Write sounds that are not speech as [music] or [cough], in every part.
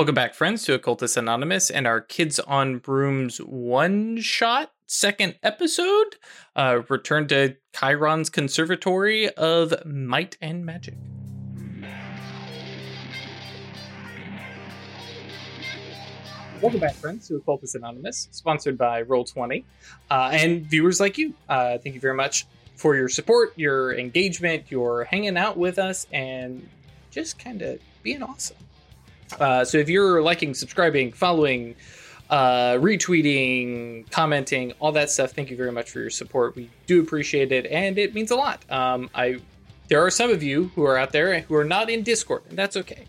Welcome back, friends, to Occultus Anonymous and our Kids on Brooms one shot second episode. Uh, return to Chiron's Conservatory of Might and Magic. Welcome back, friends, to Occultus Anonymous, sponsored by Roll20, uh, and viewers like you. Uh, thank you very much for your support, your engagement, your hanging out with us, and just kind of being awesome. Uh, so if you're liking, subscribing, following, uh, retweeting, commenting, all that stuff, thank you very much for your support. We do appreciate it, and it means a lot. Um, I there are some of you who are out there who are not in Discord, and that's okay.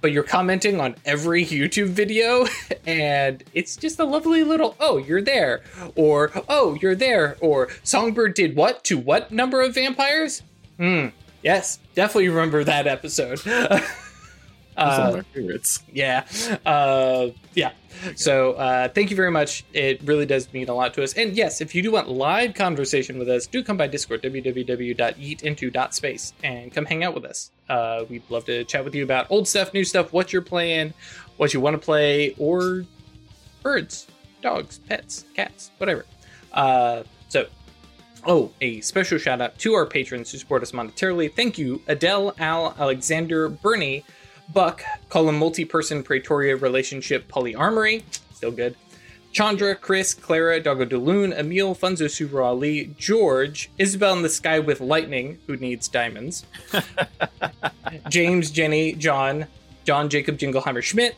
But you're commenting on every YouTube video, [laughs] and it's just a lovely little oh, you're there, or oh, you're there, or Songbird did what to what number of vampires? Hmm. Yes, definitely remember that episode. [laughs] My favorites. yeah. Uh yeah. So uh thank you very much. It really does mean a lot to us. And yes if you do want live conversation with us do come by discord www.eatinto.space and come hang out with us. Uh we'd love to chat with you about old stuff new stuff what you're playing what you want to play or birds dogs pets cats whatever. Uh so Oh, a special shout out to our patrons who support us monetarily. Thank you, Adele, Al, Alexander, Bernie, Buck, Column Multi Person Praetoria Relationship Polyarmory, still good. Chandra, Chris, Clara, Doggo Daloon, Emil, Funzo Ali, George, Isabel in the Sky with Lightning, who needs diamonds, [laughs] James, Jenny, John, John, Jacob, Jingleheimer Schmidt,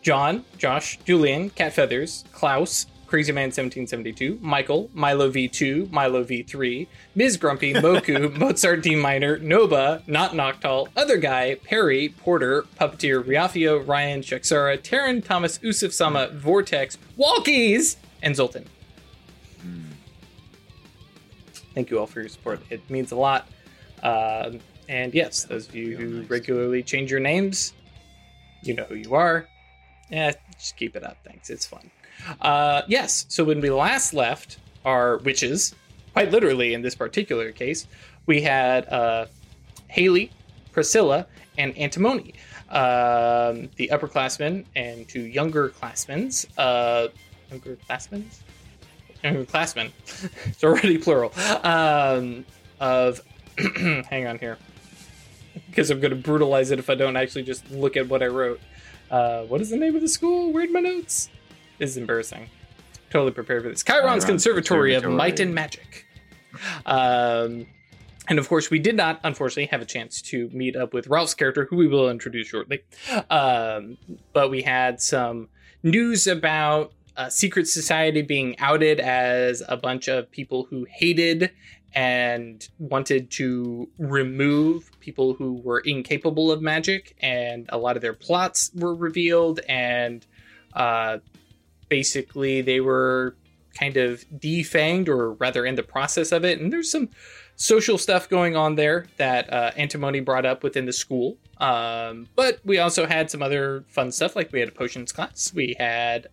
John, Josh, Julian, Cat Feathers, Klaus, Crazy Man 1772, Michael, Milo V2, Milo V3, Ms. Grumpy, Moku, [laughs] Mozart D minor, Noba, Not Noctal, Other Guy, Perry, Porter, Puppeteer, Riafio, Ryan, Shaksara, Taryn, Thomas, Usuf Sama, Vortex, Walkies, and Zoltan. Thank you all for your support. It means a lot. Um, and yes, those of you who regularly change your names, you know who you are. Yeah, just keep it up. Thanks. It's fun. Uh, yes. So when we last left our witches, quite literally in this particular case, we had uh, Haley, Priscilla, and Antimony, um, the upperclassmen, and two younger classmen. Uh, younger classmen? Younger classmen. [laughs] it's already plural. Um, of, [clears throat] hang on here, because I'm going to brutalize it if I don't actually just look at what I wrote. Uh, what is the name of the school? Where'd my notes? This is embarrassing. Totally prepared for this. Chiron's Chiron's Conservatory of Might and Magic. Um, and of course, we did not, unfortunately, have a chance to meet up with Ralph's character, who we will introduce shortly. Um, but we had some news about a secret society being outed as a bunch of people who hated and wanted to remove people who were incapable of magic, and a lot of their plots were revealed, and uh, basically they were kind of defanged, or rather in the process of it. And there's some social stuff going on there that uh, Antimony brought up within the school. Um, but we also had some other fun stuff, like we had a potions class, we had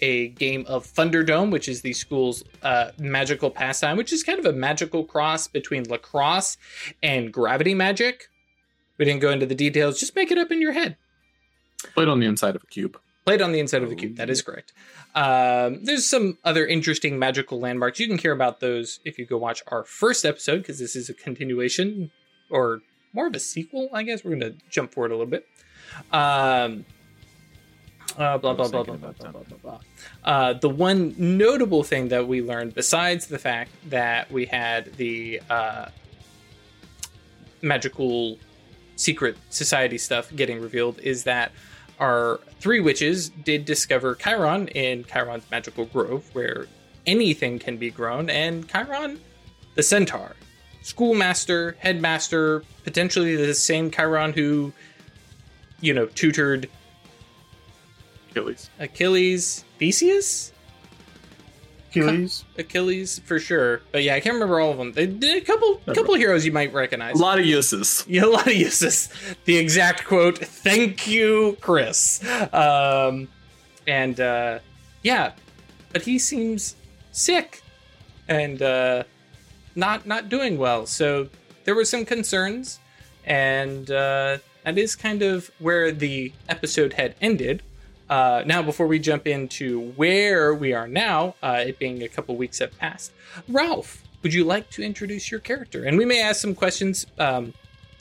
a game of Thunderdome, which is the school's uh, magical pastime, which is kind of a magical cross between lacrosse and gravity magic. We didn't go into the details, just make it up in your head. Played on the inside of a cube. Played on the inside of the cube. That is correct. Um, there's some other interesting magical landmarks. You can hear about those if you go watch our first episode, because this is a continuation or more of a sequel, I guess. We're going to jump forward a little bit. Um, uh, blah, I blah, was blah, blah, blah, blah, blah, blah, blah. Uh, the one notable thing that we learned, besides the fact that we had the uh, magical secret society stuff getting revealed, is that our three witches did discover Chiron in Chiron's magical grove, where anything can be grown, and Chiron, the centaur, schoolmaster, headmaster, potentially the same Chiron who, you know, tutored Achilles. Achilles, Theseus, Achilles. Achilles for sure. But yeah, I can't remember all of them. They did a couple, couple heroes you might recognize. A lot of uses. [laughs] Yeah, a lot of uses. The exact quote, "Thank you, Chris." Um, and uh, yeah, but he seems sick and uh, not not doing well. So there were some concerns, and uh, that is kind of where the episode had ended. Uh, now, before we jump into where we are now, uh, it being a couple weeks have passed, Ralph, would you like to introduce your character? And we may ask some questions. Um,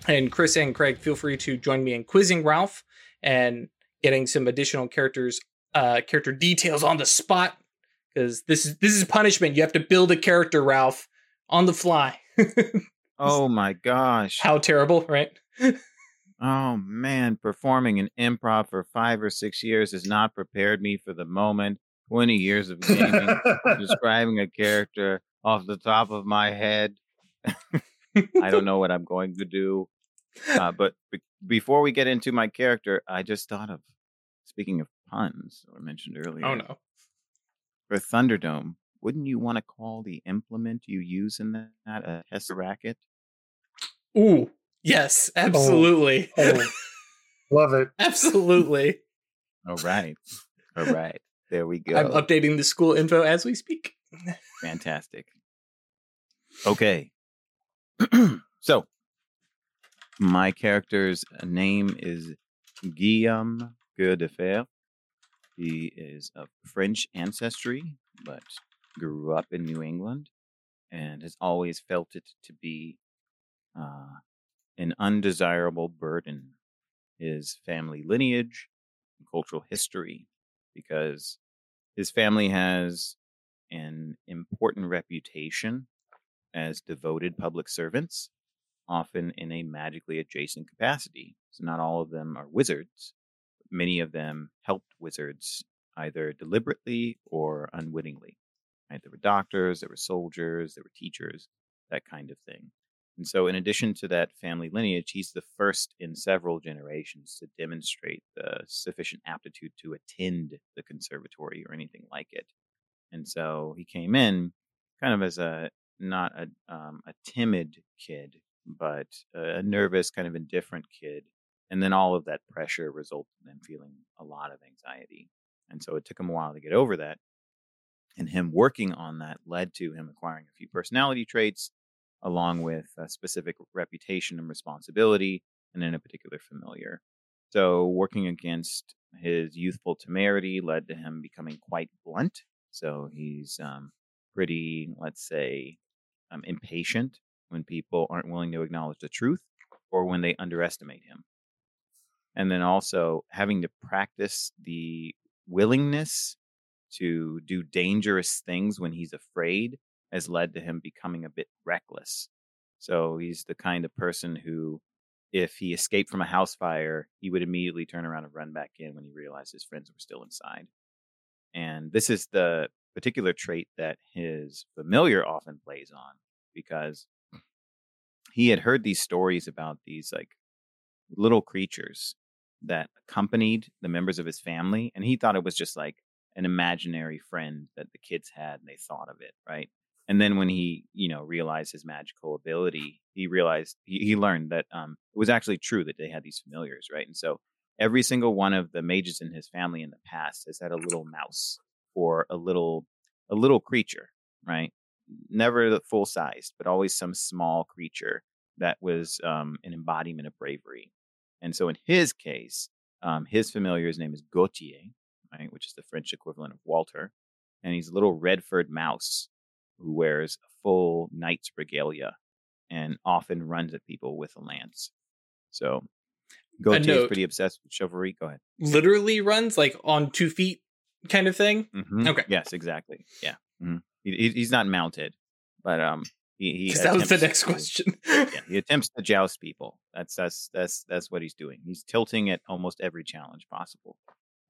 and Chris and Craig, feel free to join me in quizzing Ralph and getting some additional characters, uh, character details on the spot. Because this is this is punishment. You have to build a character, Ralph, on the fly. [laughs] Oh my gosh. How terrible, right? [laughs] Oh man, performing an improv for five or six years has not prepared me for the moment. 20 years of gaming, [laughs] describing a character off the top of my head. I don't know what I'm going to do. Uh, but be- before we get into my character, I just thought of, speaking of puns, I mentioned earlier. Oh no. For Thunderdome, wouldn't you want to call the implement you use in that a tesseract? Ooh, yes, absolutely. Oh, love it. [laughs] absolutely. All right. All right. There we go. I'm updating the school info as we speak. Fantastic. Okay. [clears throat] so, my character's name is Guillaume Goedefer. He is of French ancestry, but grew up in New England and has always felt it to be uh, an undesirable burden. His family lineage, and cultural history, because his family has an important reputation as devoted public servants, often in a magically adjacent capacity. So, not all of them are wizards, but many of them helped wizards either deliberately or unwittingly. Right? There were doctors, there were soldiers, there were teachers, that kind of thing. And so, in addition to that family lineage, he's the first in several generations to demonstrate the sufficient aptitude to attend the conservatory or anything like it. And so he came in kind of as a not a um, a timid kid, but a nervous, kind of indifferent kid. And then all of that pressure resulted in him feeling a lot of anxiety. And so it took him a while to get over that. And him working on that led to him acquiring a few personality traits, along with a specific reputation and responsibility, and in a particular familiar. So working against his youthful temerity led to him becoming quite blunt. So he's um, pretty, let's say, um, impatient when people aren't willing to acknowledge the truth or when they underestimate him. And then also having to practice the willingness to do dangerous things when he's afraid has led to him becoming a bit reckless. So he's the kind of person who, if he escaped from a house fire, he would immediately turn around and run back in when he realized his friends were still inside. And this is the particular trait that his familiar often plays on because he had heard these stories about these like little creatures that accompanied the members of his family and he thought it was just like an imaginary friend that the kids had and they thought of it right and then when he you know realized his magical ability he realized he, he learned that um it was actually true that they had these familiars right? And so every single one of the mages in his family in the past has had a little mouse or a little a little creature right? Never the full sized but always some small creature that was um, an embodiment of bravery. And so in his case um, his familiar's name is gautier right? Which is the french equivalent of walter. And he's a little red-furred mouse who wears a full knight's regalia and often runs at people with a lance so Gautier's note. pretty obsessed with chivalry go ahead Literally runs like on two feet kind of thing. Mhm. Okay. Yes, exactly. Yeah. hmm He, he- he's not mounted, but um, he, he that was the next to- question. yeah, he attempts to joust people. That's that's that's that's what he's doing. He's tilting at almost every challenge possible,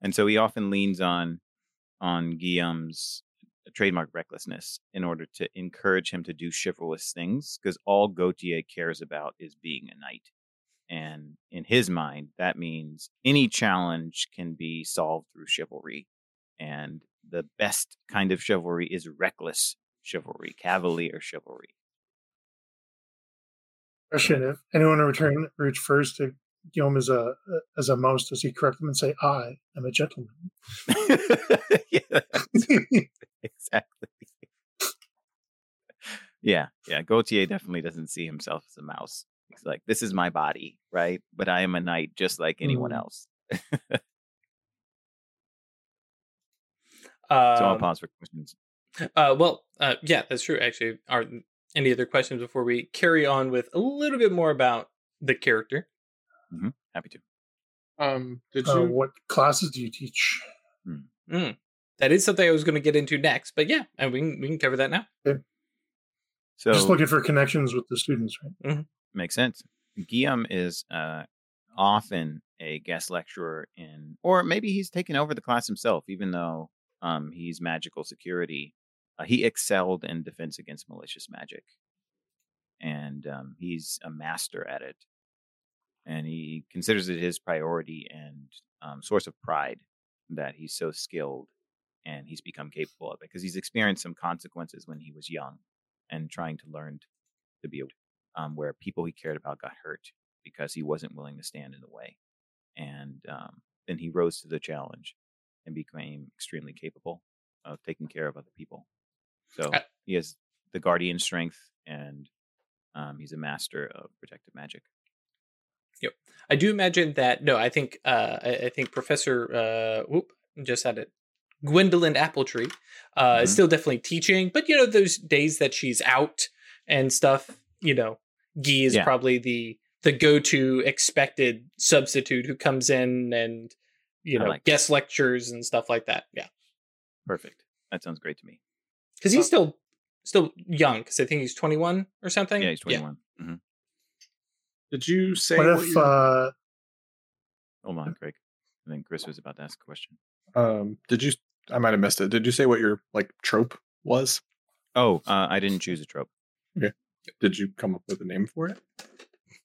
and so he often leans on on Guillaume's trademark recklessness in order to encourage him to do chivalrous things. Because all Gautier cares about is being a knight, and in his mind, that means any challenge can be solved through chivalry, and the best kind of chivalry is reckless chivalry, cavalier chivalry. Question: If anyone in return reach first to Guillaume as a uh, as a mouse, does he correct them and say, "I am a gentleman"? [laughs] yeah, [laughs] exactly. yeah, yeah. Gautier definitely doesn't see himself as a mouse. He's like, this is my body, right? But I am a knight just like anyone Mm. else. [laughs] so I'll Um, pause for questions. Uh, well, uh, yeah, that's true. Actually, are any other questions before we carry on with a little bit more about the character? Happy to. Um, did Uh, you? what classes do you teach? Mm. That is something I was going to get into next, but yeah, and we can we can cover that now. Okay. So Just looking for connections with the students, right? makes sense. Guillaume is uh, often a guest lecturer in, or maybe he's taken over the class himself, even though um, he's magical security. Uh, he excelled in defense against malicious magic, and um, he's a master at it. And he considers it his priority and um, source of pride that he's so skilled and he's become capable of it because he's experienced some consequences when he was young and trying to learn to be um, where people he cared about got hurt because he wasn't willing to stand in the way. And um, then he rose to the challenge and became extremely capable of taking care of other people. So he has the guardian strength and um, he's a master of protective magic. Yep. I do imagine that. No, I think uh, I, I think Professor uh, whoop just had it. Gwendolyn Appletree uh, is Mhm. still definitely teaching, but you know those days that she's out and stuff. You know, Guy is Yeah. probably the the go to expected substitute who comes in and you know like that. guest lectures and stuff like that. Yeah, Perfect. That sounds great to me. because he's still still young. Because I think he's twenty one or something. Yeah, he's 21. hmm Did you say? What what if your- uh, Hold on, Craig. I think Chris was about to ask a question. um, did you? I might have missed it. Did you say what your like trope was? Oh, uh, I didn't choose a trope. Did you come up with a name for it?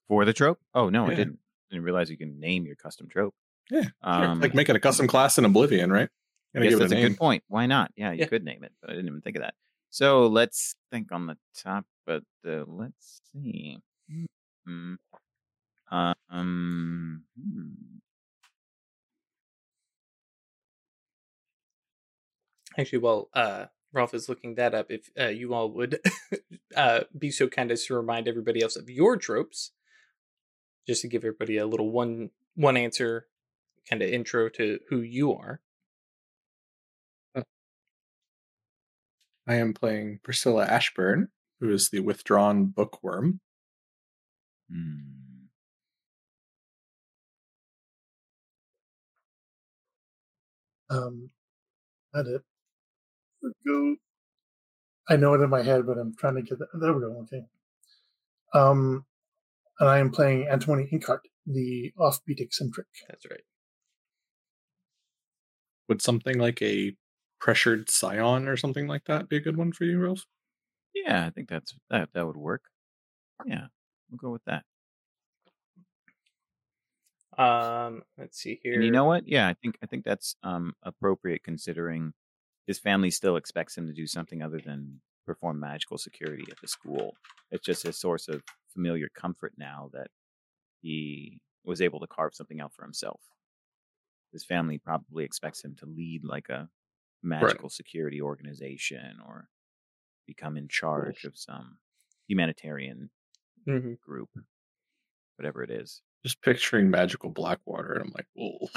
For the trope? Oh, no, I didn't. Didn't realize you can name your custom trope. Yeah, Sure, Um, like making a custom class in Oblivion, right? Give it that's a a, good point. Why not? Yeah, you Yeah. could name it, but I didn't even think of that. So let's think on the top, but uh, let's see. Hmm. Uh, um. hmm. Actually, while uh, Ralph is looking that up, if uh, you all would [laughs] uh, be so kind as to remind everybody else of your tropes, just to give everybody a little one one answer kind of intro to who you are. I am playing Priscilla Ashburn, who is the withdrawn bookworm. Hmm. um, that it? Go. I know it in my head, but I'm trying to get that. There we go. Okay. Um, and I am playing Antimony Inkart, the offbeat eccentric. That's right. Would something like a pressured scion or something like that be a good one for you, Ralph? Yeah, I think that's that. That would work. Yeah, we'll go with that. Um, let's see here. And you know what? Yeah, I think I think that's um appropriate considering his family still expects him to do something other than perform magical security at the school. It's just a source of familiar comfort now that he was able to carve something out for himself. His family probably expects him to lead like a magical security organization or become in charge of some humanitarian Mhm. group, whatever it is. Just picturing magical black water, and I'm like, whoa.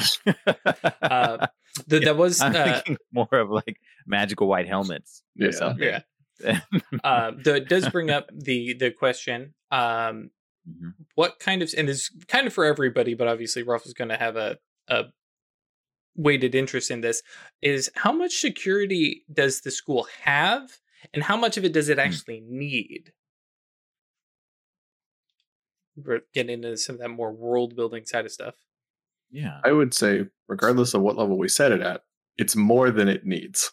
Uh, [laughs] th- that was I'm uh, thinking more of like magical white helmets or Yeah. something. yeah. [laughs] Uh, though it does bring up the the question. Um, Mhm. what kind of and it's kind of for everybody, but obviously Ralph is going to have a a weighted interest in this. Is how much security does the school have, and how much of it does it actually need? We're getting into some of that more world building side of stuff. Yeah. I would say, regardless of what level we set it at, it's more than it needs.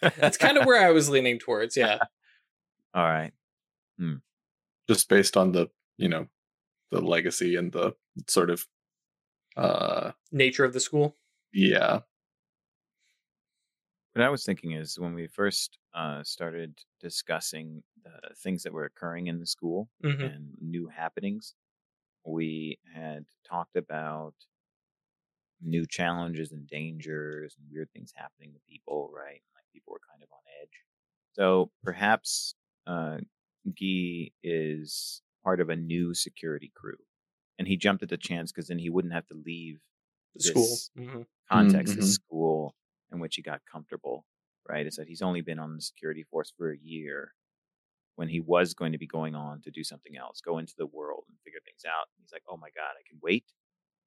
That's kind of where I was leaning towards. Yeah, [laughs] All right. just based on the you know the legacy and the sort of uh nature of the school. yeah What I was thinking is when we first uh, started discussing the things that were occurring in the school hmm and new happenings, we had talked about new challenges and dangers and weird things happening to people, right? Like people were kind of on edge. So perhaps uh, Guy is part of a new security crew, and he jumped at the chance because then he wouldn't have to leave The school. this Mhm. context, Mhm. this school in which he got comfortable. Right? It's that he's only been on the security force for a year when he was going to be going on to do something else, go into the world and figure things out. He's like, oh my God, I can wait.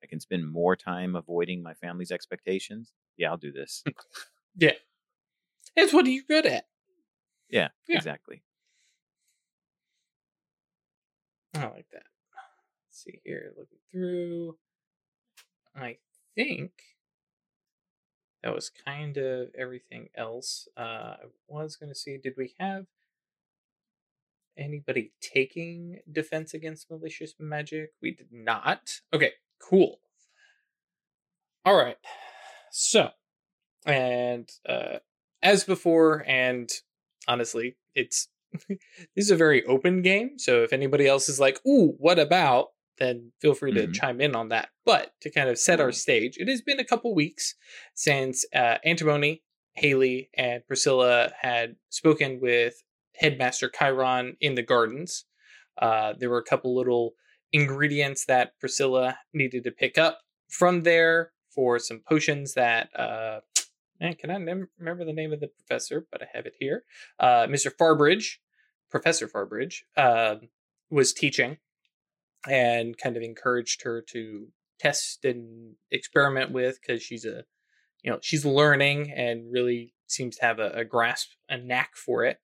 I can spend more time avoiding my family's expectations. Yeah, I'll do this. Yeah. It's what are you good at? Yeah, Yeah. exactly. I like that. Let's see here, looking through. I think that was kind of everything else. Uh, I was going to see, did we have anybody taking defense against malicious magic? We did not. Okay, cool. All right. So, and uh, as before, and honestly, it's [laughs] this is a very open game. So if anybody else is like, "Ooh, what about?" then feel free to Mhm. chime in on that. But to kind of set our stage, it has been a couple weeks since uh, Antimony, Haley, and Priscilla had spoken with Headmaster Chiron in the gardens. Uh, there were a couple little ingredients that Priscilla needed to pick up from there for some potions that. Uh, Man, can I remember the name of the professor? But I have it here. Uh, Mr. Farbridge, Professor Farbridge, um, was teaching and kind of encouraged her to test and experiment with because she's a, you know, she's learning and really seems to have a, a grasp, a knack for it.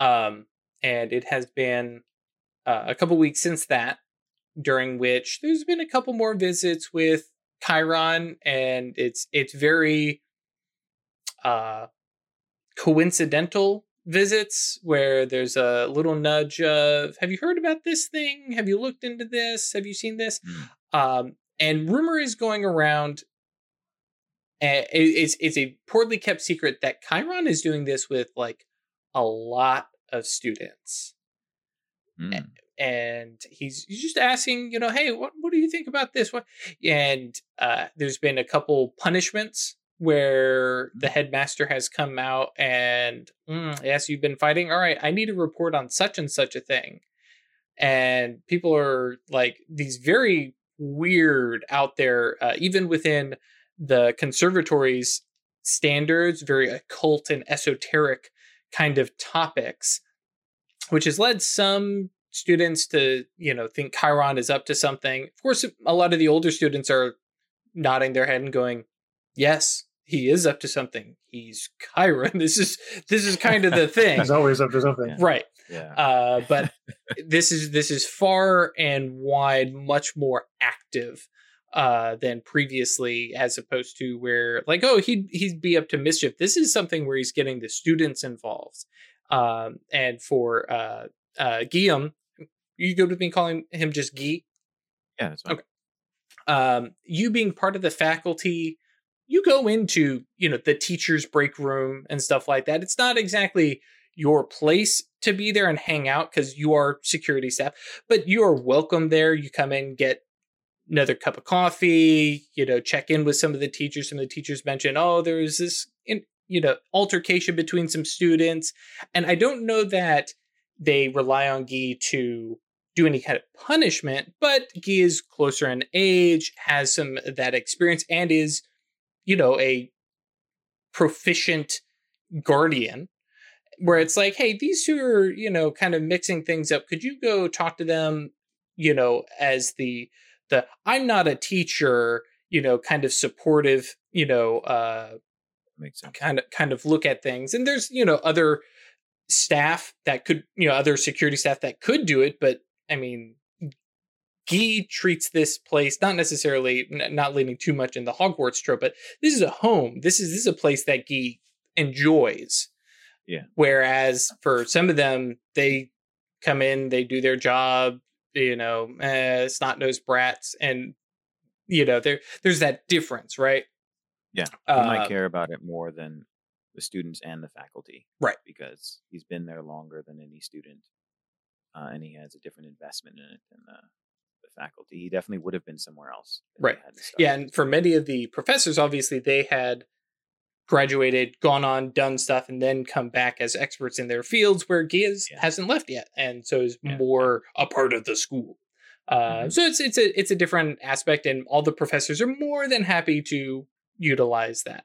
Um, and it has been uh, a couple weeks since that, during which there's been a couple more visits with Chiron, and it's it's very uh coincidental visits where there's a little nudge of have you heard about this thing? Have you looked into this? Have you seen this? Mm. um and rumor is going around and it's it's a poorly kept secret that Chiron is doing this with like a lot of students Mm. and he's he's just asking, you know, hey, what what do you think about this? What? And uh, there's been a couple punishments where the headmaster has come out and mm, yes, you've been fighting. All right, I need a report on such and such a thing. And people are like these very weird out there, uh, even within the conservatory's standards, very occult and esoteric kind of topics which has led some students to you know think chiron is up to something. Of course a lot of the older students are nodding their head and going yes he is up to something. He's chiron. [laughs] This is this is kind of the [laughs] thing. He's always up to something. Right. Yeah. uh, but [laughs] this is this is far and wide much more active uh, than previously, as opposed to where like oh he'd he'd be up to mischief. This is something where he's getting the students involved, um, and for uh, uh, Guillaume, you go with me calling him just Guy. yeah, that's fine. okay. um, you being part of the faculty, you go into you know the teachers' break room and stuff like that. It's not exactly your place to be there and hang out because you are security staff, but you are welcome there. You come in, get another cup of coffee, you know, check in with some of the teachers. Some of the teachers mentioned, oh, there's this, in, you know, altercation between some students, and I don't know that they rely on Guy to do any kind of punishment, but Guy is closer in age, has some that experience, and is, you know, a proficient guardian. Where it's like, hey, these two are, you know, kind of mixing things up. Could you go talk to them, you know, as the the I'm not a teacher, you know, kind of supportive, you know, uh Makes sense. kind of kind of look at things and there's you know other staff that could you know other security staff that could do it but i mean Guy treats this place not necessarily n- not leaning too much in the hogwarts trope but this is a home this is this is a place that Guy enjoys Yeah. whereas for some of them they come in they do their job you know eh, snot nosed brats and you know there there's that difference right Yeah, He uh, might care about it more than the students and the faculty. Right. Because he's been there longer than any student. Uh, and he has a different investment in it than the, the faculty. He definitely would have been somewhere else. Right. Yeah, and for many of the professors, obviously they had graduated, gone on, done stuff, and then come back as experts in their fields where Giaz Yeah. hasn't left yet, and so is Yeah. more a part of the school. Uh, Mhm. So it's it's a it's a different aspect, and all the professors are more than happy to utilize that.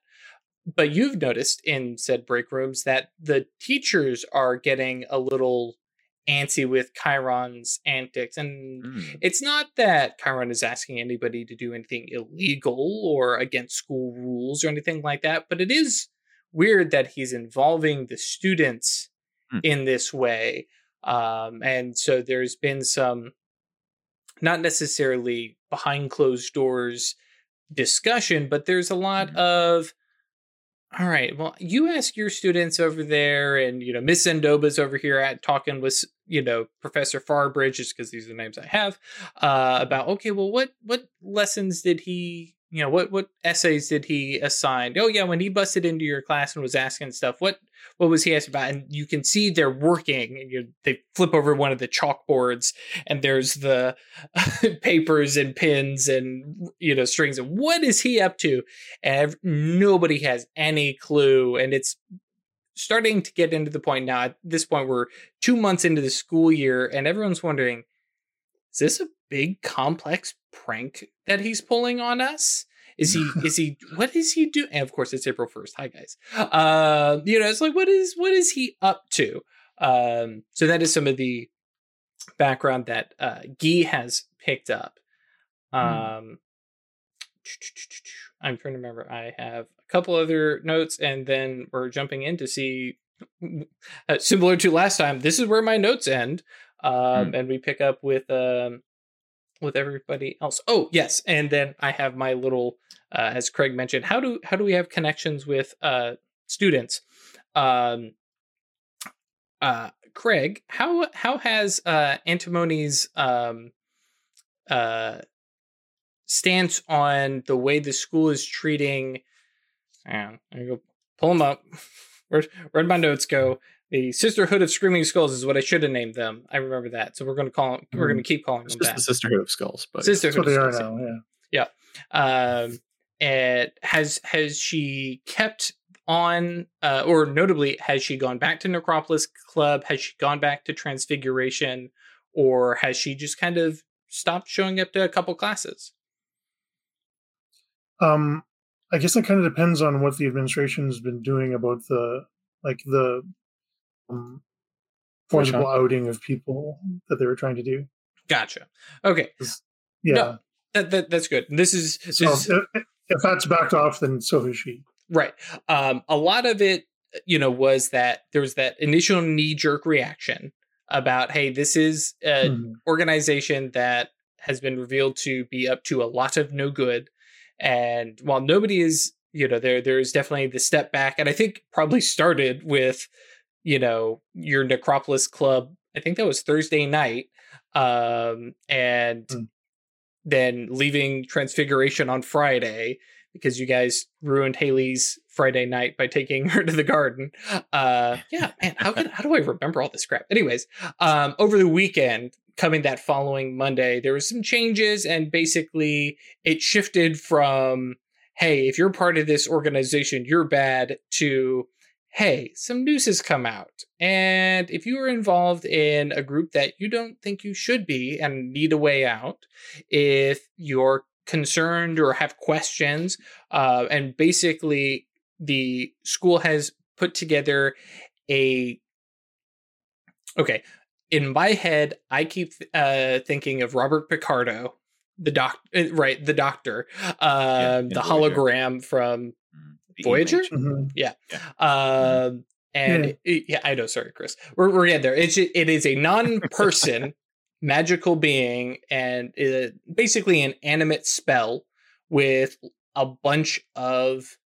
But you've noticed in said break rooms that the teachers are getting a little antsy with Chiron's antics, and Mm. it's not that Chiron is asking anybody to do anything illegal or against school rules or anything like that, but it is weird that he's involving the students Hmm. in this way. Um, and so there's been some, not necessarily behind closed doors discussion, but there's a lot Mhm. of, all right, well, you ask your students over there, and you know, Miss Endoba's over here at talking with you know Professor Farbridge, just because these are the names I have, uh, about okay, well, what what lessons did he, you know, what what essays did he assign? Oh yeah, when he busted into your class and was asking stuff, what what was he asking about? And you can see they're working. And you, they flip over one of the chalkboards, and there's the [laughs] papers and pins and you know strings. And what is he up to? And nobody has any clue. And it's starting to get into the point now. At this point, we're two months into the school year, and everyone's wondering: Is this a big, complex prank that he's pulling on us? Is he? [laughs] is he? What is he doing? And of course, it's April first. Hi, guys. Uh, you know, it's like, what is what is he up to? Um, so that is some of the background that uh, Guy has picked up. Um, [tsk] I'm trying to remember. I have a couple other notes, and then we're jumping in to see. Uh, similar to last time, this is where my notes end, um, and we pick up with um, with everybody else. Oh yes, and then I have my little, uh, as Craig mentioned, how do how do we have connections with uh, students? Um, uh, Craig, how how has uh, Antimony's um, uh, stance on the way the school is treating? On, I go pull them up. [laughs] Where where'd my notes go? The Sisterhood of Screaming Skulls is what I should have named them. I remember that, so we're going to call them, we're going to keep calling It's them just that. the Sisterhood of Skulls, but That's Sisterhood what they of are Skulls. now. Yeah. um and has has she kept on uh or notably has she gone back to necropolis club has she gone back to transfiguration or has she just kind of stopped showing up to a couple classes Um, I guess it kind of depends on what the administration's been doing about the like the um, forcible outing of people that they were trying to do. gotcha okay Yeah. No, that, that that's good this is this so is if, if that's backed off, then so is she. Right. Um, a lot of it, you know, was that there was that initial knee jerk reaction about, hey, this is a Mhm. organization that has been revealed to be up to a lot of no good. And while nobody is, you know, there there's definitely the step back, and I think probably started with, you know, your Necropolis Club. I think that was Thursday night, um, and Mm. then leaving Transfiguration on Friday because you guys ruined Haley's Friday night by taking [laughs] her to the garden. Uh, yeah, man, how can how do I remember all this crap? Anyways, um, over the weekend, coming that following Monday, there was some changes, and basically it shifted from hey, if you're part of this organization, you're bad to hey, some news has come out. And if you are involved in a group that you don't think you should be and need a way out, if you're concerned or have questions, uh, and basically the school has put together a okay in my head i keep uh thinking of robert picardo the doc uh, right the doctor Yeah, um in the hologram from The Voyager? image. Mhm. um and Yeah. it- yeah i know sorry chris we're, we're getting there it's it is a non-person [laughs] magical being and uh, basically an animate spell with a bunch of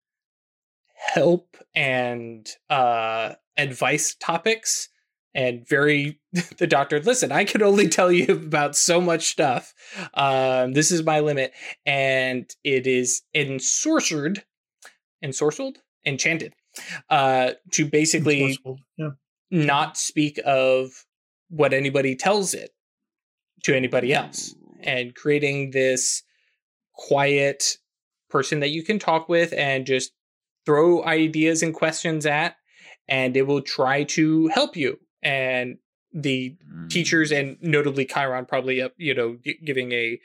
help and uh advice topics and very [laughs] the doctor listen i can only tell you about so much stuff um this is my limit and it is ensorcered ensorcelled enchanted uh to basically Yeah. not speak of what anybody tells it to anybody else and creating this quiet person that you can talk with and just throw ideas and questions at, and it will try to help you. And the Mm. teachers and notably Chiron probably up, you know, g- giving a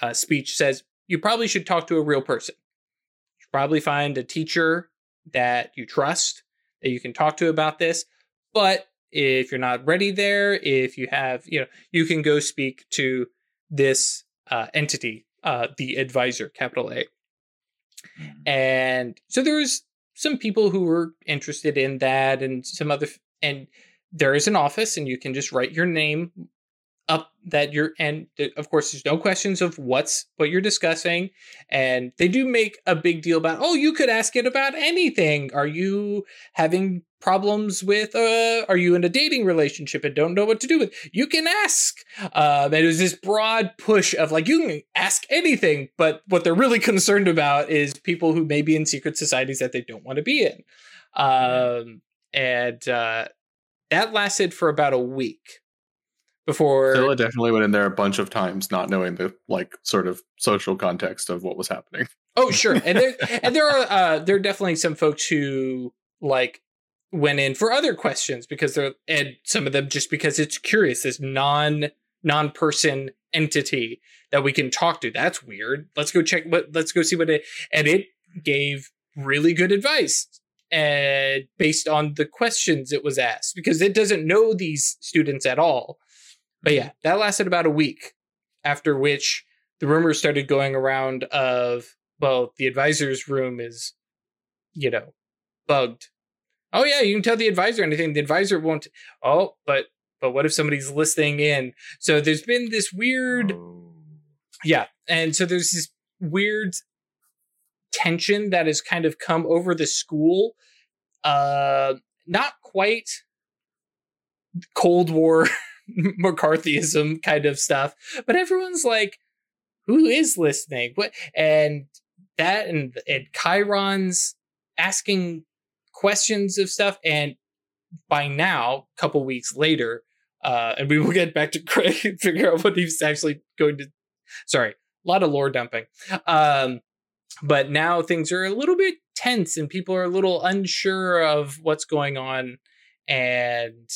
uh, speech says you probably should talk to a real person. Probably find a teacher that you trust that you can talk to about this. But if you're not ready there, if you have, you know, you can go speak to this uh, entity, uh, the advisor, capital A. Mm. And so there's some people who were interested in that and some other and there is an office and you can just write your name up that you're and of course there's no questions of what's what you're discussing and they do make a big deal about oh you could ask it about anything. Are you having problems with uh are you in a dating relationship and don't know what to do with you can ask. Um and it was this broad push of like you can ask anything but what they're really concerned about is people who may be in secret societies that they don't want to be in. Um and uh that lasted for about a week before Phila definitely went in there a bunch of times, not knowing the like sort of social context of what was happening. Oh, sure. And there [laughs] and there are uh there are definitely some folks who like went in for other questions because they're and some of them just because it's curious, this non non person entity that we can talk to. That's weird. Let's go check what let's go see what it and it gave really good advice and based on the questions it was asked because it doesn't know these students at all. But yeah, that lasted about a week after which the rumors started going around of well, the advisor's room is, you know, bugged. Oh yeah, you can tell the advisor anything. The advisor won't. Oh, but but what if somebody's listening in? So there's been this weird, Oh. yeah, and so there's this weird tension that has kind of come over the school. Uh, not quite Cold War [laughs] [laughs] McCarthyism kind of stuff, but everyone's like, who is listening? What and that and and Chiron's asking questions of stuff, and by now, a couple weeks later, uh, and we will get back to Craig and figure out what he's actually going to. Sorry, a lot of lore dumping. Um, but now things are a little bit tense, and people are a little unsure of what's going on, and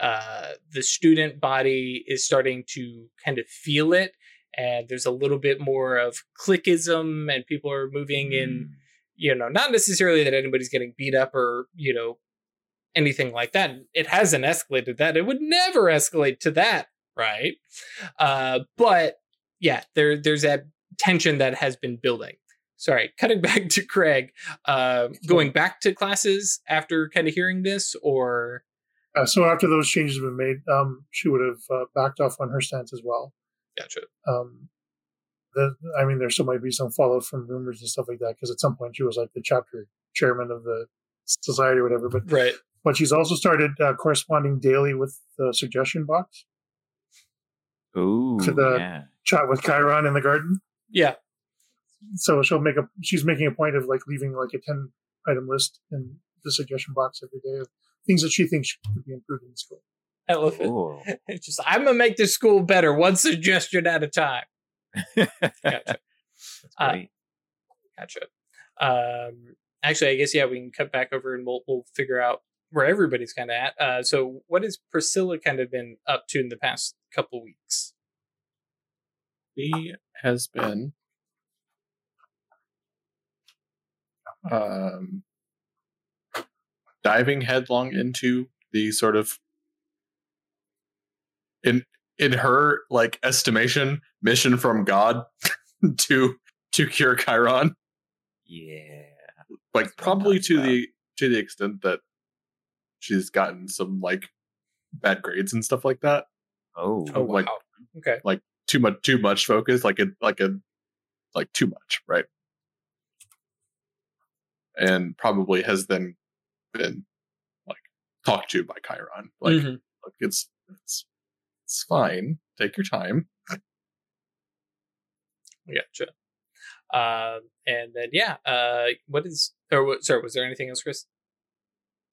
uh, the student body is starting to kind of feel it and there's a little bit more of clickism and people are moving in you know not necessarily that anybody's getting beat up or you know anything like that. It hasn't escalated that. It would never escalate to that right? Uh but yeah there there's that tension that has been building. Sorry [laughs] cutting back to craig uh going back to classes after kind of hearing this or Uh, so after those changes have been made, um, she would have uh, backed off on her stance as well. gotcha Um, the, I mean, there still might be some fallout from rumors and stuff like that because at some point she was like the chapter chairman of the society or whatever. But right but she's also started uh, corresponding daily with the suggestion box. Ooh, To the- yeah. Chat with Chiron in the garden. yeah So she'll make a. She's making a point of like leaving like a ten item list in the suggestion box every day of things that she thinks could be improved in the school. elephant Cool. [laughs] It's just I'm gonna make this school better, one suggestion at a time. Gotcha. [laughs] That's Uh. Gotcha. Um, actually, I guess yeah, we can cut back over and we'll we'll figure out where everybody's kind of at. Uh, so, what has Priscilla kind of been up to in the past couple weeks? He has been um, diving headlong into the sort of in in her like estimation mission from God [laughs] to to cure Chiron. yeah. Like That's probably talking to the to the extent that she's gotten some like bad grades and stuff like that. Oh. Oh Like- wow. Okay. Like too much too much focus, like a like a like too much, right? And probably has then been like talked to by Chiron. Like Mhm. look, it's it's it's fine. Take your time. Gotcha. Um, and then yeah, uh, what is or what, sorry, was there anything else, Chris?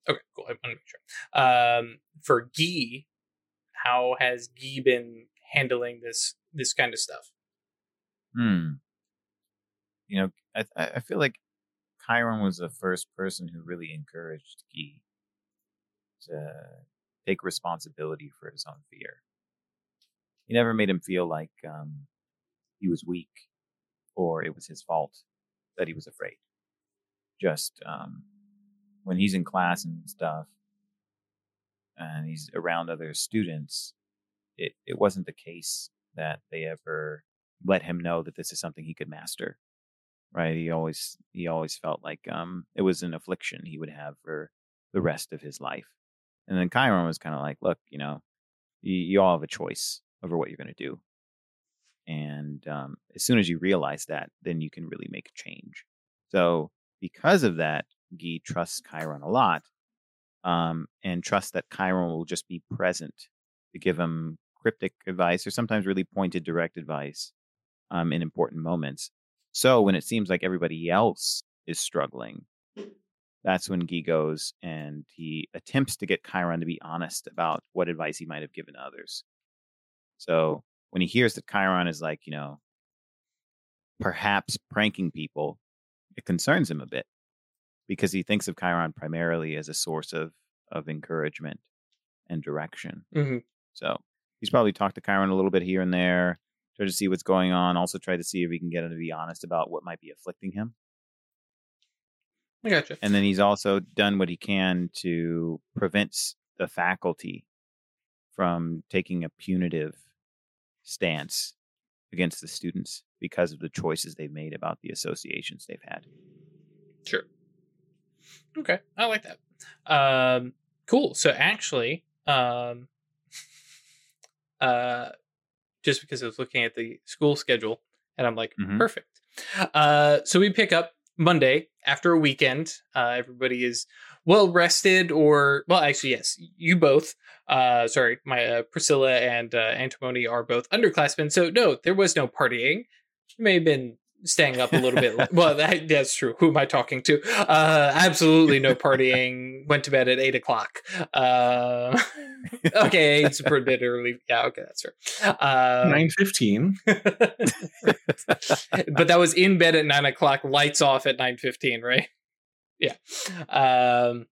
Okay, cool. I want to make sure. Um, for Guy, how has Guy been handling this this kind of stuff? Hmm. You know, I I I feel like Chiron was the first person who really encouraged Guy to take responsibility for his own fear. He never made him feel like um, he was weak or it was his fault that he was afraid. Just um, when he's in class and stuff, and he's around other students, it, it wasn't the case that they ever let him know that this is something he could master. Right? He always he always felt like um it was an affliction he would have for the rest of his life. And then Chiron was kind of like, look, you know, you, you all have a choice over what you're going to do. And um, as soon as you realize that, then you can really make a change. So, because of that, Guy trusts Chiron a lot um, and trusts that Chiron will just be present to give him cryptic advice or sometimes really pointed, direct advice um, in important moments. So, when it seems like everybody else is struggling, that's when Guy goes and he attempts to get Chiron to be honest about what advice he might have given others. So when he hears that Chiron is like, you know, perhaps pranking people, it concerns him a bit because he thinks of Chiron primarily as a source of of encouragement and direction. Mm-hmm. So he's probably talked to Chiron a little bit here and there, try to see what's going on. Also, try to see if he can get him to be honest about what might be afflicting him. I gotcha. And then he's also done what he can to prevent the faculty from taking a punitive stance against the students because of the choices they've made about the associations they've had. Sure. Okay, I like that. Um, cool. So actually, um, [laughs] uh, just because I was looking at the school schedule, and I'm like, Mhm. perfect. Uh, so we pick up Monday after a weekend. Uh, everybody is well rested, or well, actually, yes, you both. Uh, sorry, my uh, Priscilla and uh, Antimony are both underclassmen, so no, there was no partying. You may have been staying up a little bit. [laughs] well, that, that's true. Who am I talking to? Uh, absolutely no partying. [laughs] Went to bed at eight o'clock. Uh, [laughs] okay, it's a bit early. Yeah, okay, that's fair. Uh, Nine fifteen. but that was in bed at nine o'clock, lights off at nine fifteen, right? Yeah. Um,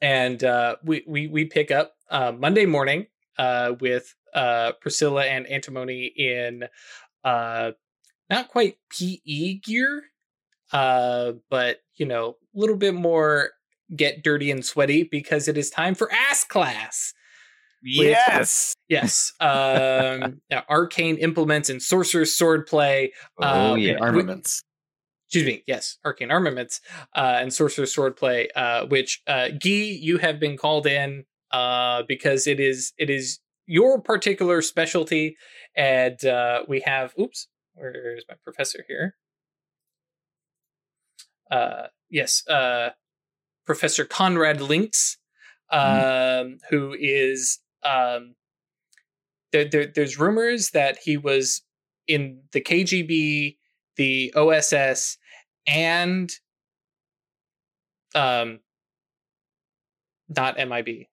and uh, we we we pick up uh, Monday morning uh, with uh, Priscilla and Antimony in uh, not quite PE gear, uh, but you know, a little bit more get dirty and sweaty because it is time for ass class. Yes. [laughs] Yes. Um, yeah, arcane implements and sorcerer's sword play. Oh, Uh, yeah. Armaments. excuse me, yes, arcane armaments uh, and sorcerer's sword play, uh, which uh, Guy, you have been called in uh, because it is it is your particular specialty, and uh, we have. Oops, where's my professor here? Uh, yes, uh, Professor Conrad Links, um, who is um, there, there. There's rumors that he was in the KGB, the OSS, and um, not MIB.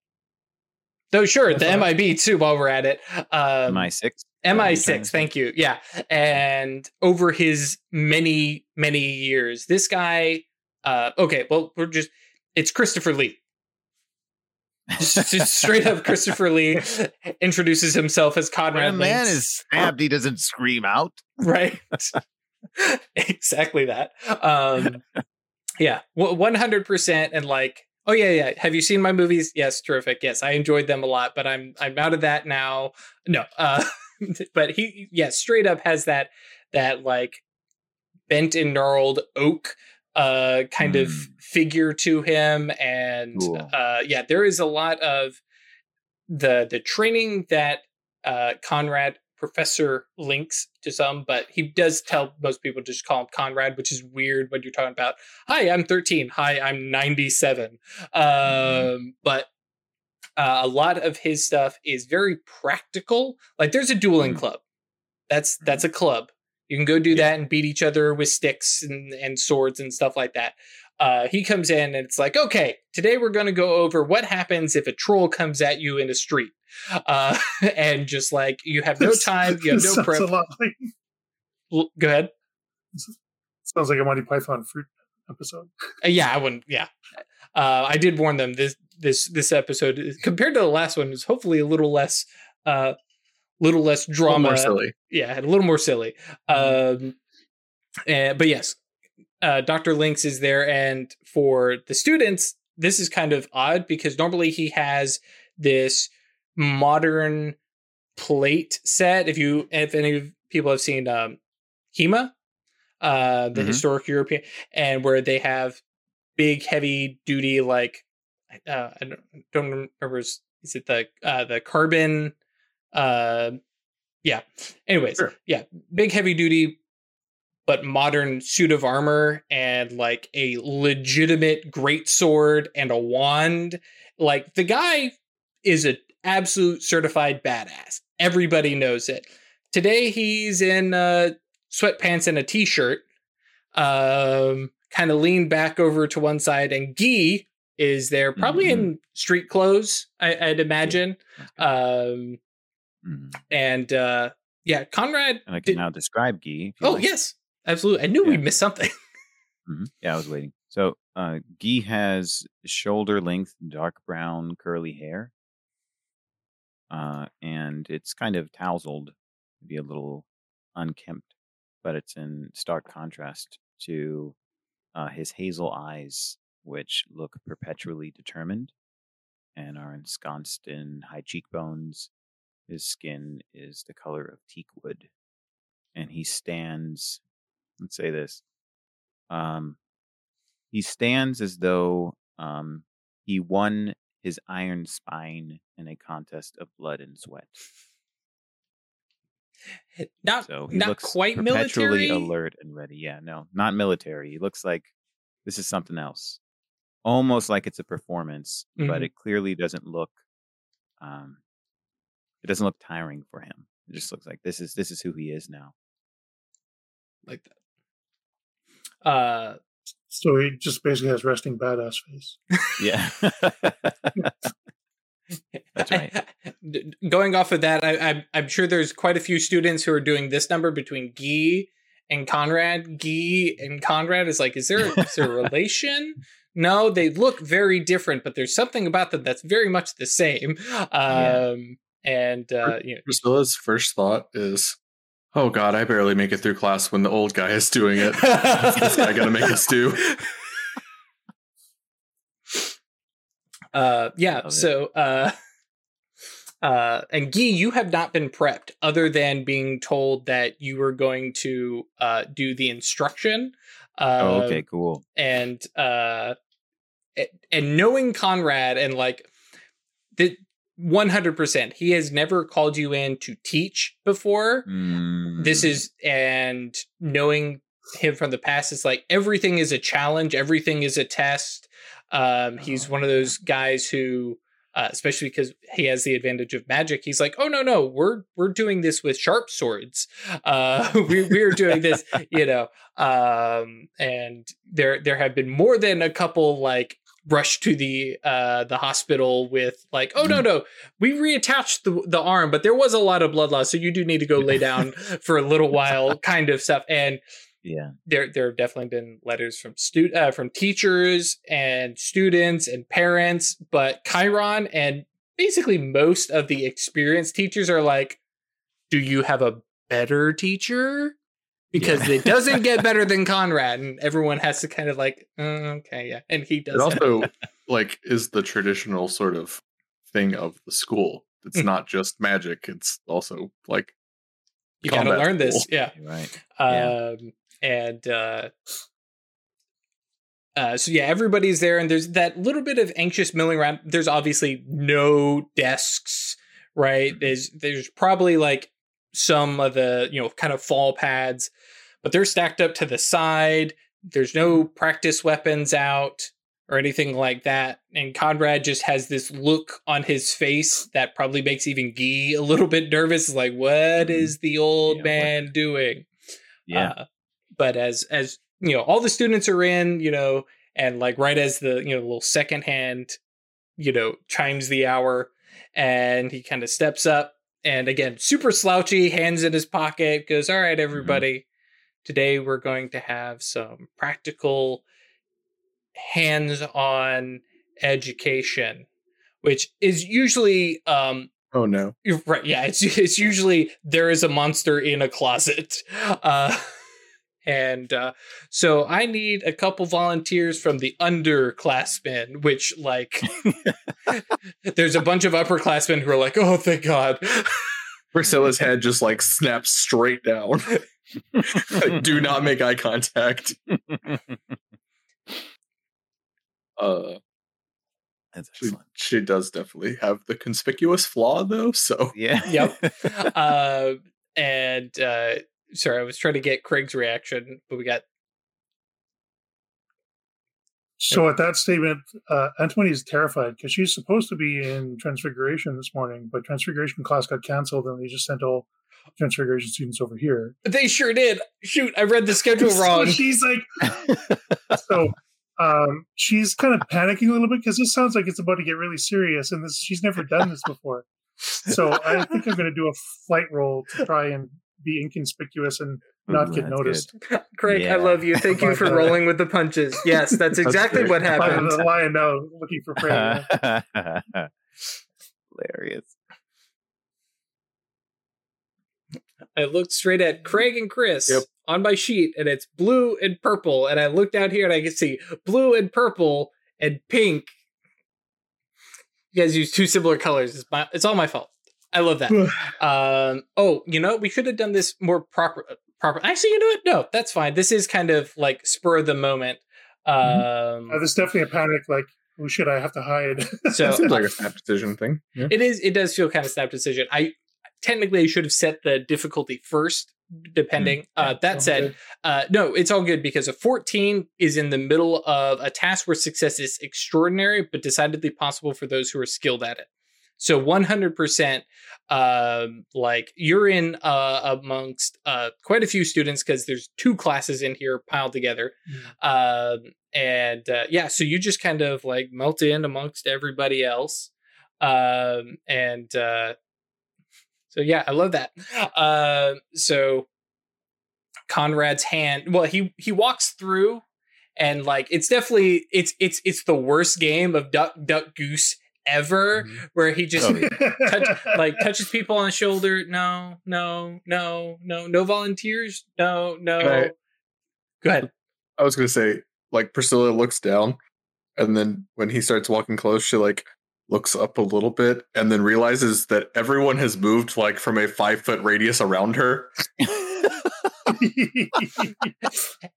Though sure, the That's all right. MIB too. While we're at it, um, MI6. MI6, thank you. Yeah. And over his many, many years, this guy, uh, okay, well, we're just, it's Christopher Lee. Just, straight up Christopher Lee introduces himself as When Conrad a man Links, is stabbed, he doesn't scream out. right. [laughs] exactly that. Um, yeah, one hundred percent. And like, oh yeah, yeah. Have you seen my movies? Yes, terrific. Yes, I enjoyed them a lot, but I'm I'm out of that now. No, uh, [laughs] but he, yeah, straight up has that that like bent and gnarled oak uh kind of Mm. figure to him and Cool. uh yeah there is a lot of the the training that uh conrad professor links to some but he does tell most people to just call him conrad which is weird when you're talking about hi i'm 13 hi i'm 97 um but uh, a lot of his stuff is very practical like there's a dueling Mm. club that's that's a club you can go do that and beat each other with sticks and, and swords and stuff like that uh, he comes in and it's like okay today we're going to go over what happens if a troll comes at you in a street uh, [laughs] and just like you have no time you have no prep A lot like, [laughs] L- go ahead sounds like a Monty Python fruit. episode. Uh, yeah, I wouldn't. Yeah, uh, I did warn them. This this this episode compared to the last one is hopefully a little less, uh, little less little drama. more silly. Yeah, a little more silly. Um, and, but yes, uh, Dr. Lynx is there, and for the students, this is kind of odd because normally he has this modern plate set. If you, if any people have seen um, HEMA, uh, the Mhm. historic European, and where they have big, heavy duty like uh, I don't, don't remember. Is, it the uh, the carbon? Uh, yeah. Anyways, Sure. yeah, big, heavy duty, but modern suit of armor and like a legitimate great sword and a wand. Like the guy is an absolute certified badass. Everybody knows it. Today he's in uh, sweatpants and a t-shirt, um, kind of leaned back over to one side, and Guy is there, probably in street clothes, I, I'd imagine. Um, Mhm. and uh, yeah, Conrad. And I can did- now describe Guy. oh like. yes, absolutely. I knew we Yeah. missed something. [laughs] Mhm. Yeah, I was waiting. So, uh, Guy has shoulder length, dark brown, curly hair. Uh, and it's kind of tousled, maybe a little unkempt, but it's in stark contrast to uh, his hazel eyes, which look perpetually determined and are ensconced in high cheekbones. His skin is the color of teak wood, and he stands. Let's say this. Um, he stands as though um, he won his iron spine in a contest of blood and sweat. Not So he not looks quite perpetually military. alert and ready. Yeah, no, not military. He looks like this is something else, almost like it's a performance, but Mhm. it clearly doesn't look. Um, it doesn't look tiring for him. It just looks like this is this is who he is now. like that. Uh, So he just basically has resting badass face. Yeah. [laughs] That's right. [laughs] D- Going off of that, I, I'm I'm sure there's quite a few students who are doing this number between Guy and Conrad. Guy and Conrad is like, is there is there a [laughs] relation? No, they look very different, but there's something about them that's very much the same. Um, and uh, you know, Priscilla's first thought is, "Oh God, I barely make it through class when the old guy is doing it. What's this guy gonna make us do?" [laughs] Uh, yeah. Love it. So, uh, [laughs] uh, and Guy, you have not been prepped other than being told that you were going to uh, do the instruction. Uh, oh, okay, cool. And uh, a- and knowing Conrad and like the. 100% he has never called you in to teach before. This Mm, is and knowing him from the past it's like everything is a challenge everything is a test. Um he's Oh, one of those guys who uh, especially because he has the advantage of magic he's like oh no no we're we're doing this with sharp swords. Uh [laughs] we, we're doing this [laughs] you know? Um and there there have been more than a couple like rush to the uh the hospital with like oh no no we reattached the the arm but there was a lot of blood loss so you do need to go lay down for a little [laughs] while kind of stuff and yeah. there there have definitely been letters from stu- uh, from teachers and students and parents but chiron and basically most of the experienced teachers are like do you have a better teacher because Yeah. it doesn't get better than [laughs] conrad and everyone has to kind of like "Uh, okay yeah and he does It also [laughs] like is the traditional sort of thing of the school. It's Mhm. not just magic; it's also like you gotta combat learn this yeah You're right. Yeah. um and uh uh, so yeah, everybody's there, and there's that little bit of anxious milling around. There's obviously no desks, right? Mhm. There's there's probably like some of the you know kind of fall pads, but they're stacked up to the side. There's no practice weapons out or anything like that. And Conrad just has this look on his face that probably makes even Guy a little bit nervous. Like, what Mhm. the old Yeah, what- man doing? Yeah. Uh, but as as you know, all the students are in, you know, and like right as the you know little second hand, you know, chimes the hour, and he kind of steps up, and again, super slouchy, hands in his pocket, goes, "All right, everybody, today we're going to have some practical hands-on education, which is usually um, Oh no. right. Yeah, it's it's usually there is a monster in a closet, uh, [laughs] and uh, so I need a couple volunteers from the underclassmen. Which like, [laughs] there's a bunch of upperclassmen who are like, "Oh, thank God." Priscilla's [laughs] head just like snaps straight down. Like, [laughs] Do not make eye contact. [laughs] Uh, That's she, excellent. she does definitely have the conspicuous flaw though. So Yeah. [laughs] Yep. uh, and uh, sorry, I was trying to get Craig's reaction, but we got So at that statement, uh, Antoine is terrified because she's supposed to be in Transfiguration this morning, but Transfiguration class got canceled, and they just sent all Transfiguration students over here. they sure did. Shoot, I read the [laughs] schedule So wrong. she's like, [laughs] so um, she's kind of panicking a little bit because this sounds like it's about to get really serious, and this she's never done this before. So I think I'm going to do a flight roll to try and be inconspicuous and not Ooh, get that's noticed. Craig, I love you. Thank you for rolling with the punches. Yes, that's exactly great. what happened. the lion now, looking for prey. [laughs] Hilarious. I looked straight at Craig and Chris Yep. on my sheet, and it's blue and purple. And I look down here and I can see blue and purple and pink. You guys use two similar colors. It's my, it's all my fault. I love that. [sighs] um, oh, you know, we should have done this more proper. Proper. Actually, you know what? No, that's fine. This is kind of like spur of the moment. Um, Uh, there's definitely a panic, like, who should I have to hide. [laughs] so that seems like a snap decision thing. Yeah. It is. It does feel kind of snap decision. I technically I should have set the difficulty first, depending. uh, that said, uh, no, it's all good because a 14 is in the middle of a task where success is extraordinary, but decidedly possible for those who are skilled at it. So 100%, um, like you're in uh, amongst uh, quite a few students because there's two classes in here piled together. Um, and uh, yeah, so you just kind of like melt in amongst everybody else. Um, and uh, so yeah, I love that. Uh, so Conrad's hand, well, he he walks through, and like it's definitely it's it's it's the worst game of duck duck goose ever, Mhm. where he just Oh, yeah. touch, [laughs] like touches people on the shoulder. No, no, no, no, no volunteers. No, no. Right. Go ahead. I was gonna say, like Priscilla looks down, and then when he starts walking close, she like looks up a little bit, and then realizes that everyone has moved like from a five foot radius around her.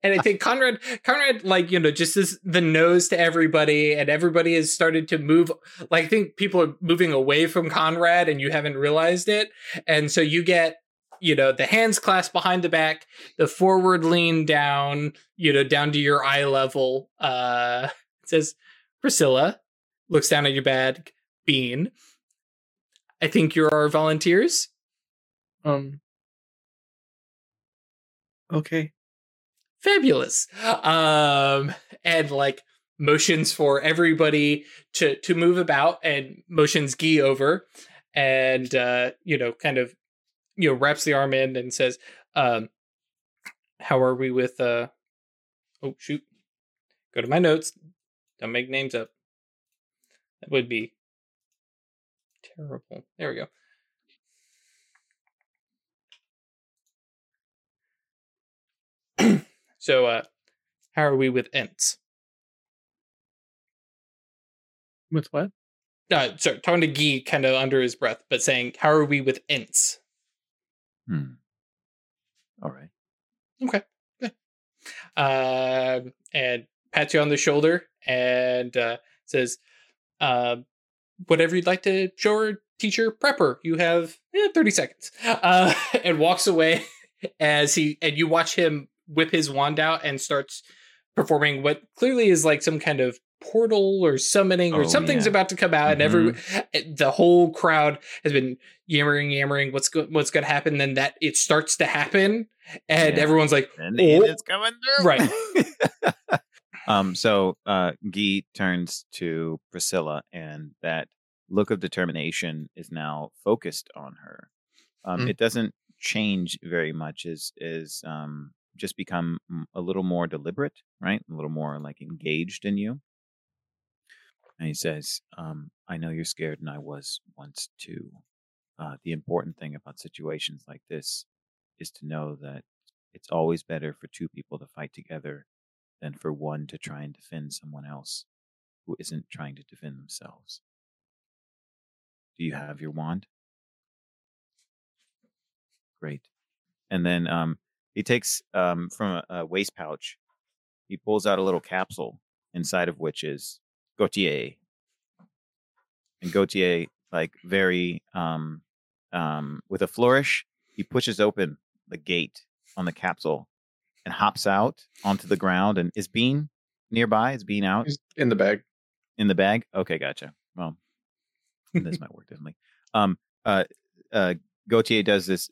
and I think Conrad, Conrad, like you know, just is the nose to everybody, and everybody has started to move. Like I think people are moving away from Conrad, and you haven't realized it, and so you get, you know, the hands clasped behind the back, the forward lean down, you know, down to your eye level. Uh, it says Priscilla looks down at your bag. Bean, I think you're our volunteers. Um. Okay. fabulous um and like motions for everybody to to move about and motions Guy over and uh you know kind of you know wraps the arm in and says um how are we with uh oh shoot go to my notes don't make names up that would be terrible there we go [clears throat] so uh how are we with ents With what? uh sorry talking to Guy kind of under his breath but saying how are we with ents Hmm. All right. Okay. Good. Um, and pats you on the shoulder and uh, says, uh, "Whatever you'd like to show her, teacher prepper. You have eh, thirty seconds." Uh, [laughs] and walks away [laughs] as he and you watch him whip his wand out and starts performing what clearly is like some kind of portal or summoning or Oh, something's yeah. about to come out and every the whole crowd has been yammering yammering what's go- what's going to happen then that it starts to happen and Yeah. everyone's like And Oh. it's coming through. Right. [laughs] um. So, uh, Guy turns to Priscilla, and that look of determination is now focused on her. Um, Mm. It doesn't change very much is as um just become a little more deliberate, right? A little more like engaged in you. And he says, um, I know you're scared, and I was once too. Uh, the important thing about situations like this is to know that it's always better for two people to fight together than for one to try and defend someone else who isn't trying to defend themselves. Do you have your wand? Great. And then um, he takes um, from a, a waist pouch, he pulls out a little capsule inside of which is Gautier. And Gautier, like very um, um, with a flourish, he pushes open the gate on the capsule and hops out onto the ground. And is Bean nearby? Is Bean out He's in the bag. in the bag? Okay, gotcha. Well, this might work differently. Um, uh, uh, Gautier does this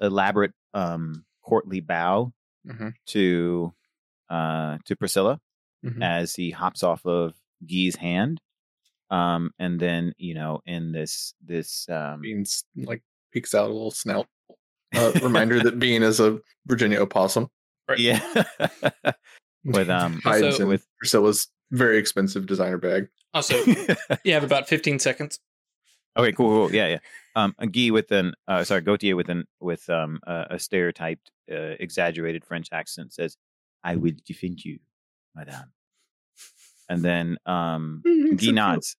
elaborate um, courtly bow Mhm. to uh, to Priscilla Mhm. as he hops off of Guy's hand. Um, and then you know, in this this um, Beans like peeks out a little snout. Uh, [laughs] reminder that Bean is a Virginia opossum. Right. yeah, [laughs] with [laughs] um hides Also- in with Priscilla's very expensive designer bag. Also, [laughs] you have about 15 seconds. Okay, cool, cool. Yeah, yeah. Um, a Guy with an, uh, sorry, Gautier with an, with um, a, a stereotyped, uh, exaggerated French accent says, "I will defend you, Madame." And then um, He's Guy so nods.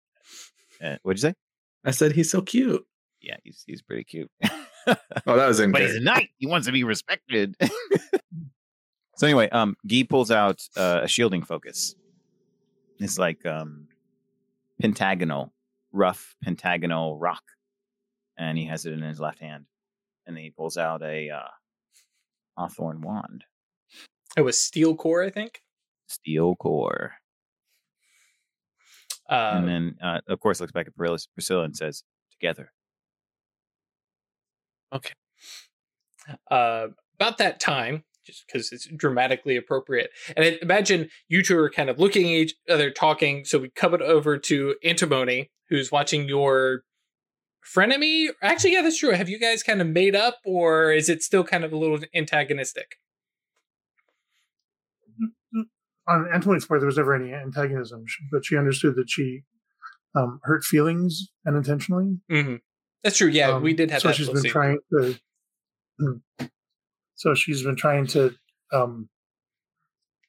Uh, what'd you say? I said he's so cute. Yeah, he's he's pretty cute. Oh, that was in but he's a knight. He wants to be respected. So anyway, um, Guy pulls out uh, a shielding focus. It's like um, pentagonal, rough pentagonal rock, and he has it in his left hand. And then he pulls out a uh, hawthorn wand, It was steel core, I think. steel core, Uh, and then uh, of course looks back at Priscilla Priscilla and says, "Together." Okay. Uh, about that time, just because it's dramatically appropriate. And I imagine you two are kind of looking at each other, talking. So we come it over to Antimony, who's watching your frenemy. Actually, yeah, that's true. Have you guys kind of made up, or is it still kind of a little antagonistic? On Antimony's part, there was never any antagonism, but she understood that she um, hurt feelings unintentionally. hmm That's true. Yeah, Um, we did have so that. she's been scene. trying to. [clears throat] So she's been trying to. Um,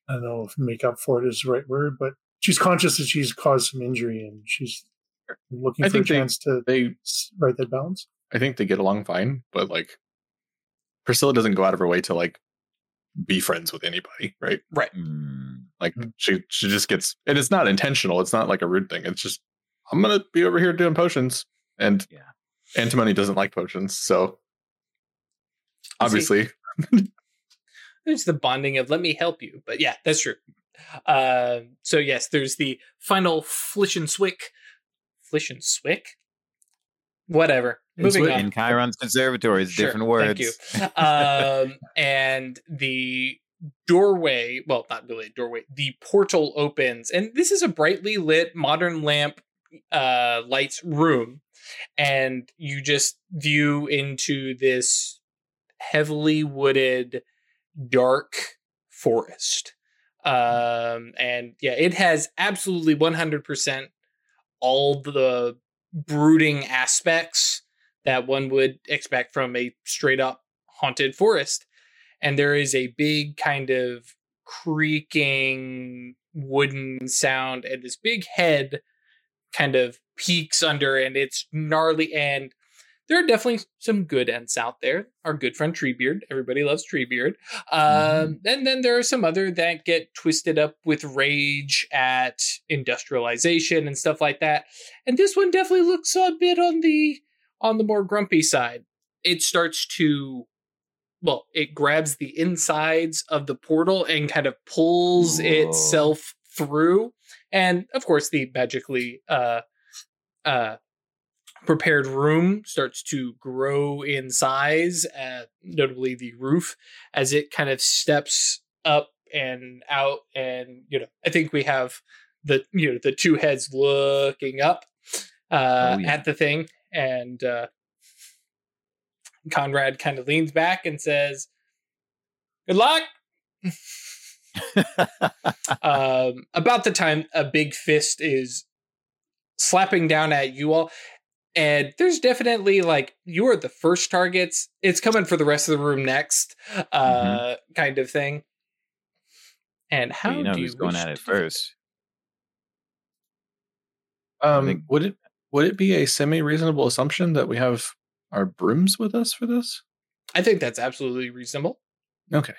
I don't know if make up for it is the right word, but she's conscious that she's caused some injury and she's looking I for a think they- chance to They, s- right that balance. I think they get along fine, but like Priscilla doesn't go out of her way to like be friends with anybody, right? Right. Like Mm. she she just gets, and it's not intentional. It's not like a rude thing. It's just I'm gonna be over here doing potions, and Yeah. Antimony doesn't like potions, so obviously see. [laughs] There's the bonding of let me help you. But yeah, that's true. Uh, so yes, there's the final Flish and Swick. Flish and Swick? Whatever. Moving Swick. on. In Chiron's conservatory, it's Sure, different words. thank you. um, [laughs] and the doorway, well, not really a doorway, the portal opens, and this is a brightly lit modern lamp uh, lights room, and you just view into this heavily wooded, dark forest. Um, and yeah, it has absolutely 100% all the brooding aspects that one would expect from a straight up haunted forest. And there is a big kind of creaking wooden sound, and this big head kind of peeks under, and it's gnarly. And there are definitely some good ents out there. Our good friend Treebeard, everybody loves Treebeard. Um, and then there are some other that get twisted up with rage at industrialization and stuff like that. And this one definitely looks a bit on the on the more grumpy side. It starts to well, it grabs the insides of the portal and kind of pulls Whoa. itself through. And of course, the magically uh uh prepared room starts to grow in size, uh, notably the roof, as it kind of steps up and out. And you know, I think we have the you know the two heads looking up uh, Oh, yeah. at the thing, and uh, Conrad kind of leans back and says, "Good luck." [laughs] um, about the time a big fist is slapping down at you all. And there's definitely like you are the first targets. It's coming for the rest of the room next, uh, kind of thing. And how Well, you know do you going at it to do this? first? Um, think- would it would it be a semi reasonable assumption that we have our brooms with us for this? I think that's absolutely reasonable. Okay.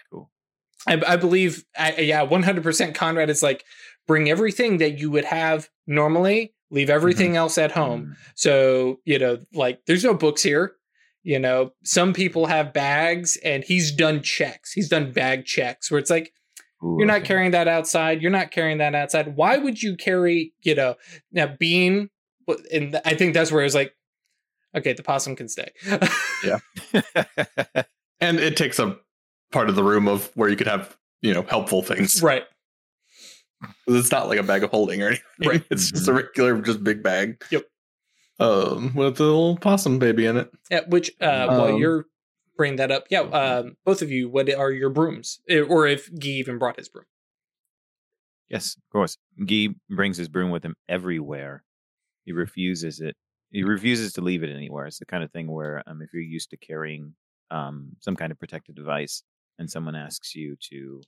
I, I believe, I, yeah, 100% Conrad is like, bring everything that you would have normally, leave everything else at home. Mm, So, you know, like there's no books here. You know, some people have bags and he's done checks. He's done bag checks where it's like, ooh, you're not okay. carrying that outside. You're not carrying that outside. Why would you carry, you know, now Bean? and I think that's where it's like, okay, the possum can stay. Yeah. [laughs] [laughs] and it takes up part of the room of where you could have, you know, helpful things. right. It's not like a bag of holding or anything. Right. It's just a regular, just big bag. Yep. Um, with a little possum baby in it. Yeah, which, uh, while Um, you're bringing that up, yeah, um, both of you, what are your brooms? Or if Guy even brought his broom. Yes, of course. Guy brings his broom with him everywhere. He refuses it. He refuses to leave it anywhere. It's the kind of thing where, um, if you're used to carrying um, some kind of protective device, and someone asks you to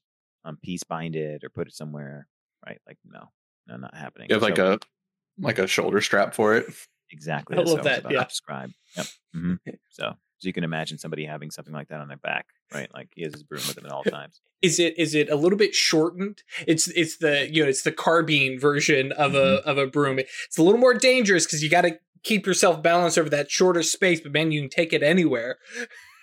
um, peace bind it or put it somewhere, right? Like, no, no, not happening. You have like a like a shoulder strap for it. exactly. I love what that, yeah. to describe. Yep. hmm So, so you can imagine somebody having something like that on their back, right? Like he has his broom with him at all [laughs] times. Is it is it a little bit shortened? It's it's the you know it's the carbine version of a of a broom. It's a little more dangerous because you got to keep yourself balanced over that shorter space. But man, you can take it anywhere.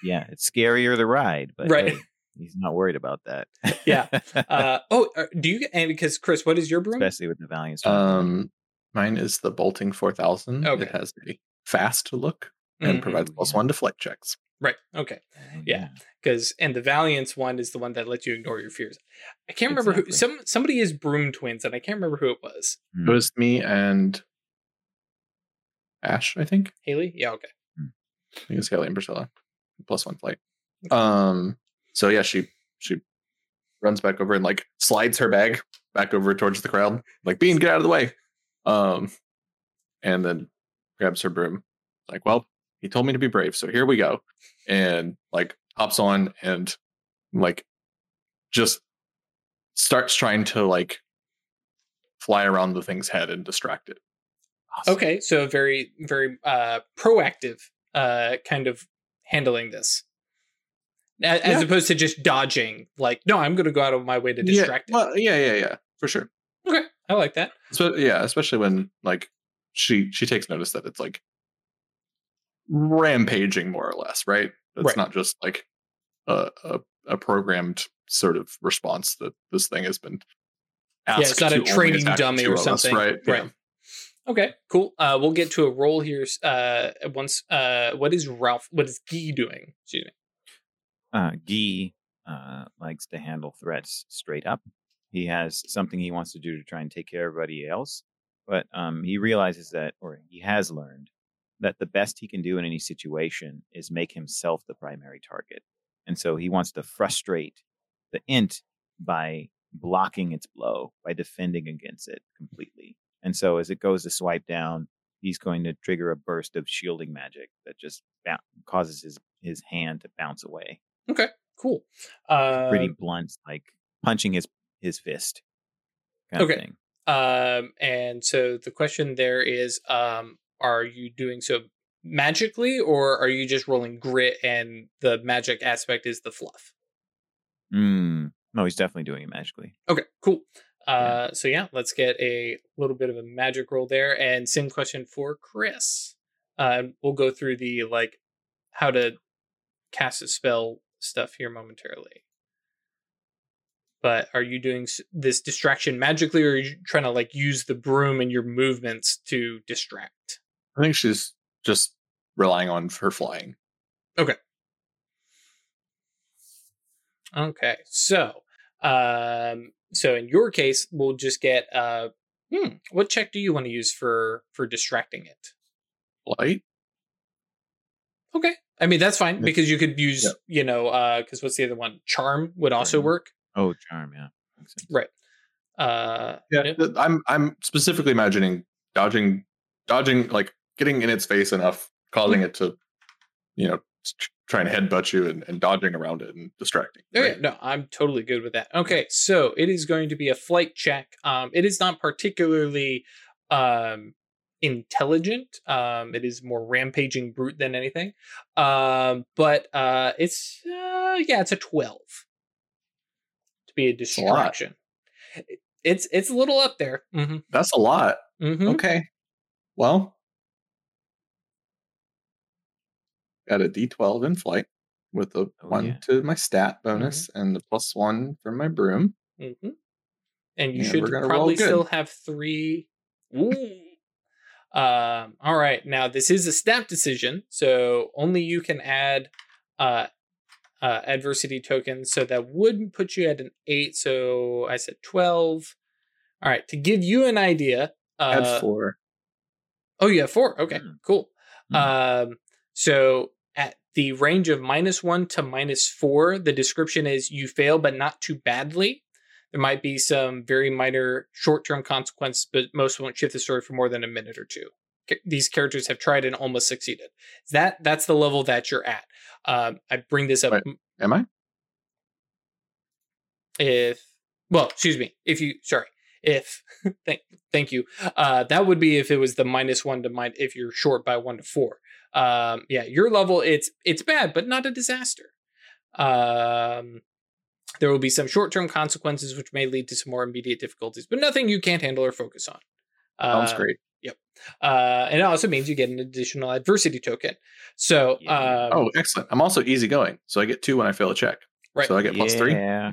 Yeah, it's scarier to ride, but Right. hey, he's not worried about that. Yeah. [laughs] Uh, oh, uh, do you? And because Chris, what is your broom? especially with the Valiant. Um, mine is the bolting four thousand. Okay. It has a fast look and Mhm. provides plus yeah. one to flight checks. Right. Okay. Oh, yeah. Because and the Valiance one is the one that lets you ignore your fears. I can't remember who. Some somebody is broom twins, and I can't remember who it was. Mm. It was me and Ash, I think. Haley. Yeah. Okay. I think it's Haley and Priscilla. Plus one flight. Um so yeah, she she runs back over and like slides her bag back over towards the crowd. Like, Bean, get out of the way. Um and then grabs her broom. Like, well, he told me to be brave, so here we go. And like hops on and like just starts trying to like fly around the thing's head and distract it. Okay. So very very uh proactive uh kind of handling this. As Yeah. opposed to just dodging, like, no, I'm going to go out of my way to distract yeah, well, yeah, yeah, yeah, for sure. Okay, I like that. So yeah, especially when like she she takes notice that it's like rampaging more or less, right? It's Right. not just like a, a a programmed sort of response that this thing has been. Yeah, it's not a training dummy or us, something. right? Right. Yeah. Okay, cool. Uh, we'll get to a roll here. Uh, once. Uh, what is Ralph? What is Guy doing? Excuse me. Uh, Guy uh, likes to handle threats straight up. He has something he wants to do to try and take care of everybody else, but um, he realizes that, or he has learned, that the best he can do in any situation is make himself the primary target. And so he wants to frustrate the ent by blocking its blow, by defending against it completely. And so as it goes to swipe down, he's going to trigger a burst of shielding magic that just bou- causes his, his hand to bounce away Okay, cool. Uh, pretty blunt, like punching his his fist. Kind Okay. Of thing. Um, and so the question there is, um, are you doing so magically, or are you just rolling grit and the magic aspect is the fluff? Mm. No, he's definitely doing it magically. Okay, cool. Uh, so yeah, let's get a little bit of a magic roll there, and same question for Chris. Uh, we'll go through the like how to cast a spell stuff here momentarily. But are you doing this distraction magically, or are you trying to like use the broom and your movements to distract? I think she's just relying on her flying. Okay. Okay, so um, so in your case, we'll just get uh, hmm, what check do you want to use for for distracting it? Flight. Okay. I mean, that's fine because you could use, Yeah. you know, uh, because what's the other one? Charm would also work. Oh, charm. Yeah. Right. Uh, Yeah, Yep. th- I'm I'm specifically imagining dodging, dodging, like getting in its face enough, causing it to, you know, try and headbutt you and, and dodging around it and distracting. Oh, yeah, right? no, I'm totally good with that. Okay, so it is going to be a flight check. Um, it is not particularly um intelligent. Um, it is more rampaging brute than anything. Um, but uh, it's uh, yeah, it's a twelve to be a a lot. distraction. It's it's a little up there. Mm-hmm. That's a lot. Mm-hmm. Okay. Well, got a D12 in flight with a Oh, one yeah. to my stat bonus and the plus one for my broom. Mm-hmm. And you Yeah, should we're gonna roll probably still have three. Ooh. Um, all right. Now this is a snap decision, so only you can add uh, uh, adversity tokens. So that would put you at an eight. So I said twelve. All right. To give you an idea. Uh, Add four. Oh, you have four. Okay, Hmm. cool. Hmm. Um, so at the range of minus one to minus four, the description is you fail, but not too badly. There might be some very minor short term consequences, but most won't shift the story for more than a minute or two. These characters have tried and almost succeeded. That that's the level that you're at. Um, I bring this up Right. Am I? if well excuse me if you sorry if [laughs] thank thank you uh that would be if it was the minus one to min if you're short by one to four um yeah your level it's it's bad but not a disaster um there will be some short-term consequences which may lead to some more immediate difficulties but nothing you can't handle or focus on Sounds Uh, great. uh and it also means you get an additional adversity token so Yeah. um oh, excellent. I'm also easygoing, so I get two when I fail a check. right So I get plus three. Yeah.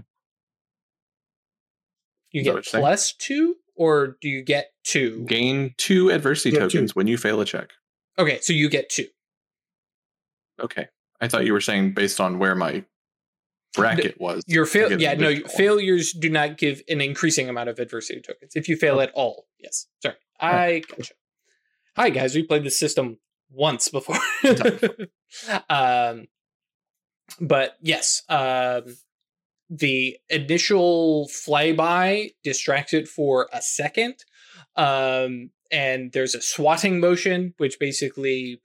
you is get what you're saying? plus two or do you get two Gain two adversity Yeah, two. tokens when you fail a check. okay so you get two Okay. I thought you were saying based on where my bracket was. Your fail, yeah, no, failures do not give an increasing amount of adversity tokens. If you fail at all, yes. Sorry, I gotcha. Hi guys, we played this system once before. [laughs] um, but yes, um, the initial flyby distracts it for a second, um, and there's a swatting motion, which basically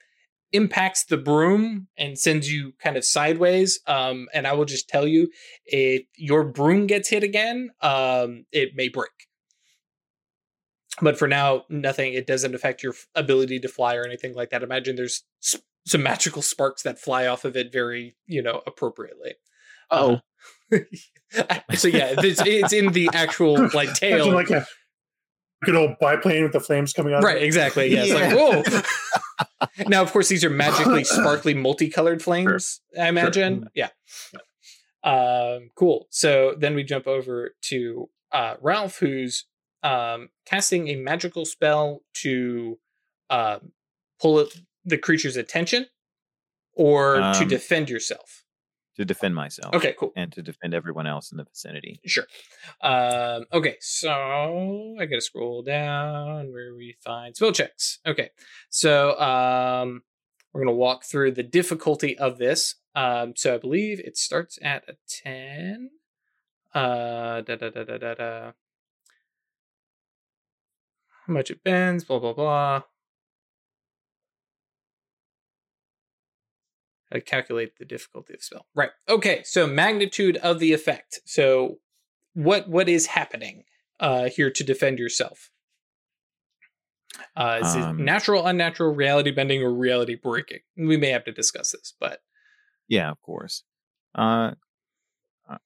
impacts the broom and sends you kind of sideways. Um, and I will just tell you, if your broom gets hit again, um, it may break. But for now, nothing. It doesn't affect your ability to fly or anything like that. Imagine there's s- some magical sparks that fly off of it very, you know, appropriately. Oh, [laughs] so yeah, it's, it's in the actual like [laughs] tail. like a good old biplane with the flames coming out. of Right, it. exactly. Yeah, it's like whoa. [laughs] now, of course, these are magically [laughs] sparkly, multicolored flames. I imagine. Yeah. Um, cool. So then we jump over to uh, Ralph, who's um, casting a magical spell to uh, pull it, the creature's attention, or to Um, defend yourself. To defend myself. Okay, cool. And to defend everyone else in the vicinity. Sure. Um, okay, so I gotta scroll down where we find spell checks. Okay, so um, we're gonna walk through the difficulty of this. Um, so I believe it starts at a ten. Uh, da da da da da da. How much it bends? Blah blah blah. I calculate the difficulty of the spell. Right. Okay. So magnitude of the effect. So what what is happening uh, here to defend yourself? Uh, is it Um, natural, unnatural, reality bending, or reality breaking? We may have to discuss this, but Yeah, of course. Uh, uh,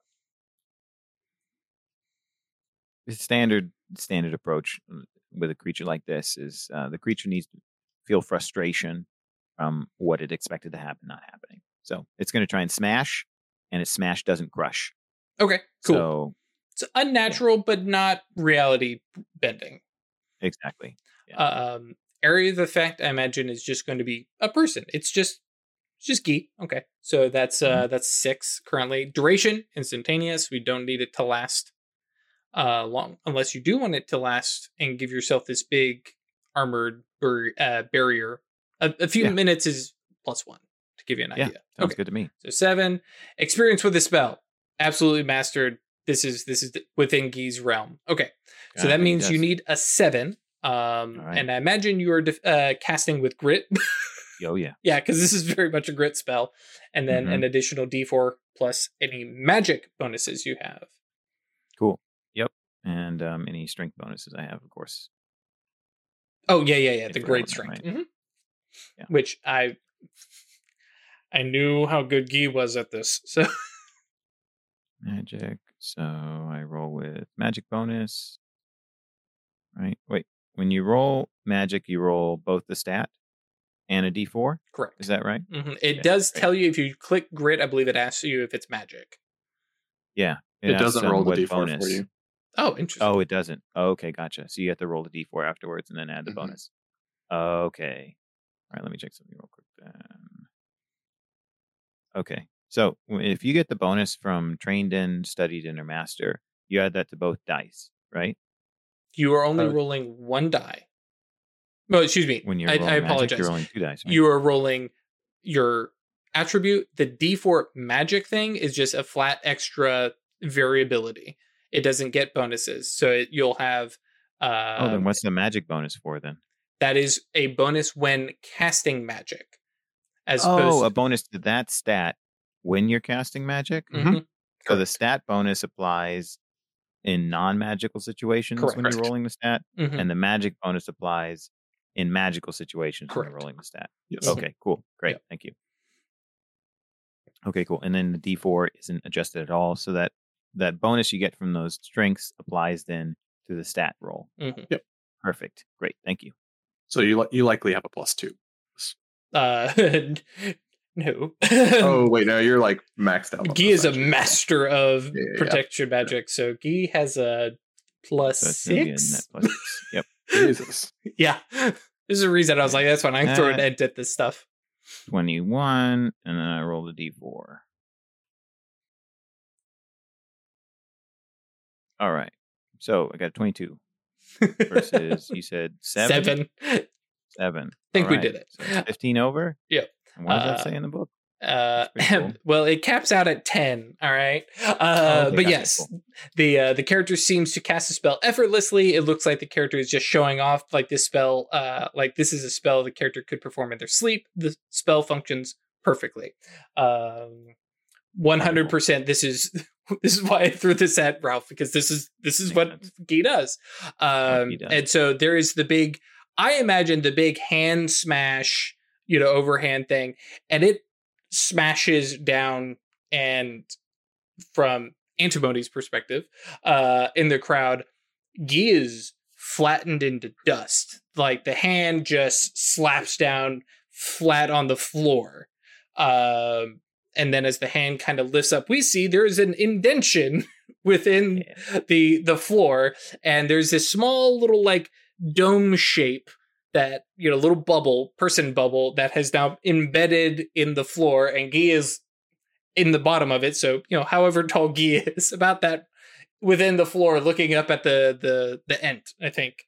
the standard standard approach uh, with a creature like this is uh, the creature needs to feel frustration from what it expected to happen not happening. So it's going to try and smash, and its smash doesn't crush. okay, cool. So it's unnatural, but not reality bending. exactly. Um, area of effect, I imagine, is just going to be a person. It's just it's just key. Okay, so that's uh that's six currently. Duration instantaneous. We don't need it to last uh long, unless you do want it to last and give yourself this big armored bar- uh, barrier. A, a few Yeah. minutes is plus one to give you an Yeah. idea. Sounds okay, good to me. so seven experience with the spell. Absolutely mastered. this is this is within Guy's realm. Okay, so God, that means you need a seven. Um, right. and I imagine you are def- uh, casting with grit. [laughs] Oh yeah. yeah, because this is very much a grit spell, and then Mhm. an additional D4 plus any magic bonuses you have. Cool. Yep. And um, any strength bonuses I have, of course. Oh yeah, yeah, yeah. The great strength, right? Mhm. Yeah. which I I knew how good Guy was at this. [laughs] So Magic. So I roll with magic bonus. Right. Wait. When you roll magic, you roll both the stat and a d4. correct. Is that right? hmm It Yeah, does great. tell you if you click grit. I believe it asks you if it's magic. Yeah. It, asks, doesn't roll the d4 bonus. for you. Oh, interesting. Oh, it doesn't. Oh, okay, gotcha. So you have to roll the d4 afterwards and then add the Mhm. bonus. Okay. All right, let me check something real quick then. Okay. So if you get the bonus from trained in, studied in, or master, you add that to both dice, right? You are only Uh, rolling one die. No, excuse me. When you're I, I magic, apologize. you're rolling two dice. Right? You are rolling your attribute. The D4 magic thing is just a flat extra variability. It doesn't get bonuses, so it, you'll have. Uh, oh, then what's the magic bonus for then? That is a bonus when casting magic, as Oh, opposed. a bonus to that stat when you're casting magic. Mhm. So the stat bonus applies in non-magical situations when you're rolling the stat, Mhm. and the magic bonus applies in magical situations when you're rolling the stat. Yes. Mhm. Okay, cool, great, Yep. thank you. Okay, cool. And then the D4 isn't adjusted at all, so that that bonus you get from those strengths applies then to the stat roll. Mhm. Perfect, great, thank you. So you li- you likely have a plus two. Uh, [laughs] no. oh [laughs] wait, no, you're like maxed out. on Guy those is a master of Yeah, yeah, yeah. protection magic, so Guy has a plus So it's gonna a six. plus six. [laughs] Yep. Jesus. yeah, there's a reason I was like, that's fine. I can throw an Uh, end at this stuff. 21, and then I rolled the D4. All right. So I got a 22 versus, you said [laughs] seven? Seven. Seven. Think All we right. did it. So 15 over? [laughs] Yep. And what does Uh, that say in the book? Uh, cool. [laughs] well, it caps out at ten. All right, uh, Oh, but yes, cool. the uh, the character seems to cast a spell effortlessly. It looks like the character is just showing off like this spell. Uh, like this is a spell the character could perform in their sleep. The spell functions perfectly. Um, one hundred percent. This is [laughs] this is why I threw this at Ralph because this is this is what. Guy does. Um, does. and so there is the big. I imagine the big hand smash, you know, overhand thing, and it smashes down and from antimony's perspective, uh, in the crowd, Guy is flattened into dust. Like the hand just slaps down flat on the floor. Um, and then as the hand kind of lifts up, we see there is an indention [laughs] within the the floor, and there's this small little like dome shape that you know little bubble person bubble that has now embedded in the floor and Guy is in the bottom of it. So you know however tall Guy [laughs] is about that within the floor looking up at the the the ent i think.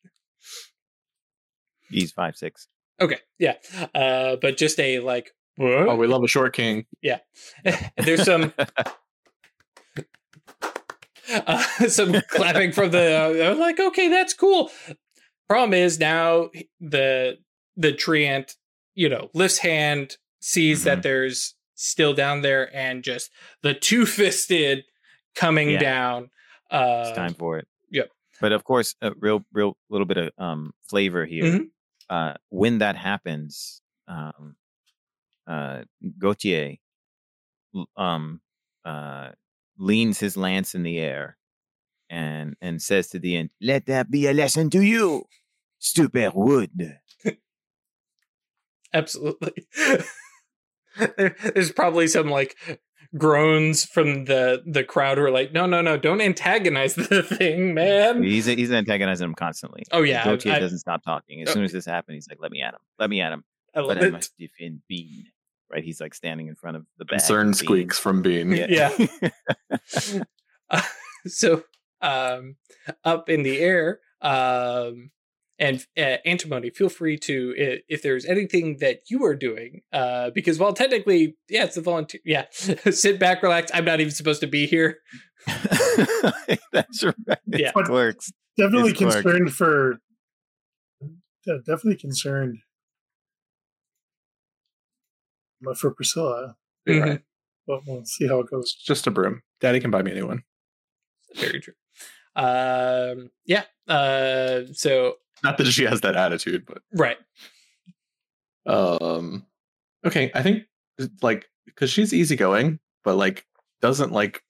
He's five six. okay yeah. Uh but just a like Oh, we love a short king. Yeah, [laughs] there's some [laughs] uh, [laughs] some clapping from the uh, I'm like okay that's cool problem is now the the treant you know lifts hand sees that Mhm. there's still down there and just the two-fisted coming Yeah. down uh it's time for it. yep. But of course, a real, real little bit of um, flavor here. Mhm. Uh, when that happens, um, uh, Gautier um, uh, leans his lance in the air and and says to the ent, "Let that be a lesson to you, stupid wood." absolutely [laughs] there, there's probably some like groans from the the crowd who are like no no no don't antagonize [laughs] the thing man He's he's antagonizing him constantly. Oh, yeah, Gautier doesn't stop talking. As Oh. soon as this happens, he's like, "Let me at him. Let me at him." i love But I it must defend Bean. Right? He's like standing in front of the bag. Concern of Bean. squeaks from Bean. Yeah. Uh, [laughs] [laughs] so um up in the air um and uh, antimony feel free to i- if there's anything that you are doing uh because while technically yeah it's a volunteer yeah [laughs] sit back relax i'm not even supposed to be here That's right. Yeah. It works. Definitely It's Clark. concerned for. yeah, Definitely concerned. But for Priscilla, You're Mhm. right. but we'll see how it goes. It's just a broom. Daddy can buy me a new one. Very true. Um, yeah. Uh, so Not that she has that attitude, but right. um okay i think like because she's easygoing but like doesn't like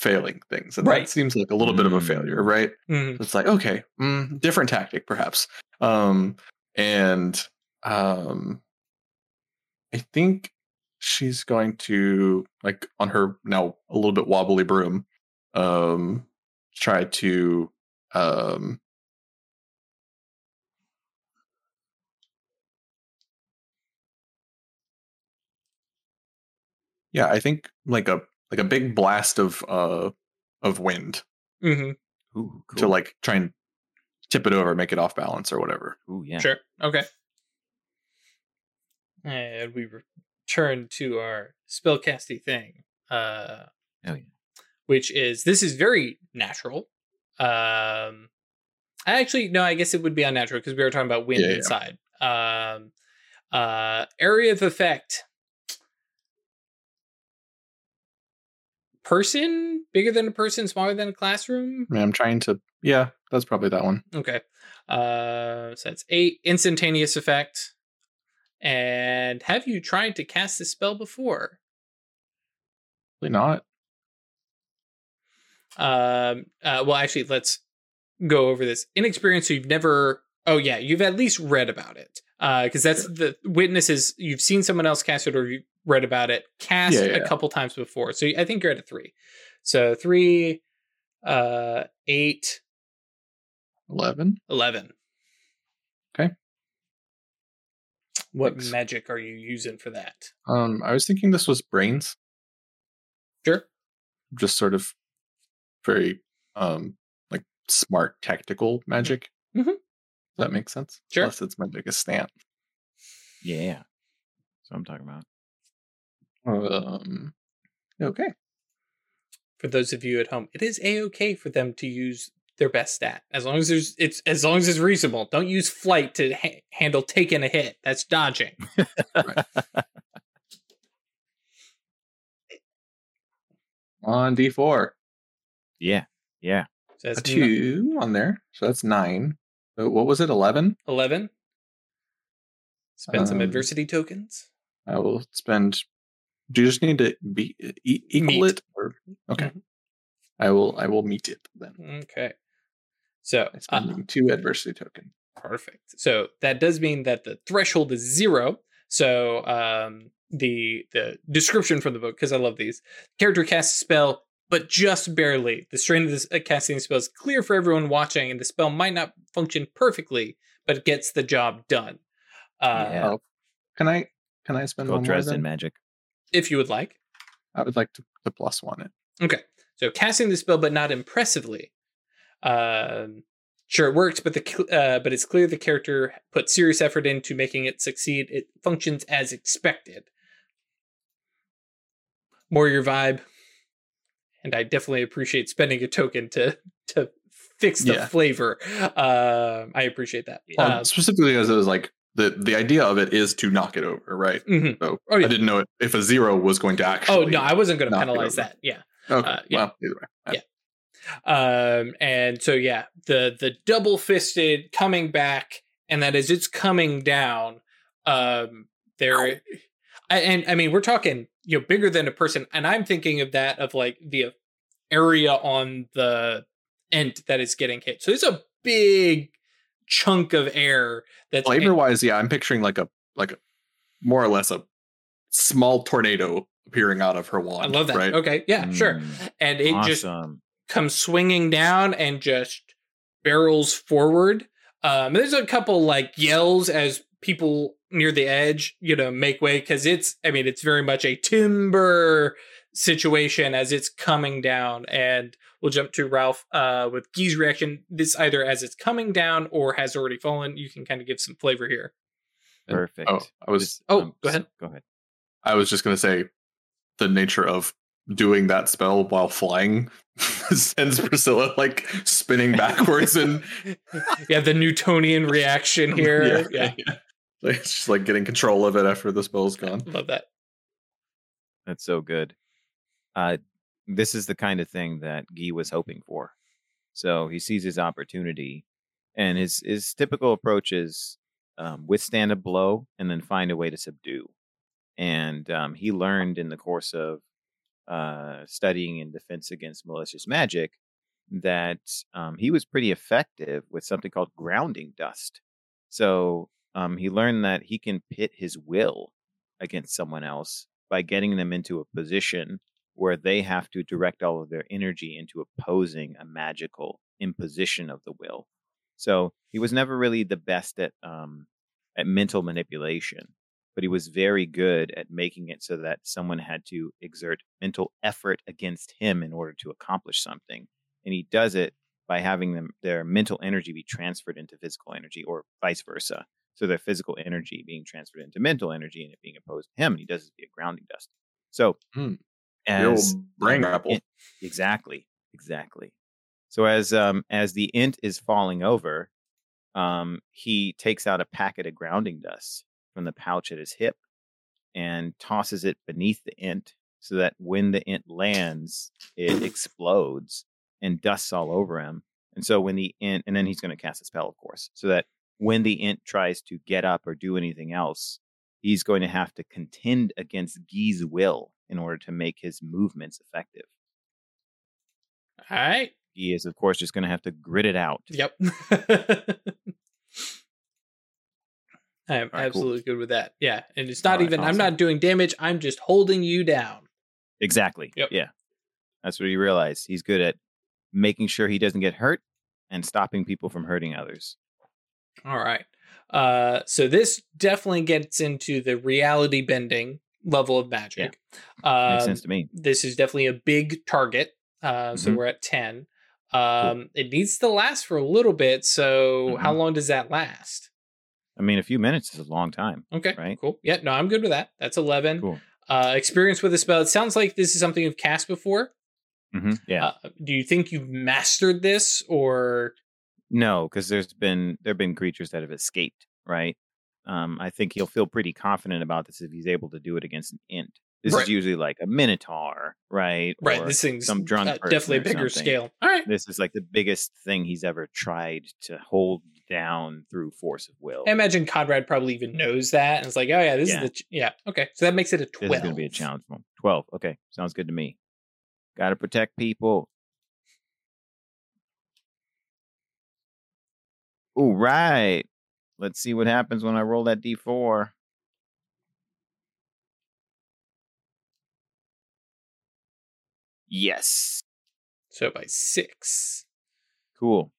failing things and Right. that seems like a little bit of a Mm. failure right Mhm. it's like okay mm, different tactic perhaps um and um i think she's going to like on her now a little bit wobbly broom um try to um yeah i think like a like a big blast of uh of wind Mhm. Ooh, cool. to like try and tip it over make it off balance or whatever Ooh, yeah. Sure. Okay. And we return to our spellcasty thing. Uh, Oh, yeah. which is this is very natural. Um, I actually no, I guess it would be unnatural because we were talking about wind Yeah, yeah. inside. Um, uh, area of effect. Person bigger than a person, smaller than a classroom. I'm trying to yeah that's probably that one Okay. Uh, so that's eight instantaneous effect. And have you tried to cast this spell before? Probably not Um, uh, well, actually, let's go over this. Inexperienced, so you've never. Oh yeah, you've at least read about it. Because that's the witnesses. You've seen someone else cast it, or you read about it cast Yeah, a couple times before. So I think you're at a three. So three, uh, eight, 11 eleven. Okay. What Thanks. magic are you using for that? um i was thinking this was brains Sure. just sort of very um like smart tactical magic Mhm. Does that make sense Sure. Plus, it's my biggest stamp Yeah. That's what I'm talking about. um okay for those of you at home, it is a okay for them to use their best stat as long as there's it's as long as it's reasonable. Don't use flight to ha- handle taking a hit. That's dodging. [laughs] on d4 Yeah. Yeah. So a that's two on there so that's nine so what was it 11 eleven. Spend some Um, adversity tokens. i will spend do you just need to be e- equal Meet. it or okay Mhm. i will i will meet it then Okay. So i'm uh, two adversity token Perfect. So that does mean that the threshold is zero. So um, the the description from the book, because I love these, character casts spell, but just barely. The strain of this uh, casting the spell is clear for everyone watching, and the spell might not function perfectly, but it gets the job done. Uh, Yeah. Oh, can i can i spend Called one more Dresden then? Magic. If you would like. i would like to, to plus one it Okay. So casting the spell, but not impressively. Um, sure, it works, but the uh, but it's clear the character put serious effort into making it succeed. It functions as expected. More your vibe, and I definitely appreciate spending a token to [laughs] to fix the Yeah. flavor. Um, I appreciate that. Um, Uh, specifically as it was like the the idea of it is to knock it over, right? mhm. So Oh, yeah. I didn't know if a zero was going to actually. Oh no, I wasn't going to penalize that. Yeah. Okay. uh, yeah. Well, either way. Yeah. Um and so yeah the the double fisted coming back and that as it's coming down um there I- and i mean we're talking you know bigger than a person and i'm thinking of that of like the area on the end that is getting hit so it's a big chunk of air that's Flavor wise, yeah, I'm picturing like a like a more or less a small tornado appearing out of her wand. i love that Right. okay yeah sure Mm, and it just awesome. Comes swinging down and just barrels forward. Um, there's a couple like yells as people near the edge, you know, make way because it's, I mean, it's very much a timber situation as it's coming down. And we'll jump to Ralph uh, with Guy's reaction. This either as it's coming down or has already fallen. You can kind of give some flavor here. Perfect. Oh, I was Just- Oh, um, go ahead. Go ahead. I was just gonna say the nature of doing that spell while flying [laughs] sends Priscilla like spinning [laughs] backwards and [laughs] yeah, the Newtonian reaction here. Yeah, yeah. Like, it's just like getting control of it after the spell's gone. love that. That's so good. Uh, this is the kind of thing that Guy was hoping for. So he sees his opportunity, and his his typical approach is um, withstand a blow and then find a way to subdue. And um, he learned in the course of uh, studying in defense against malicious magic that um, he was pretty effective with something called grounding dust. So um, he learned that he can pit his will against someone else by getting them into a position where they have to direct all of their energy into opposing a magical imposition of the will. So he was never really the best at um, at mental manipulation, but he was very good at making it so that someone had to exert mental effort against him in order to accomplish something. And he does it by having them their mental energy be transferred into physical energy or vice versa. So their physical energy being transferred into mental energy and it being opposed to him. And he does it via grounding dust. So Hmm. as brain grapple. it- exactly, exactly. So as um as the ent is falling over, um he takes out a packet of grounding dust from the pouch at his hip and tosses it beneath the ent so that when the ent lands, it explodes and dusts all over him. And so when the ent and then he's going to cast a spell, of course, so that when the ent tries to get up or do anything else, he's going to have to contend against Guy's will in order to make his movements effective. All right. He is, of course, just going to have to grit it out. Yep. [laughs] I am right, cool. absolutely good with that. Yeah. And it's not right, even, I'm not doing damage. I'm just holding you down. Exactly. Yep. Yeah. That's what he realized. He's good at making sure he doesn't get hurt and stopping people from hurting others. All right. Uh, so this definitely gets into the reality bending level of magic. Makes Um, sense to me. this is definitely a big target. Uh, so Mhm. we're at 10. Um, It needs to last for a little bit. So Mm-hmm. how long does that last? I mean, a few minutes is a long time. Okay. Right. Cool. Yeah. No, I'm good with that. That's 11. Cool. Uh, experience with the spell. It sounds like this is something you've cast before. hmm Yeah. Uh, do you think you've mastered this or No, because there's been there've been creatures that have escaped, right? Um, I think he'll feel pretty confident about this if he's able to do it against an ent. This Right. is usually like a minotaur, right? right? Or This thing's some drunk uh, definitely a bigger something. scale. All right. This is like the biggest thing he's ever tried to hold down through force of will. I imagine Conrad probably even knows that and it's like, oh yeah, this Yeah. is the ch- yeah. Okay, so that makes it a twelve. This is going to be a challenge for him. Twelve. Okay, sounds good to me. Got to protect people. Ooh, right. Let's see what happens when I roll that d4. Yes. So by six, Cool.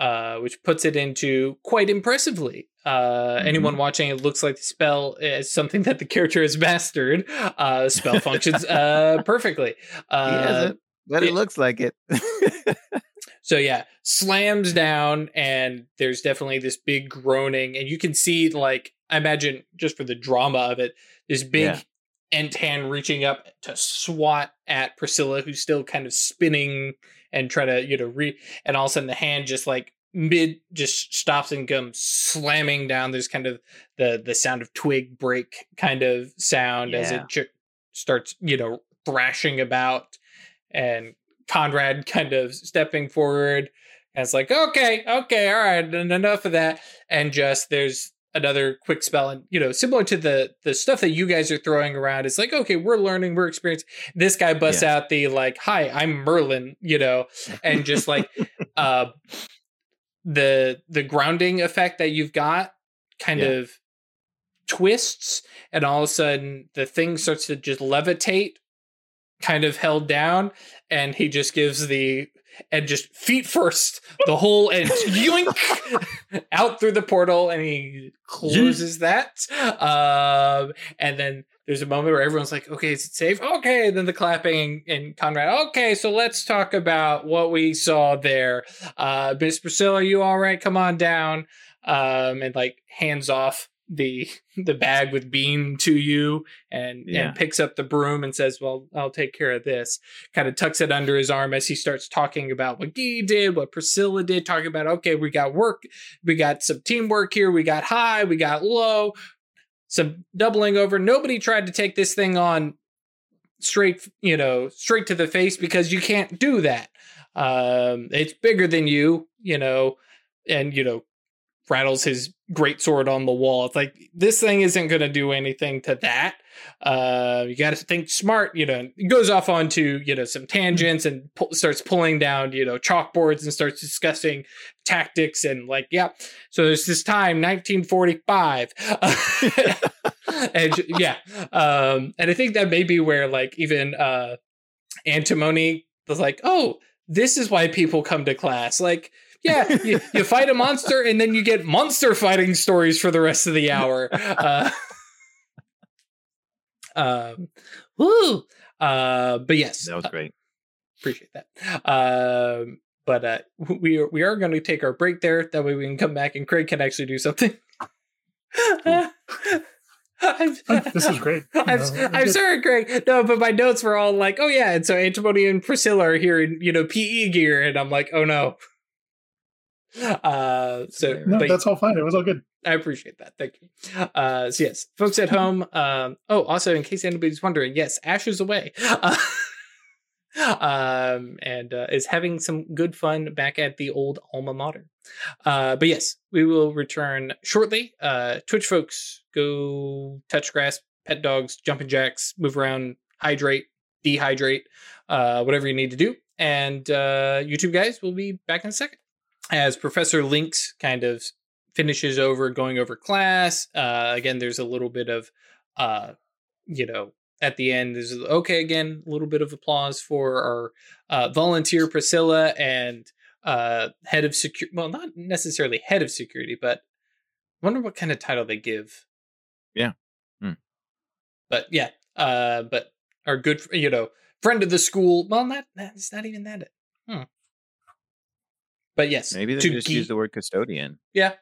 Uh, which puts it into quite impressively. Uh, Mm-hmm. Anyone watching it looks like the spell is something that the character has mastered. Uh, spell [laughs] functions uh, perfectly. he Uh, hasn't, but it it- looks like it. [laughs] So yeah, slams down, and there's definitely this big groaning, and you can see like I imagine just for the drama of it, this big Yeah. ent hand reaching up to swat at Priscilla, who's still kind of spinning and try to you know re, and all of a sudden the hand just like mid just stops and comes slamming down. There's kind of the the sound of twig break kind of sound as it ch- starts you know thrashing about, and Conrad [laughs] kind of stepping forward and it's like, okay, okay, all right, en- enough of that. And just there's another quick spell, and you know, similar to the the stuff that you guys are throwing around. It's like, okay, we're learning, we're experiencing. This guy busts Yes. out the like, hi, I'm Merlin, you know, and just like [laughs] uh the the grounding effect that you've got kind Yeah. of twists and all of a sudden the thing starts to just levitate kind of held down and he just gives the and just feet first the whole and yoink! [laughs] Out through the portal and he closes that. Um and then there's a moment where everyone's like okay is it safe? Okay and then the clapping and conrad okay so let's talk about what we saw there. Uh miss priscilla you all right? Come on down. Um and like hands off the the bag with bean to you and Yeah. and picks up the broom and says, "Well, I'll take care of this." Kind of tucks it under his arm as he starts talking about what Guy did, what Priscilla did, talking about, "Okay, we got work, we got some teamwork here, we got high, we got low, some doubling over. Nobody tried to take this thing on straight, you know, straight to the face because you can't do that. Um, it's bigger than you, you know, and you know, rattles his great sword on the wall. It's like this thing isn't going to do anything to that. Uh, you got to think smart. You know, it goes off onto you know some tangents and pu- starts pulling down you know chalkboards and starts discussing tactics and like yeah. So there's this time, 1945. [laughs] and yeah, um, and I think that may be where like even uh, antimony was like, oh, this is why people come to class. Like, yeah, you, you fight a monster and then you get monster fighting stories for the rest of the hour. [laughs] Uh, um, woo. Uh, but yes, That was great. appreciate that. Um, but uh, we are, we are going to take our break there. That way we can come back and Craig can actually do something. I'm, this is great. [laughs] I'm, know, I'm sorry, Craig. No, but my notes were all like, "Oh yeah," and so Antimony and Priscilla are here in you know PE gear, and I'm like, "Oh no." [laughs] Uh, so No, but that's all fine. It was all good. I appreciate that. Thank you. Uh, so yes, folks at home. Um, oh, also in case anybody's wondering, yes, Ash is away. Uh, [laughs] um, and uh, is having some good fun back at the old alma mater. Uh, but yes, we will return shortly. Uh, Twitch folks, go touch grass, pet dogs, jumping jacks, move around, hydrate, dehydrate, uh, whatever you need to do. And uh, YouTube guys we'll be back in a second as Professor Links kind of finishes over going over class. Uh, again, there's a little bit of, uh, you know, at the end, there's okay again, a little bit of applause for our uh, volunteer Priscilla and uh, head of security. Well, not necessarily head of security, but I wonder what kind of title they give. Yeah. Hmm. But yeah, uh, but our good, you know, friend of the school. Well, not that that's not even that. Hmm. But yes, Maybe they to just ge- use the word custodian. yeah.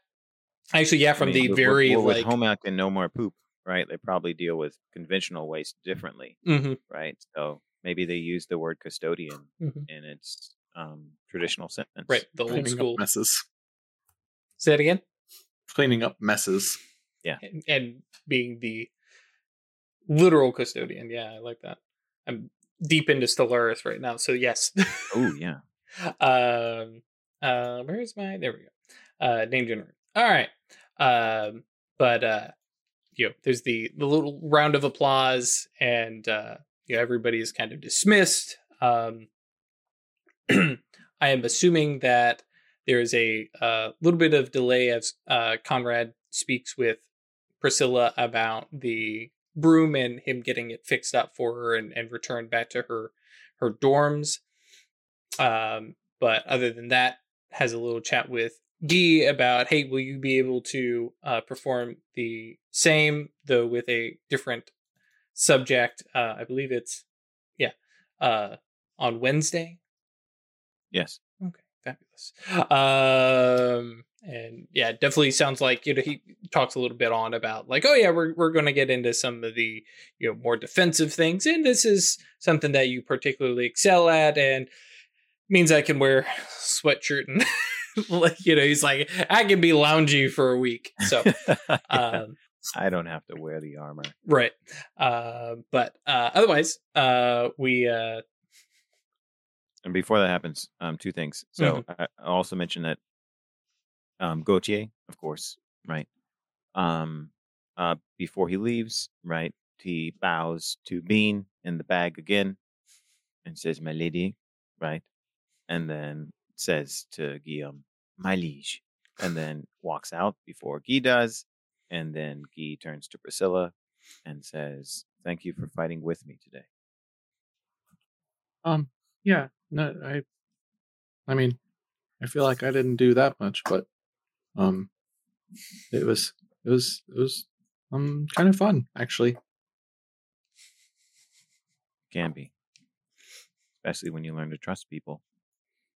Actually, yeah, I from mean, the with- very with, with like. home ec and no more poop, right? They probably deal with conventional waste differently, Mhm, right? So maybe they use the word custodian mhm. in its um, traditional sentence. Right, the old Cleaning school. up messes. Say it again. Cleaning up messes. and, and being the literal custodian. Yeah, I like that. I'm deep into Stellaris right now, so yes. Oh yeah. [laughs] um, uh, where's my? There we go. Uh, name generator. All right. Um, but uh, you know, there's the the little round of applause, and uh, you know, everybody is kind of dismissed. Um, [clears throat] I am assuming that there is a uh, little bit of delay as uh, Conrad speaks with Priscilla about the broom and him getting it fixed up for her and, and returned back to her her dorms. Um, but other than that, has a little chat with Guy about, hey, will you be able to uh, perform the same though with a different subject? Uh, I believe it's yeah, uh, on Wednesday. Yes. Okay, fabulous. Um, and yeah, it definitely sounds like you know he talks a little bit on about like, oh yeah, we're we're going to get into some of the you know more defensive things, and this is something that you particularly excel at, and means I can wear sweatshirt and [laughs] like you know he's like I can be loungy for a week, so [laughs] um, I don't have to wear the armor. right. Uh, but uh, otherwise, uh, we uh, And before that happens, um, two things. So Mm-hmm. I I also mentioned that um, Gautier, of course, right? Um, uh, before he leaves, right, he bows to Bean in the bag again and says, "My lady," right, and then says to Guillaume, "My liege," and then walks out before Guy does, and then Guy turns to Priscilla and says, "Thank you for fighting with me today." Um, yeah, no, I, I mean, I feel like I didn't do that much, but, um, it was, it was, it was, um, kind of fun actually. can be, especially when you learn to trust people.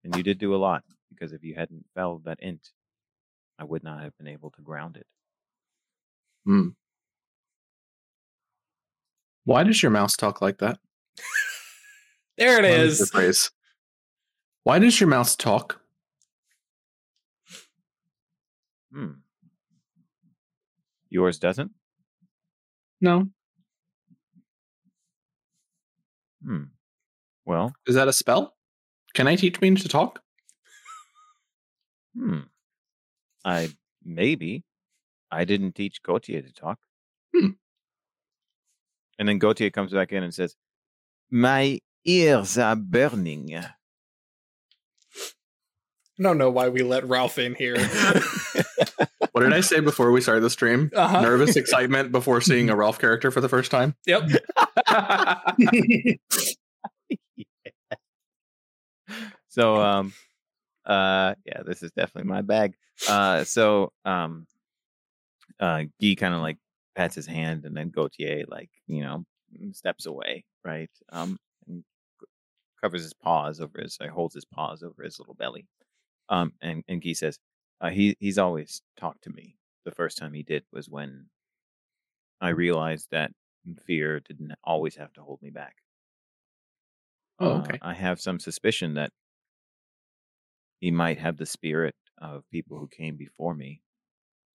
And you did do a lot because if you hadn't felled that ent, I would not have been able to ground it. Hmm. Why does your mouse talk like that? [laughs] There it is. The phrase? Why does your mouse talk? Hmm. Yours doesn't? No. Hmm. Well, Is that a spell? Can I teach me to talk? hmm. I maybe. I didn't teach Gautier to talk. Hmm. And then Gautier comes back in and says, My ears are burning. I don't know why we let Ralph in here. [laughs] What did I say before we started the stream? Uh-huh. Nervous excitement before seeing a Ralph character for the first time. Yep. [laughs] [laughs] so um uh yeah this is definitely my bag. Uh so um uh guy kind of like pats his hand and then gautier like you know steps away right um and covers his paws over his uh, holds his paws over his little belly um and and guy says uh, he he's always talked to me. The first time he did was when i realized that fear didn't always have to hold me back. Oh, uh, okay. I have some suspicion that he might have the spirit of people who came before me.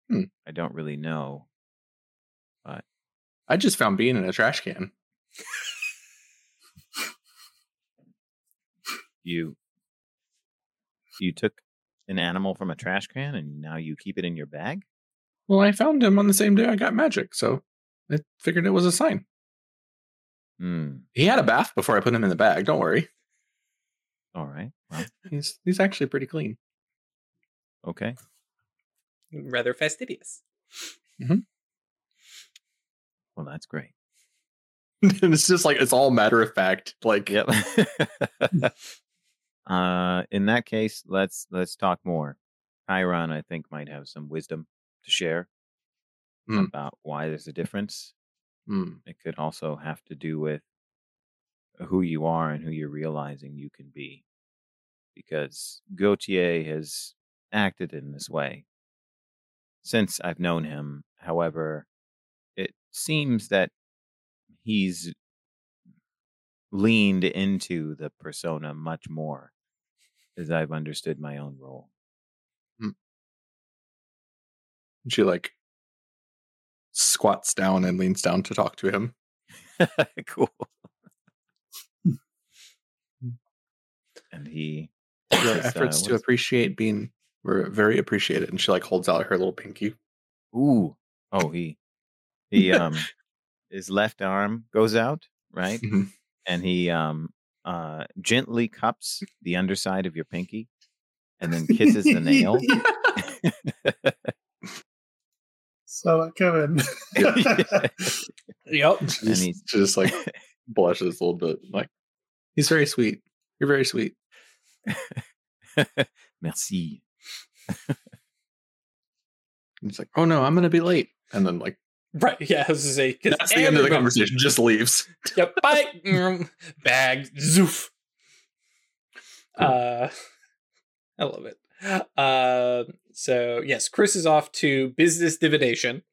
Hmm. I don't really know. But I just found being in a trash can. You you took an animal from a trash can and now you keep it in your bag? Well, I found him on the same day I got magic, so I figured it was a sign. Hmm. He had a bath before I put him in the bag. Don't worry. All right. Well, He's he's actually pretty clean. okay. Rather fastidious. Hmm. Well, that's great. and [laughs] it's just like it's all matter of fact. Like Yep. [laughs] [laughs] uh in that case, let's let's talk more. Chiron, I think, might have some wisdom to share Hmm. about why there's a difference. hmm, It could also have to do with who you are and who you're realizing you can be. Because Gautier has acted in this way since I've known him. However, it seems that he's leaned into the persona much more as I've understood my own role. Hmm. she like squats down and leans down to talk to him. [laughs] cool. And he Your says, uh, efforts to appreciate being were very appreciated, and she like holds out her little pinky. Ooh. Oh, he he [laughs] um his left arm goes out, right? Mhm. And he um uh gently cups the underside of your pinky and then kisses the nail. Saw that coming. Yep. And just, he's- just like [laughs] blushes a little bit. Like he's very sweet. You're very sweet. [laughs] Merci. He's like, oh no, I'm gonna be late. And then like Right. Yeah. I was to say 'cause that's the end of the conversation. Just leaves. [laughs] Yep. Bye. Mm, Bag. Zoof. Uh, [laughs] I love it. Uh, so yes, Chris is off to business divination.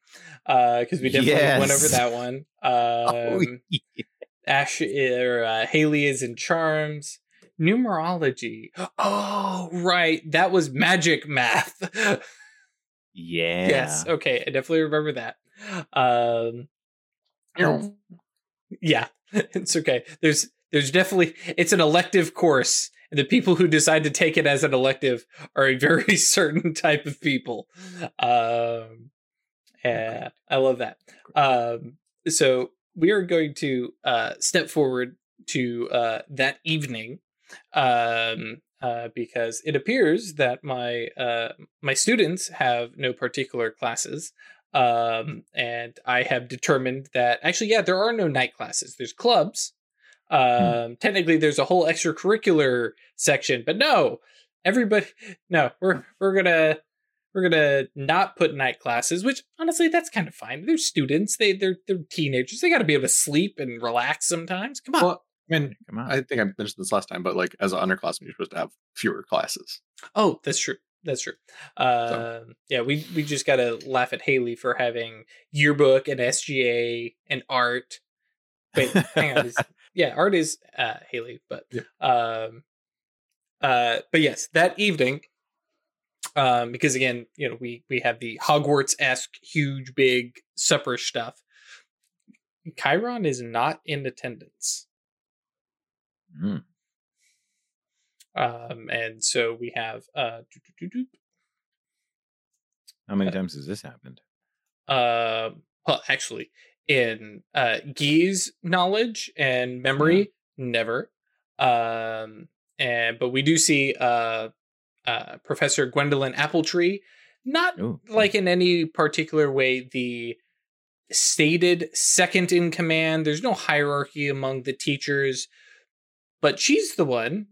Uh, because we definitely went over that one. Oh, Um, Ash or uh, Haley is in charms. Numerology. Oh, right. That was magic math. yeah. Yes. Okay. I definitely remember that. Um, yeah, [laughs] it's okay. There's there's definitely it's an elective course, and the people who decide to take it as an elective are a very [laughs] certain type of people. Um, and I love that. Um, so we are going to uh, step forward to uh, that evening um, uh, because it appears that my uh, my students have no particular classes um and i have determined that actually yeah there are no night classes there's clubs um technically there's a whole extracurricular section but no everybody [laughs] no we're we're gonna we're gonna not put night classes which honestly that's kind of fine they're students they they're they're teenagers they got to be able to sleep and relax sometimes come on. Well, I mean. I think I mentioned this last time, but like as an underclassman, you're supposed to have fewer classes. oh that's true that's true. Uh, yeah, we we just gotta laugh at Haley for having yearbook and SGA and art. Wait, hang on. Is, [laughs] yeah, art is uh, Haley, but Yeah. um, uh, but yes, that evening, um, because again, you know, we we have the Hogwarts esque huge big supper stuff. Chiron is not in attendance. Mm. Um, and so we have uh. How many times has this happened? uh, well, actually, in uh, Guy's knowledge and memory, never. Um, and but we do see uh, uh, Professor Gwendolyn Appletree, not Ooh. like in any particular way the stated second in command. There's no hierarchy among the teachers, but she's the one,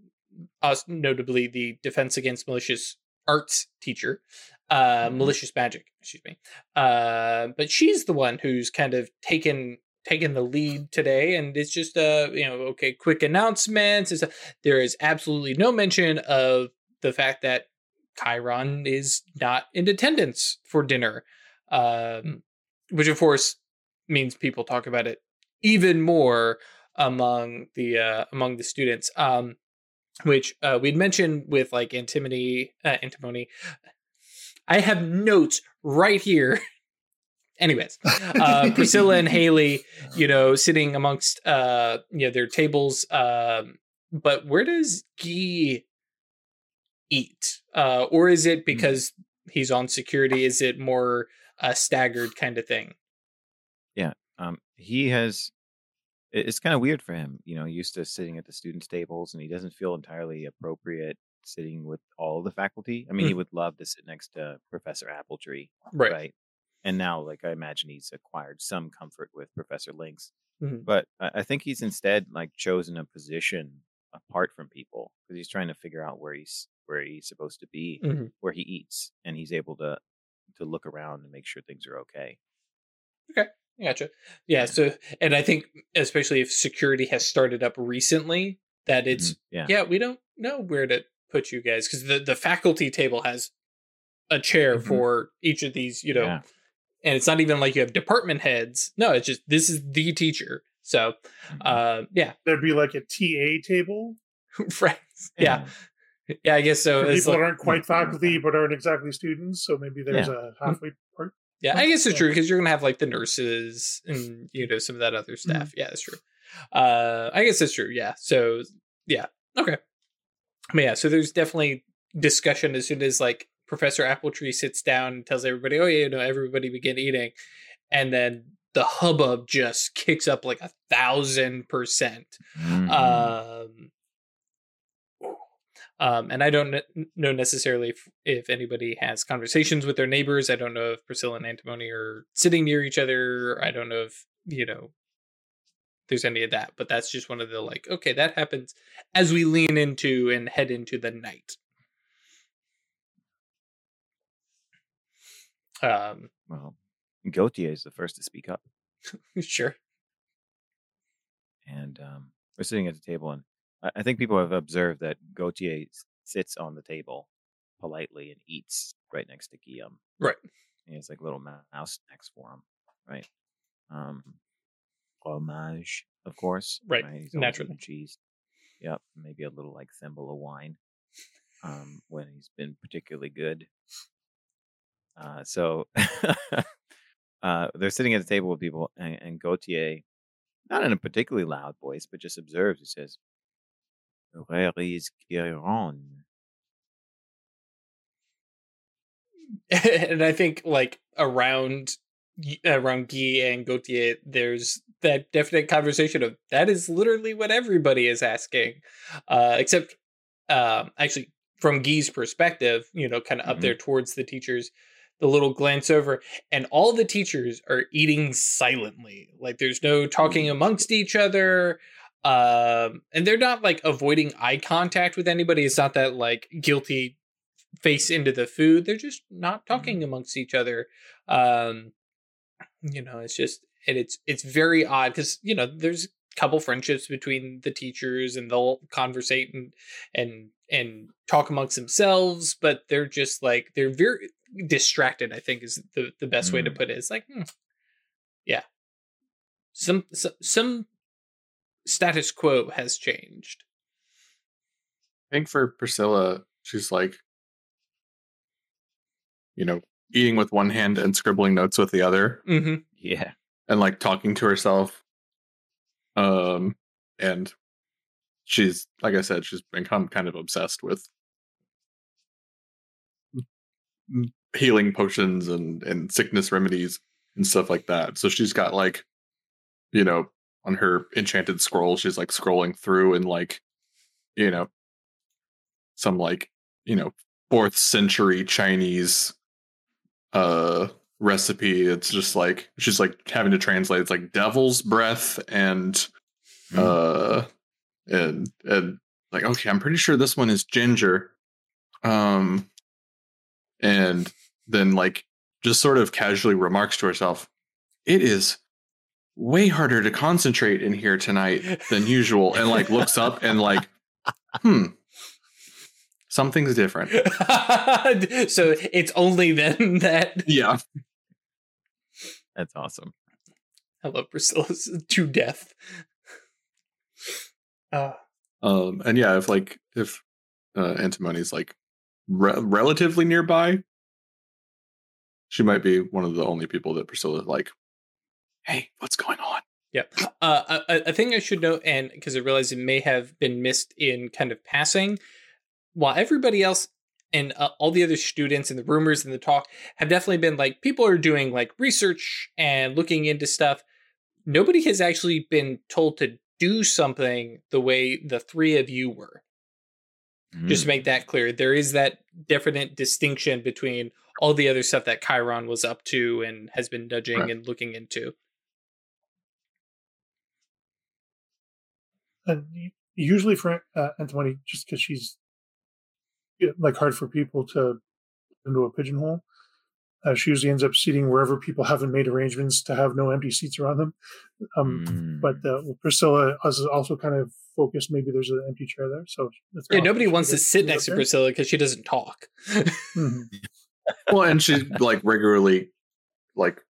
us notably the Defense Against Malicious Arts teacher, uh, Mhm. malicious magic, excuse me. Uh, but she's the one who's kind of taken taken the lead today, and it's just uh, you know, okay, quick announcements. There is absolutely no mention of the fact that Chiron is not in attendance for dinner, um, which of course means people talk about it even more among the uh, among the students. Um, which uh, we'd mentioned with like antimony, uh, antimony. I have notes right here. [laughs] Anyways, uh, Priscilla and [laughs] Haley, you know, sitting amongst uh, you know their tables. Um, but where does Guy eat? Uh, or is it because he's on security? Is it more a staggered kind of thing? Yeah, um, he has. It- It's kind of weird for him, you know. Used to sitting at the students' tables, and he doesn't feel entirely appropriate sitting with all the faculty. I mean, he Mm. would love to sit next to Professor Appletree, Right. right? And now, like, I imagine he's acquired some comfort with Professor Lynx. Mhm. But I, think he's instead like chosen a position apart from people because he's trying to figure out where he's where he's supposed to be, Mhm. where he eats, and he's able to to look around and make sure things are okay. okay. Gotcha. Yeah. So, and I think especially if security has started up recently, that it's Mhm. yeah, yeah, we don't know where to put you guys because the the faculty table has a chair Mhm. for each of these, you know, Yeah. and it's not even like you have department heads. No, it's just this is the teacher. So, Mhm. uh, yeah, There'd be like a TA table [laughs] right. Yeah, yeah, I guess so. for It's people like- that aren't quite faculty but aren't exactly students. So maybe there's a halfway part. Yeah, I guess it's true because you're gonna have like the nurses and you know some of that other Mm-hmm. staff. Yeah, that's true. Uh, I guess that's true. Yeah. So yeah, okay. But yeah, so there's definitely discussion as soon as like Professor Appletree sits down and tells everybody, "Oh yeah, you know, everybody begin eating," and then the hubbub just kicks up like a thousand percent. Mhm. Um, um, and I don't kn- know necessarily if, if anybody has conversations with their neighbors. I don't know if Priscilla and Antimony are sitting near each other. I don't know if, you know, there's any of that, but that's just one of the like, okay, that happens as we lean into and head into the night. Um, well, Gautier is the first to speak up, [laughs] sure. and um, we're sitting at the table, and I, think people have observed that Gautier sits on the table politely and eats right next to Guillaume. Right. He has like little mouse snacks for him, right? Um, fromage, of course. Right, He's naturally. cheese. Yep, maybe a little like thimble of wine. Um, when he's been particularly good. Uh, so [laughs] uh, they're sitting at the table with people, and, and Gautier, not in a particularly loud voice, but just observes. He says, "Where is Chiron?" and I think like around around Guy and Gautier, there's that definite conversation of that is literally what everybody is asking, uh, except um, actually from Guy's perspective, you know, kind of up Mhm. there towards the teachers. The little glance over, and all the teachers are eating silently. Like there's no talking amongst each other. Um, and they're not like avoiding eye contact with anybody. It's not that like guilty face into the food. They're just not talking amongst each other. Um, you know, it's just and it's it's very odd because you know there's a couple friendships between the teachers and they'll conversate and and and talk amongst themselves, but they're just like they're very distracted. I think is the the best way to Mm. put it. It's like, hmm, yeah, some some some status quo has changed. I think for Priscilla, she's like, you know, eating with one hand and scribbling notes with the other, hmm Yeah. and like talking to herself. Um, and she's like I said, she's become kind of obsessed with healing potions and and sickness remedies and stuff like that. So she's got like, you know, on her enchanted scroll, she's like scrolling through and like, you know, some like, you know, fourth century Chinese uh recipe. It's just like she's like having to translate. It's like devil's breath and Mm. uh and and like okay, I'm pretty sure this one is ginger. Um and then like just sort of casually remarks to herself, "It is way harder to concentrate in here tonight than usual," and like looks up and like, "Hmm, something's different." [laughs] so it's only then that [laughs] Yeah, That's awesome. I love Priscilla's to death. Uh, um, and yeah, if like if uh, Antimony's like re- relatively nearby, she might be one of the only people that Priscilla like. Hey, what's going on? Yeah. Uh, a, a thing I should note, and because I realize it may have been missed in kind of passing, while everybody else and uh, all the other students and the rumors and the talk have definitely been like people are doing like research and looking into stuff. Nobody has actually been told to do something the way the three of you were. Just to Mm. make that clear, there is that definite distinction between all the other stuff that Chiron was up to and has been nudging Right. and looking into. And usually for uh, Antimony, just because she's yeah, like hard for people to into a pigeonhole, uh, she usually ends up seating wherever people haven't made arrangements to have no empty seats around them. Um, Mm. But uh, Priscilla is also kind of focused. Maybe there's an empty chair there, so that's Yeah, nobody wants to sit next to. Priscilla because she doesn't talk. [laughs] Mhm. Well, and she like regularly like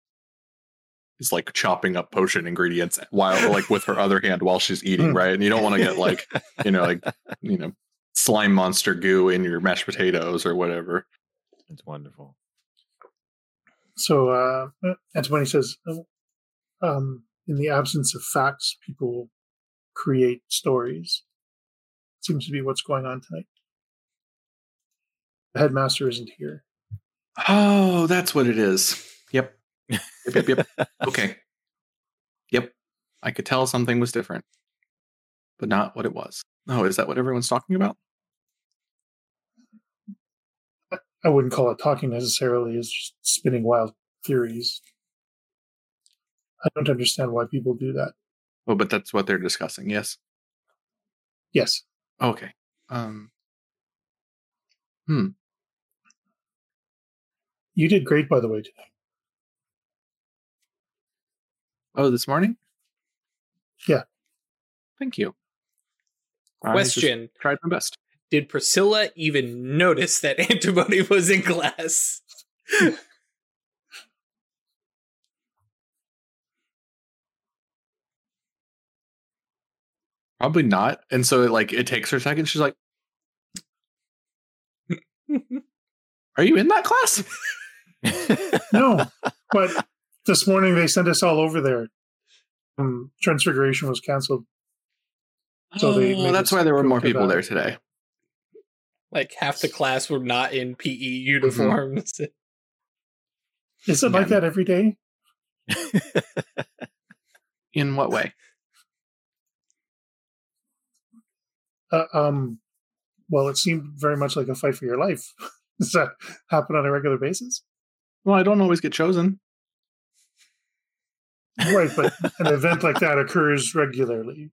is like chopping up potion ingredients while like with her other hand while she's eating, Hmm. right? And you don't want to get [laughs] like you know like you know slime monster goo in your mashed potatoes or whatever. It's wonderful. So uh, Antimony says, um, in the absence of facts, people create stories. Seems to be what's going on tonight. The headmaster isn't here. Oh, that's what it is. Yep. Yep. Yep. yep. [laughs] okay. Yep. I could tell something was different, but not what it was. Oh, is that what everyone's talking about? I wouldn't call it talking necessarily. It's just spinning wild theories. I don't understand why people do that. Oh, but that's what they're discussing. Yes. Yes, Okay. Um. you did great, by the way. Today. Oh, this morning. Yeah. Thank you. I Question tried my best. Did Priscilla even notice that [laughs] Antimony was in class? Probably not. And so it like it takes her a second. She's like, [laughs] "Are you in that class?" [laughs] No, but this morning they sent us all over there. Um, Transfiguration was canceled. So they oh, that's why there were more people that. there today. like half the class were not in PE uniforms. [laughs] Is it like that every day? [laughs] In what way? Uh, um, well, it seemed very much like a fight for your life. [laughs] Does that happen on a regular basis? Well, I don't always get chosen. Right, but an event like that occurs regularly.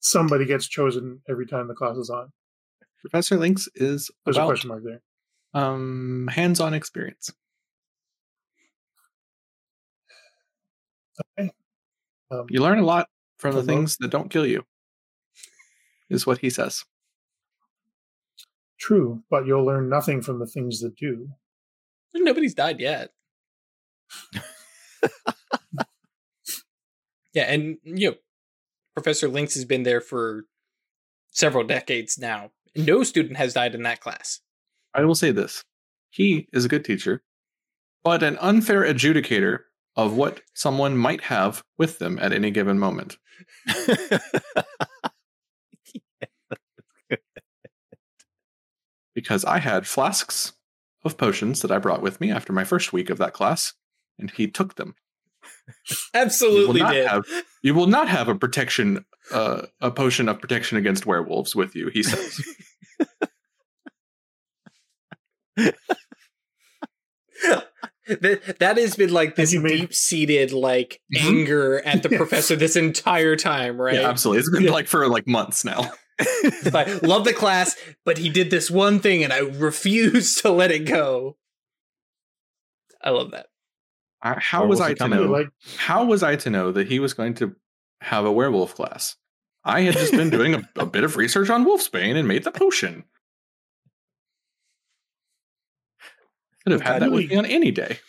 Somebody gets chosen every time the class is on. Professor Links is There's a about question mark there. um, hands-on experience. Um, You learn a lot from the things that don't kill you. Is what he says. true, but you'll learn nothing from the things that do. Nobody's died yet. [laughs] yeah, and mm, you know, Professor Lynx has been there for several decades now. No student has died in that class. I will say this: he is a good teacher, but an unfair adjudicator of what someone might have with them at any given moment. because I had flasks of potions that I brought with me after my first week of that class, and he took them. Absolutely you will did. Not have, you will not have a protection, uh, a potion of protection against werewolves with you. He says. [laughs] that, that has been like this made- deep seated like Mhm. anger at the [laughs] Yeah. professor this entire time, right? Yeah, absolutely. It's been Yeah. like for like months now. I love the class, but he did this one thing and I refuse [laughs] to let it go. I love that. I- How was I to know? Like How was I to know that he was going to have a werewolf class? I had just been doing a, a bit of research on wolfsbane and made the potion. Could have had that with me on any day. [laughs]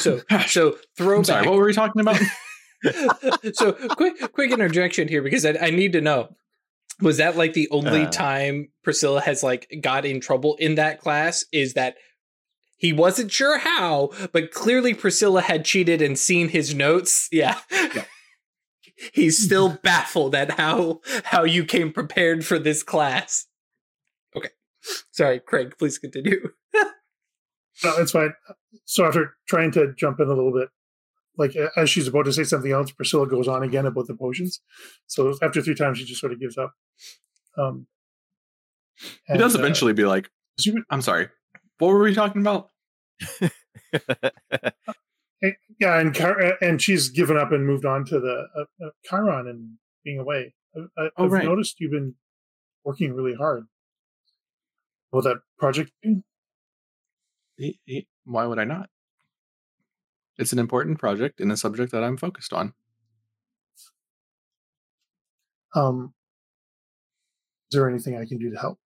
So [laughs] so throwback. Sorry, what were we talking about? [laughs] so quick quick interjection here because I, I need to know was that like the only Uh. time priscilla has like got in trouble in that class is that he wasn't sure how but clearly priscilla had cheated and seen his notes yeah, [laughs] he's still baffled at how how you came prepared for this class okay sorry craig please continue [laughs] no, it's fine. So after trying to jump in a little bit, like as she's about to say something else, Priscilla goes on again about the potions. So after three times, she just sort of gives up. Um, He and, does uh, eventually be like, I'm sorry, what were we talking about? [laughs] yeah, and Car- and she's given up and moved on to the uh, uh, Chiron and being away. I, I, Oh, I've right. noticed you've been working really hard. Will that project be? He- he- Why would I not? It's an important project and a subject that I'm focused on. Um, is there anything I can do to help?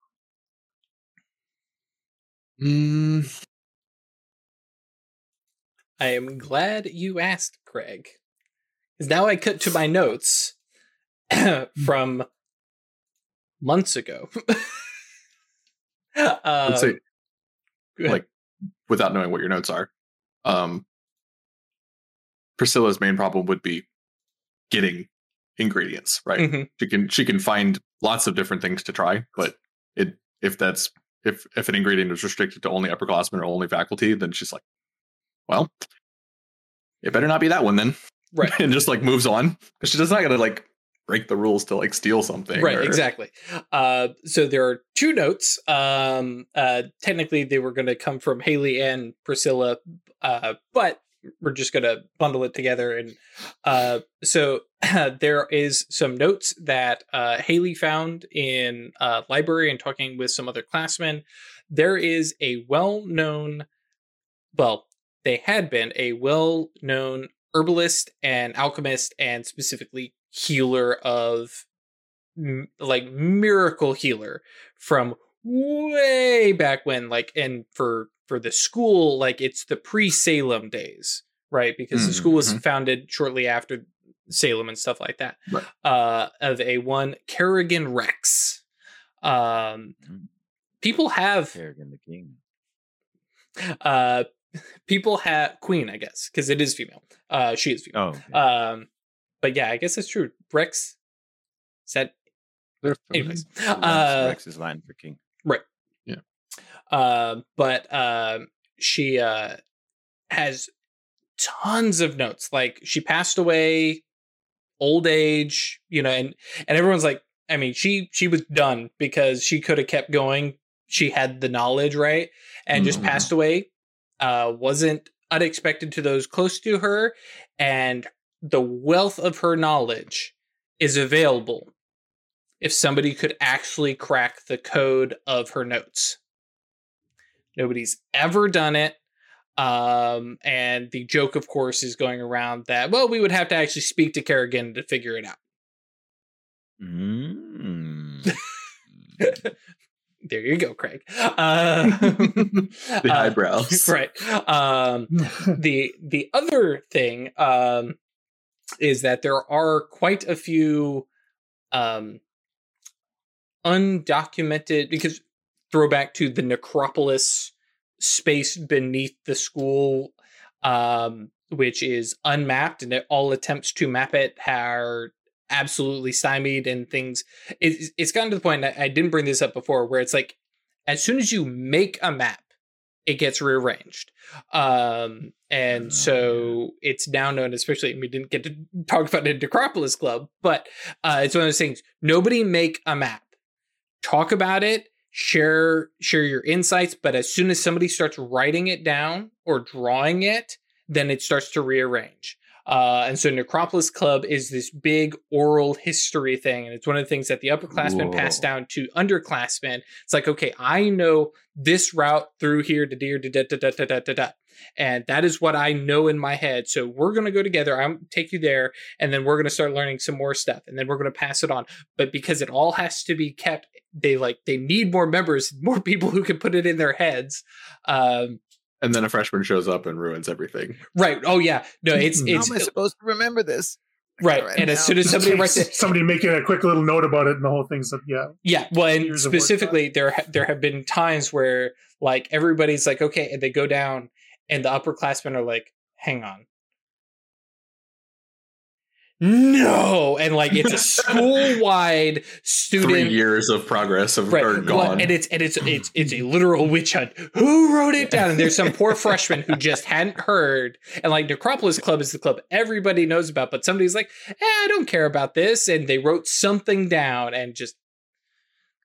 Mm, I am glad you asked, Craig. Because now I cut to my notes [clears throat] from months ago. [laughs] um, let's say, like, without knowing what your notes are, um, Priscilla's main problem would be getting ingredients, right? Mhm. She can she can find lots of different things to try, but it if that's if if an ingredient is restricted to only upperclassmen or only faculty, then she's like, well, it better not be that one then, right, [laughs] and just like moves on because she's not gonna like break the rules to like steal something, right, or- exactly. Uh, so there are two notes. Um, uh, technically, they were going to come from Haley and Priscilla, uh, but we're just going to bundle it together. And uh, so [laughs] there is some notes that uh, Haley found in uh, library and talking with some other classmen. There is a well-known, well, they had been a well-known herbalist and alchemist, and specifically healer of like miracle healer from way back when like and for for the school like it's the pre-salem days right because the Mhm, school was mhm. founded shortly after salem and stuff like that Right. uh of a one kerrigan rex um Mhm. people have Kerrigan the king. uh people have queen i guess because it is female uh she is female Oh, okay. um but yeah i guess that's true rex is that anyways Rex, uh Rex is Latin for king. Right? Yeah. Uh, but um, she uh, has tons of notes. Like she passed away, old age, you know, and and everyone's like, I mean, she she was done because she could have kept going. She had the knowledge, right, and just Mhm. passed away. Uh, wasn't unexpected to those close to her, and the wealth of her knowledge is available if somebody could actually crack the code of her notes. Nobody's ever done it. Um, and the joke, of course, is going around that, well, we would have to actually speak to Kerrigan to figure it out. Mm. [laughs] there you go, Craig. Uh, [laughs] [laughs] The uh, eyebrows. [laughs] right. Um, the the other thing um, is that there are quite a few um, undocumented because throwback to the necropolis space beneath the school um, which is unmapped and all attempts to map it are absolutely stymied and things it's, it's gotten to the point I, I didn't bring this up before where it's like as soon as you make a map it gets rearranged. Um and Oh, so it's now known especially we didn't get to talk about it in necropolis club but uh it's one of those things nobody make a map. Talk about it share share your insights but as soon as somebody starts writing it down or drawing it then it starts to rearrange uh, and so Necropolis Club is this big oral history thing. And it's one of the things that the upperclassmen Whoa. pass down to underclassmen. It's like, okay, I know this route through here to deer to da da da da da da da. And that is what I know in my head. So we're going to go together. I'm take you there. And then we're going to start learning some more stuff. And then we're going to pass it on. But because it all has to be kept, they like, they need more members, more [laughs] people who can put it in their heads. Um, and then a freshman shows up and ruins everything. right? Oh yeah, no, it's mm-hmm. How How am I supposed to remember this? right. Right And as soon as somebody writes it, somebody making a quick little note about it, and the whole thing's like, yeah, Yeah, well, and Years specifically, there ha- there have been times where like everybody's like, okay, and they go down, and the upperclassmen are like, hang on, no, and like it's a [laughs] school wide student Three years of progress have Right, are gone. and it's and it's it's it's a literal witch hunt. Who wrote it down? And there's some poor [laughs] freshman who just hadn't heard. And like Necropolis Club is the club everybody knows about, but somebody's like, eh, I don't care about this, and they wrote something down and just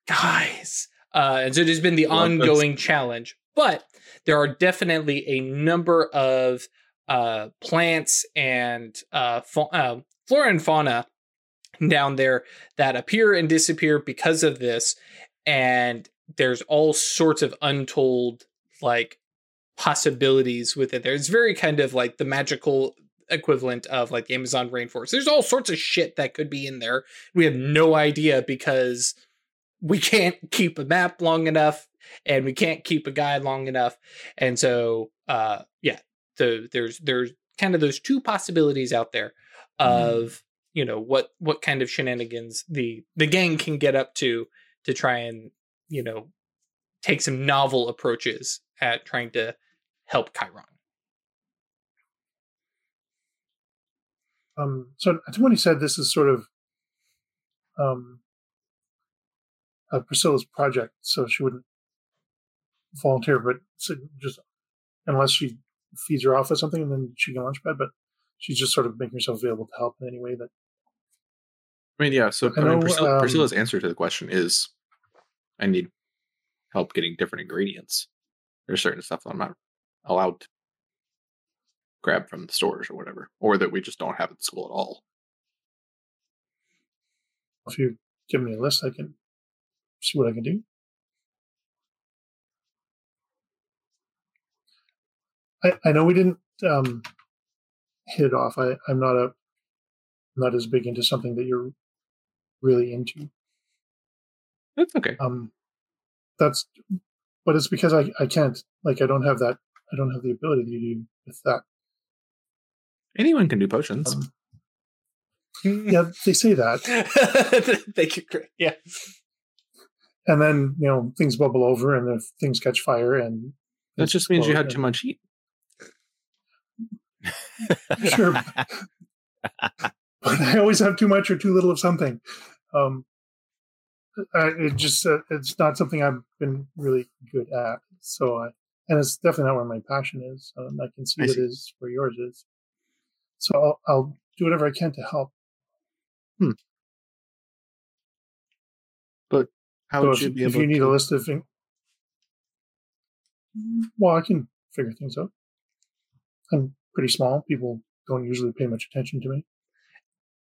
guys. Uh, and so there's been the ongoing challenge, but there are definitely a number of uh, plants and uh, fa- uh, flora and fauna down there that appear and disappear because of this and there's all sorts of untold like possibilities with it It's very kind of like the magical equivalent of like the amazon rainforest. There's all sorts of shit that could be in there. We have no idea because we can't keep a map long enough and we can't keep a guide long enough. And so uh yeah so there's there's kind of those two possibilities out there of you know what what kind of shenanigans the the gang can get up to to try and you know take some novel approaches at trying to help Chiron. Um, so I think when he said this is sort of um, uh, Priscilla's project, so she wouldn't volunteer, but so just unless she feeds her off with something, and then she can launchpad. But she's just sort of making herself available to help in any way that. I mean, yeah. So I I mean, Priscilla, um, Priscilla's answer to the question is, I need help getting different ingredients. There's certain stuff that I'm not allowed to grab from the stores or whatever, or that we just don't have at school at all. If you give me a list, I can see what I can do. I, I know we didn't um, hit it off. I, I'm not a not as big into something that you're really into. That's okay. Um, that's, but it's because I, I can't like I don't have that I don't have the ability to do with that. Anyone can do potions. Um, [laughs] yeah, they say that, [laughs] Thank you, Craig. Yeah. and then you know things bubble over, and if things catch fire, and that just means you had too much heat. [laughs] Sure. [laughs] but I always have too much or too little of something. Um, I, it just uh, it's not something I've been really good at. So, I, and it's definitely not where my passion is. Um, I can see I see. is where yours is. So I'll, I'll do whatever I can to help. Hmm. But how so would if, you be if able you need to? a list of things, well, I can figure things out. I'm pretty small. People don't usually pay much attention to me.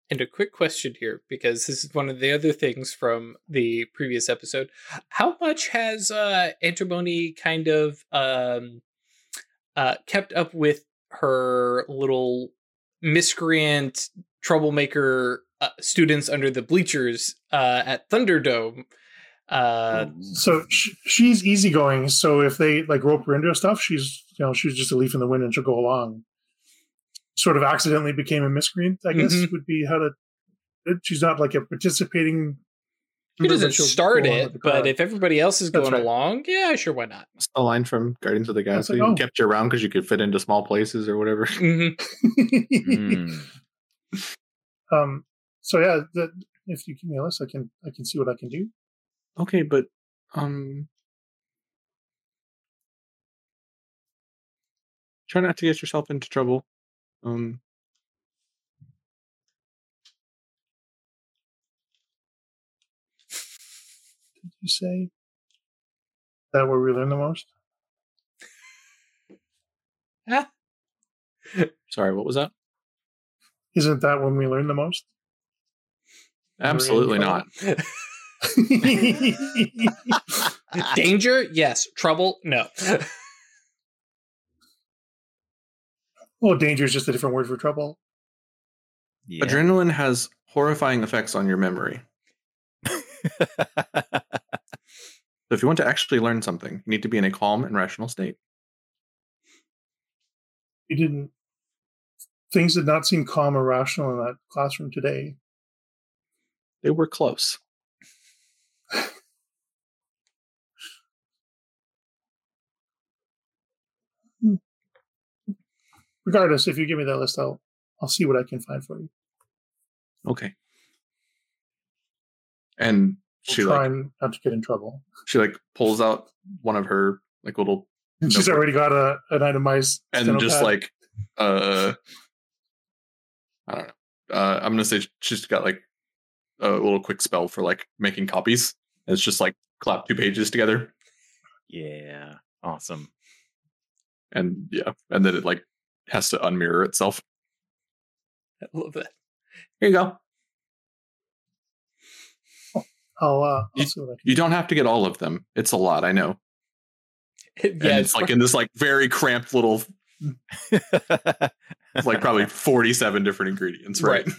And a quick question here, because this is one of the other things from the previous episode. How much has uh, Antimony kind of um, uh, kept up with her little miscreant troublemaker uh, students under the bleachers uh, at Thunderdome? Uh, So sh- she's easygoing. So if they like rope her into stuff, she's you know she's just a leaf in the wind and she'll go along. Sort of accidentally became a miscreant, I guess Mhm. would be how to. She's not like a participating. she doesn't start it, but if everybody else is That's going right. along, yeah, sure, why not? That's the line from Guardians of the That's Galaxy. like, oh. Kept you around because you could fit into small places or whatever. [laughs] [laughs] hmm Mm. um. So yeah, that, if you give me a list, I can I can see what I can do. Okay, but um, try not to get yourself into trouble. Um, Did you say that where we learn the most? [laughs] sorry, what was that? Isn't that when we learn the most? Absolutely not. [laughs] [laughs] Danger, yes. Trouble, no. Well, danger is just a different word for trouble. Yeah. Adrenaline has horrifying effects on your memory. [laughs] So if you want to actually learn something, you need to be in a calm and rational state. You didn't. Things did not seem calm or rational in that classroom today. They were close. [laughs] Regardless, if you give me that list, I'll I'll see what I can find for you. Okay. And she We'll try like not to get in trouble. she like pulls out one of her like little [laughs] She's Notebook. already got a an itemized and just stenopad. like uh I don't know. Uh I'm gonna say she's got like a little quick spell for like making copies. It's just like clap two pages together yeah. Awesome. and yeah, and then it like has to unmirror itself. I love that. Here you go. I'll uh, I'll You- see what I can. You don't have to get all of them. It's a lot, I know. [laughs] And yeah, it's like in this like very cramped little [laughs] like probably 47 different ingredients, right? Right.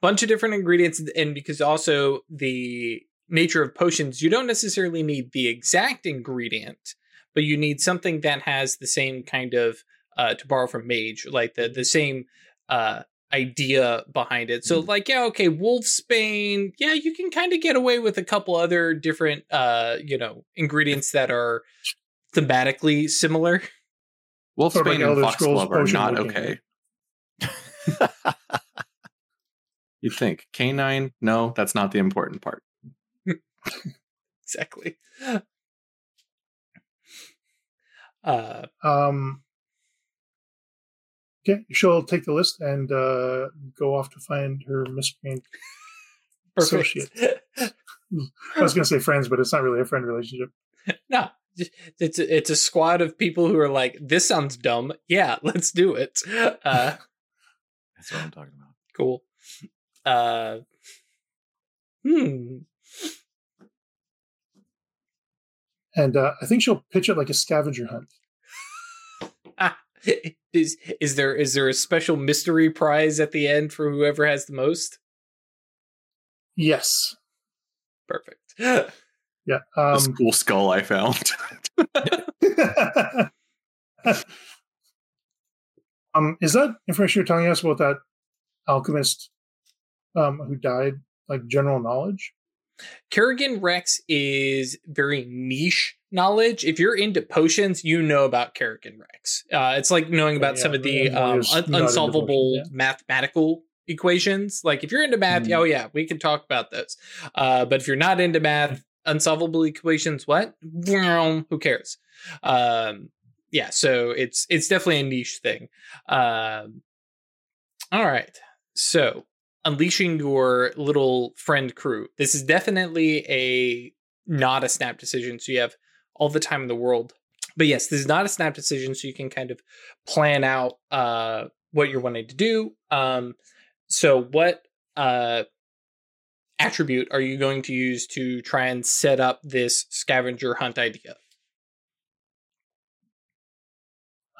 bunch of different ingredients and because also the nature of potions you don't necessarily need the exact ingredient but you need something that has the same kind of uh to borrow from mage like the the same uh idea behind it so like yeah okay wolfsbane yeah you can kind of get away with a couple other different uh you know ingredients that are thematically similar Wolfsbane Sort of like and Elder Foxglove are not okay. [laughs] You'd think canine? No, that's not the important part. [laughs] exactly [laughs] uh Um. Okay, she'll take the list and uh, go off to find her miscreant. [laughs] Associate. I was going to say friends, but it's not really a friend relationship. [laughs] No, it's a, it's a squad of people who are like, this sounds dumb. Yeah, [laughs] let's do it. Uh, That's what I'm talking about. cool. Uh, hmm. And uh, I think she'll pitch it like a scavenger hunt. [laughs] Is is there is there a special mystery prize at the end for whoever has the most? Yes. Perfect. [gasps] Yeah. This Um, cool skull I found. [laughs] um, is that information you're telling us about that alchemist um, who died like general knowledge? Kerrigan Rex is very niche knowledge. If you're into potions, you know about Kerrigan Rex. Uh, it's like knowing about Yeah, some of the um, un- unsolvable potions, mathematical equations. Like if you're into math, Mhm. oh yeah, we can talk about those. Uh, but if you're not into math, unsolvable equations, what? Who cares? Um, yeah, so it's it's definitely a niche thing. Um, all right, so unleashing your little friend crew. This is definitely a not a snap decision, so you have all the time in the world. But yes, this is not a snap decision, so you can kind of plan out uh, what you're wanting to do. Um, so, what uh, attribute are you going to use to try and set up this scavenger hunt idea?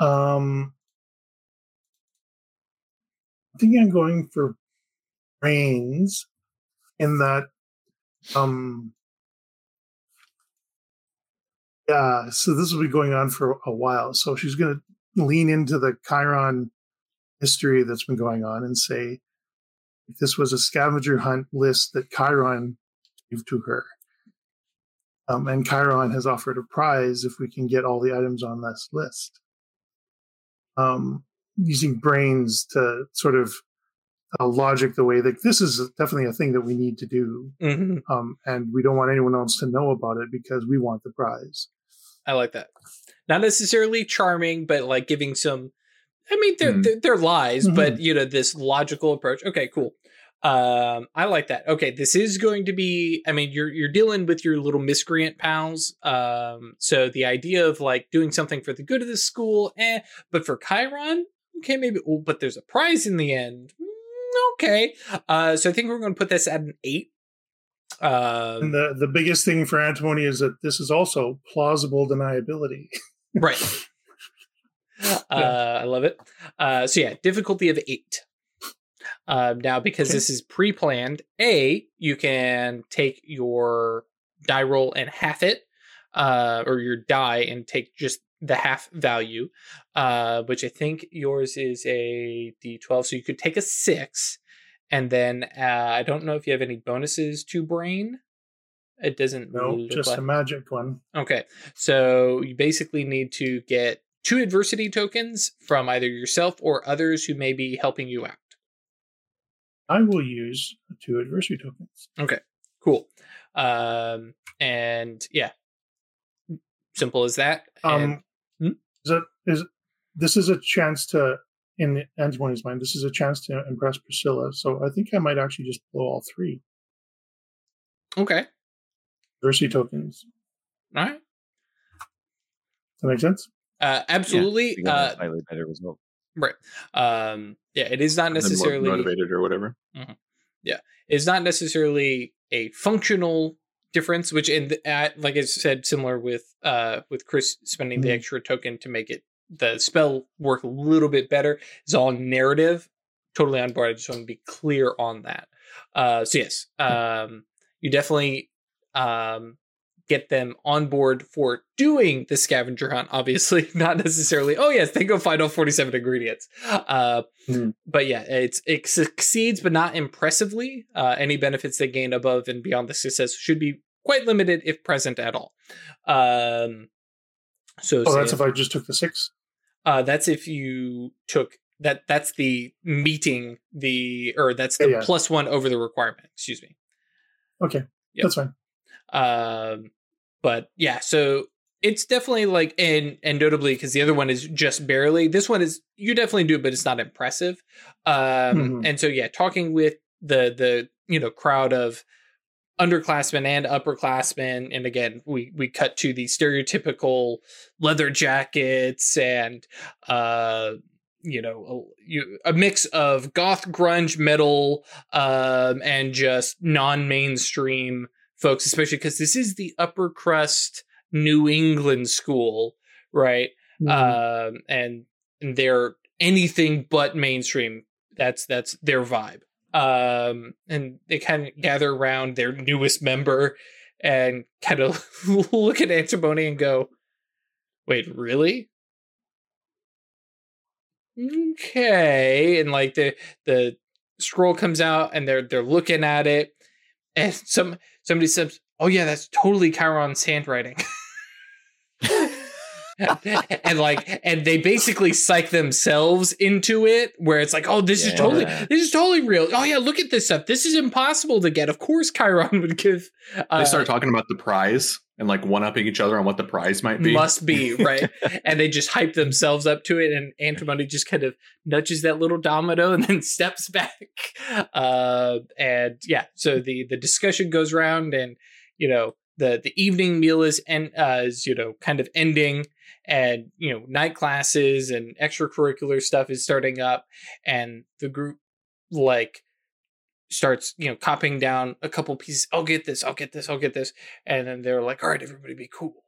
Um, I think I'm going for brains in that um Yeah, so this will be going on for a while. So she's going to lean into the Chiron history that's been going on and say, if this was a scavenger hunt list that Chiron gave to her, um, and Chiron has offered a prize if we can get all the items on this list. Um, using brains to sort of uh, logic the way that this is definitely a thing that we need to do, Mhm. um, and we don't want anyone else to know about it because we want the prize. I like that. Not necessarily charming, but like giving some. I mean, they're Mhm. they're, they're lies, but Mhm. you know this logical approach. Okay, cool. Um, I like that. Okay, this is going to be. I mean, you're you're dealing with your little miscreant pals. Um, so the idea of like doing something for the good of the school, eh? But for Chiron, okay, maybe. Oh, but there's a prize in the end. Mm, okay. Uh, so I think we're going to put this at an eight. Um, And the, the biggest thing for antimony is that this is also plausible deniability. [laughs] Right. Uh, I love it. Uh, so yeah, difficulty of eight. Um, now, because Okay. this is pre-planned, a you can take your die roll and half it, uh, or your die and take just the half value, uh, which I think yours is a d12. So you could take a six, and then uh, I don't know if you have any bonuses to brain. It doesn't. No, look just like- a magic one. Okay. So you basically need to get two adversity tokens from either yourself or others who may be helping you out. I will use two adversity tokens. Okay, cool. Um, and yeah, simple as that. And Um, is it is this is a chance to in Antimony's mind? This is a chance to impress Priscilla. So I think I might actually just blow all three okay. adversity tokens. All right. Does that make sense? Uh, absolutely. We got uh, slightly better result. Right. Um, yeah, it is not And then more necessarily motivated or whatever. Yeah. It's not necessarily a functional difference which in the, at, like i said similar with uh with chris spending the Mhm. extra token to make it the spell work a little bit better. Is all narrative totally on board. I just want to be clear on that. Uh so yes um you definitely um get them on board for doing the scavenger hunt obviously [laughs] not necessarily oh yes they go find all 47 ingredients. Uh Mhm. but yeah it's it succeeds but not impressively. Uh any benefits they gain above and beyond the success should be quite limited if present at all. Um so Oh, that's if I just took the six. Uh, that's if you took that. That's the meeting the or that's the Yeah, yeah. plus one over the requirement. Excuse me. Okay, Yep. that's fine. Um, but yeah, so it's definitely like and and notably because the other one is just barely. This one is you definitely do, it, but it's not impressive. Um, Mhm. and so yeah, talking with the the you know crowd of underclassmen and upperclassmen and again we we cut to the stereotypical leather jackets and uh you know a, you, a mix of goth grunge metal um and just non-mainstream folks especially because this is the upper crust new england school right? Mhm. um and, and they're anything but mainstream. That's that's their vibe um and they kind of gather around their newest member and kind of [laughs] look at antimony and go wait really? Okay and like the the scroll comes out and they're they're looking at it and some somebody says oh yeah that's totally chiron's handwriting [laughs] [laughs] and like and they basically psych themselves into it where it's like oh this is totally this is totally real. Oh yeah look at this stuff. This is impossible to get. Of course chiron would give uh, They start talking about the prize and like one upping each other on what the prize might be. must be [laughs] right? And they just hype themselves up to it and antimony just kind of nudges that little domino and then [laughs] steps back. Uh and yeah so the the discussion goes around and you know the the evening meal is and uh is you know kind of ending and you know night classes and extracurricular stuff is starting up and the group like starts you know copying down a couple pieces i'll get this i'll get this i'll get this and then they're like all right everybody be cool.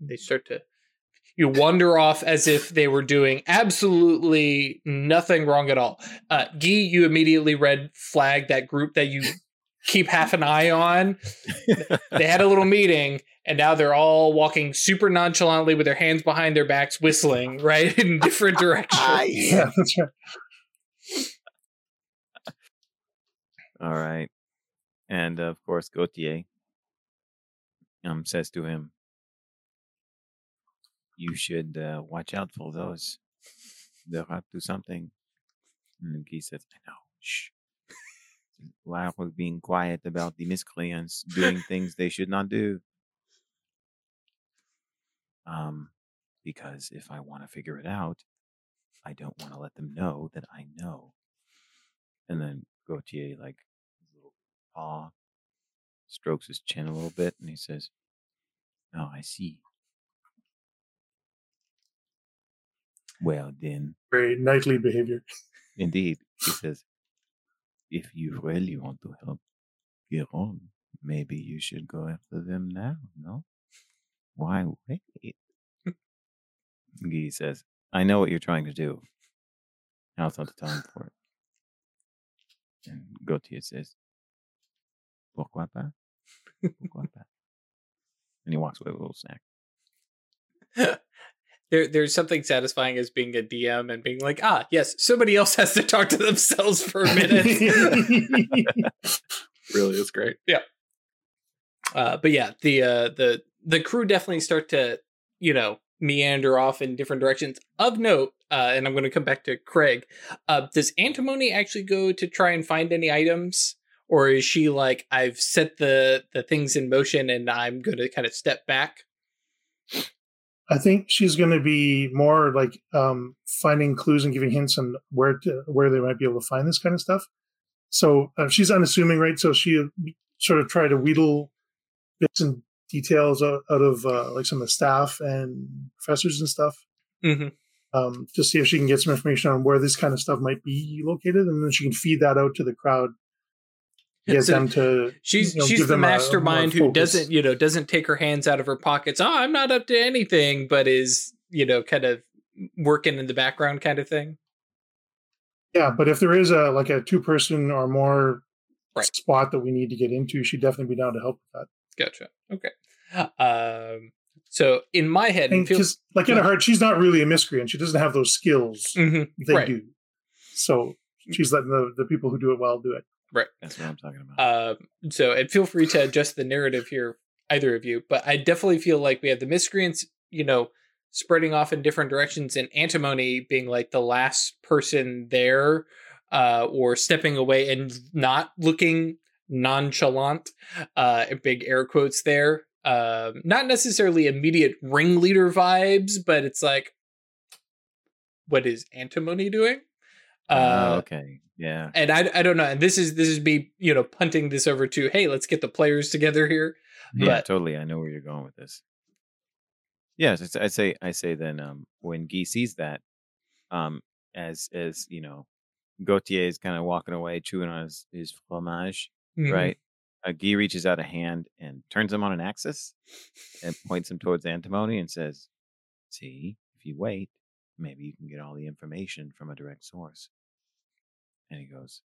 They start to you wander off as if they were doing absolutely nothing wrong at all. Uh Guy, you immediately red flag that group that you keep half an eye on. They had a little meeting and now they're all walking super nonchalantly with their hands behind their backs, whistling right [laughs] in different directions. [laughs] Yeah, that's right. All right. And of course, Gautier um, says to him, You should uh, watch out for those. They're up to something. And he says, I know. Shh. While we're being quiet about the miscreants doing things they should not do. Um, because if I want to figure it out, I don't want to let them know that I know. And then Gautier, like, his little paw, strokes his chin a little bit, and he says, Oh, I see. Well, then, Very knightly behavior. indeed, he [laughs] says, If you really want to help Giron, maybe you should go after them now, no? Why wait? [laughs] Guy says, I know what you're trying to do. Now's not the time for it. And Gautier says, Pourquoi pas? Pourquoi pas? And he walks away with a little snack. [laughs] there, there's something satisfying as being a DM and being like, ah, yes, somebody else has to talk to themselves for a minute. [laughs] Really is great. Yeah. Uh, but yeah, the uh, the the crew definitely start to you know meander off in different directions. Of note, uh, and I'm going to come back to Craig. Uh, does Antimony actually go to try and find any items, or is she like, I've set the the things in motion and I'm going to kind of step back? I think she's going to be more like um, finding clues and giving hints on where to where they might be able to find this kind of stuff. So uh, she's unassuming, right? So she sort of try to wheedle bits and details out, out of uh, like some of the staff and professors and stuff Mm-hmm. um, to see if she can get some information on where this kind of stuff might be located, and then she can feed that out to the crowd. Get So them to She's you know, she's the them a- a mastermind who doesn't you know doesn't take her hands out of her pockets. Oh, I'm not up to anything, but is you know kind of working in the background kind of thing. Yeah, but if there is a like a two person or more Right. spot that we need to get into, she'd definitely be down to help with that. Gotcha. Okay. Um. So in my head, it And feels because, like in her heart, she's not really a miscreant. She doesn't have those skills. Mhm, They right. do. So she's letting the, the people who do it well do it. Right. That's what I'm talking about. Um, so, and feel free to adjust the narrative here, either of you. But I definitely feel like we have the miscreants, you know, spreading off in different directions, and Antimony being like the last person there, uh, or stepping away and not looking nonchalant. Uh, big air quotes there. Um, not necessarily immediate ringleader vibes, but it's like, what is Antimony doing? Oh, Uh, okay. Yeah. and I, I don't know. And this is this is me, you know, punting this over to hey, let's get the players together here. Yeah, but- totally. I know where you're going with this. Yes, I say, I say then, um, when Guy sees that, um, as as you know, Gautier is kind of walking away, chewing on his his fromage, Mhm. right? Uh, Guy reaches out a hand and turns him on an axis, and points him towards Antimony and says, "See, if you wait, maybe you can get all the information from a direct source." And he goes,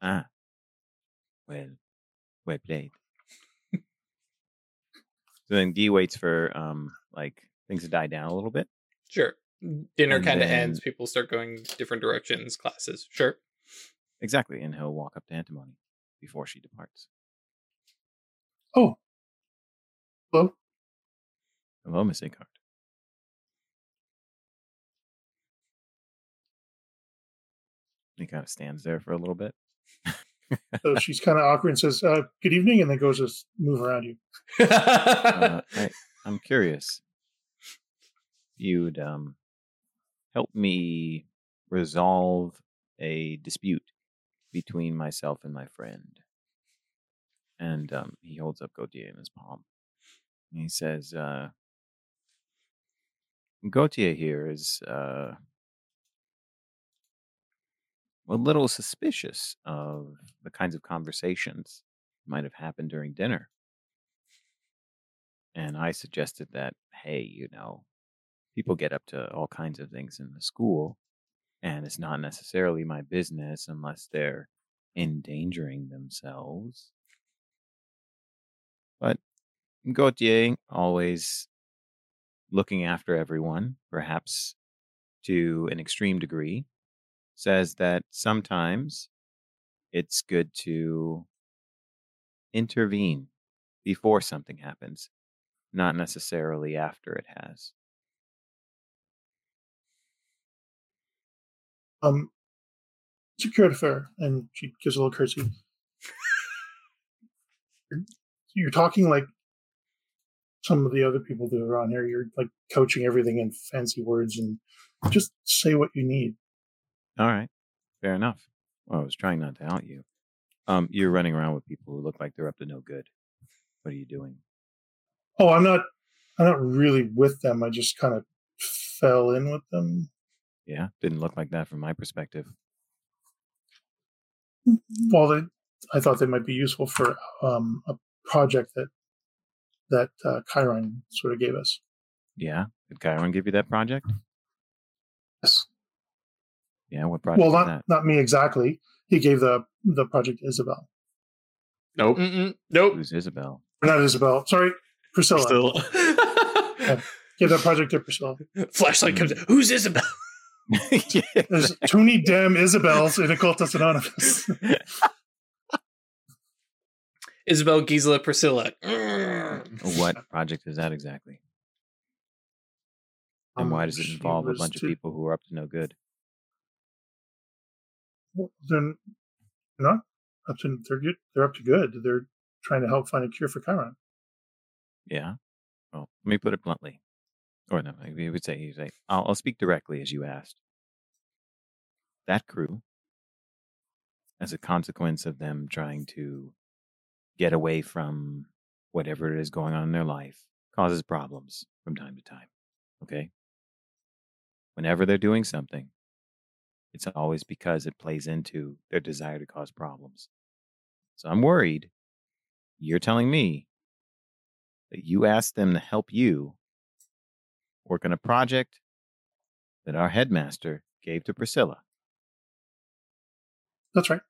"Ah, well, well played." So then Guy waits for um like things to die down a little bit. Sure. Dinner kind of then- ends. People start going different directions. Classes. Sure. Exactly, and he'll walk up to Antimony before she departs. Oh. Hello? Hello, Miss Inkheart. He kind of stands there for a little bit. So [laughs] she's kind of awkward and says, uh, "Good evening," and then goes to move around you. Uh, I, I'm curious. You'd um help me resolve a dispute between myself and my friend. And um, he holds up Gautier in his palm. And he says, uh, Gautier here is uh, a little suspicious of the kinds of conversations might have happened during dinner. And I suggested that, hey, you know, people get up to all kinds of things in the school, and it's not necessarily my business unless they're endangering themselves. But Gautier, always looking after everyone, perhaps to an extreme degree, says that sometimes it's good to intervene before something happens, not necessarily after it has. Um, security fair, and she gives a little curtsy. you're, you're talking like some of the other people do around here. You're like coaching everything in fancy words, and just say what you need. All right, fair enough. Well, I was trying not to out you. Um, you're running around with people who look like they're up to no good. What are you doing? Oh, I'm not. I'm not really with them. I just kind of fell in with them. Yeah, didn't look like that from my perspective. Well, they, I thought they might be useful for um, a project that that uh, Chiron sort of gave us. Yeah, did Chiron give you that project? Yes. Yeah, what project Well, not that? not me exactly. He gave the the project Isabel, Nope. Mm-mm. Nope. Who's Isabel? Not Isabel. Sorry, Priscilla. Still. Give that project to Priscilla. Flashlight comes. in. Who's Isabel? [laughs] Yeah, There's too many damn Isabels in Occultus Anonymous. [laughs] Isabel, Gisela, Priscilla. Mm. what project is that exactly? And why Um, does it involve a was bunch of people who are up to no good? Well, They're not up to they're good. They're up to good. They're trying to help find a cure for Chiron. Yeah. Well, let me put it bluntly. Or no, he would say, you say, I'll, I'll speak directly as you asked. That crew, as a consequence of them trying to get away from whatever it is going on in their life, causes problems from time to time. Okay? Whenever they're doing something, it's always because it plays into their desire to cause problems. So I'm worried. You're telling me that you asked them to help you work on a project that our headmaster gave to Priscilla. That's right.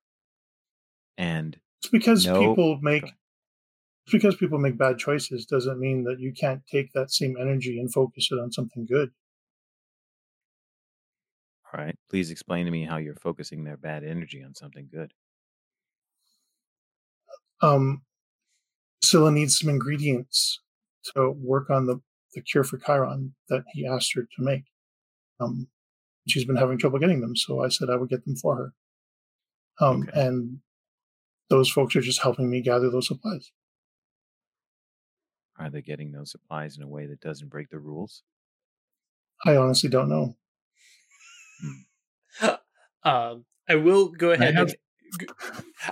And It's because No. people make it's because people make bad choices doesn't mean that you can't take that same energy and focus it on something good. all right, please explain to me how you're focusing their bad energy on something good. Um, Priscilla needs some ingredients to work on the, the cure for Chiron that he asked her to make. Um, she's been having trouble getting them, so I said I would get them for her. Um, Okay. And those folks are just helping me gather those supplies. Are they getting those supplies in a way that doesn't break the rules? I honestly don't know. [laughs] Um, I will go ahead have- and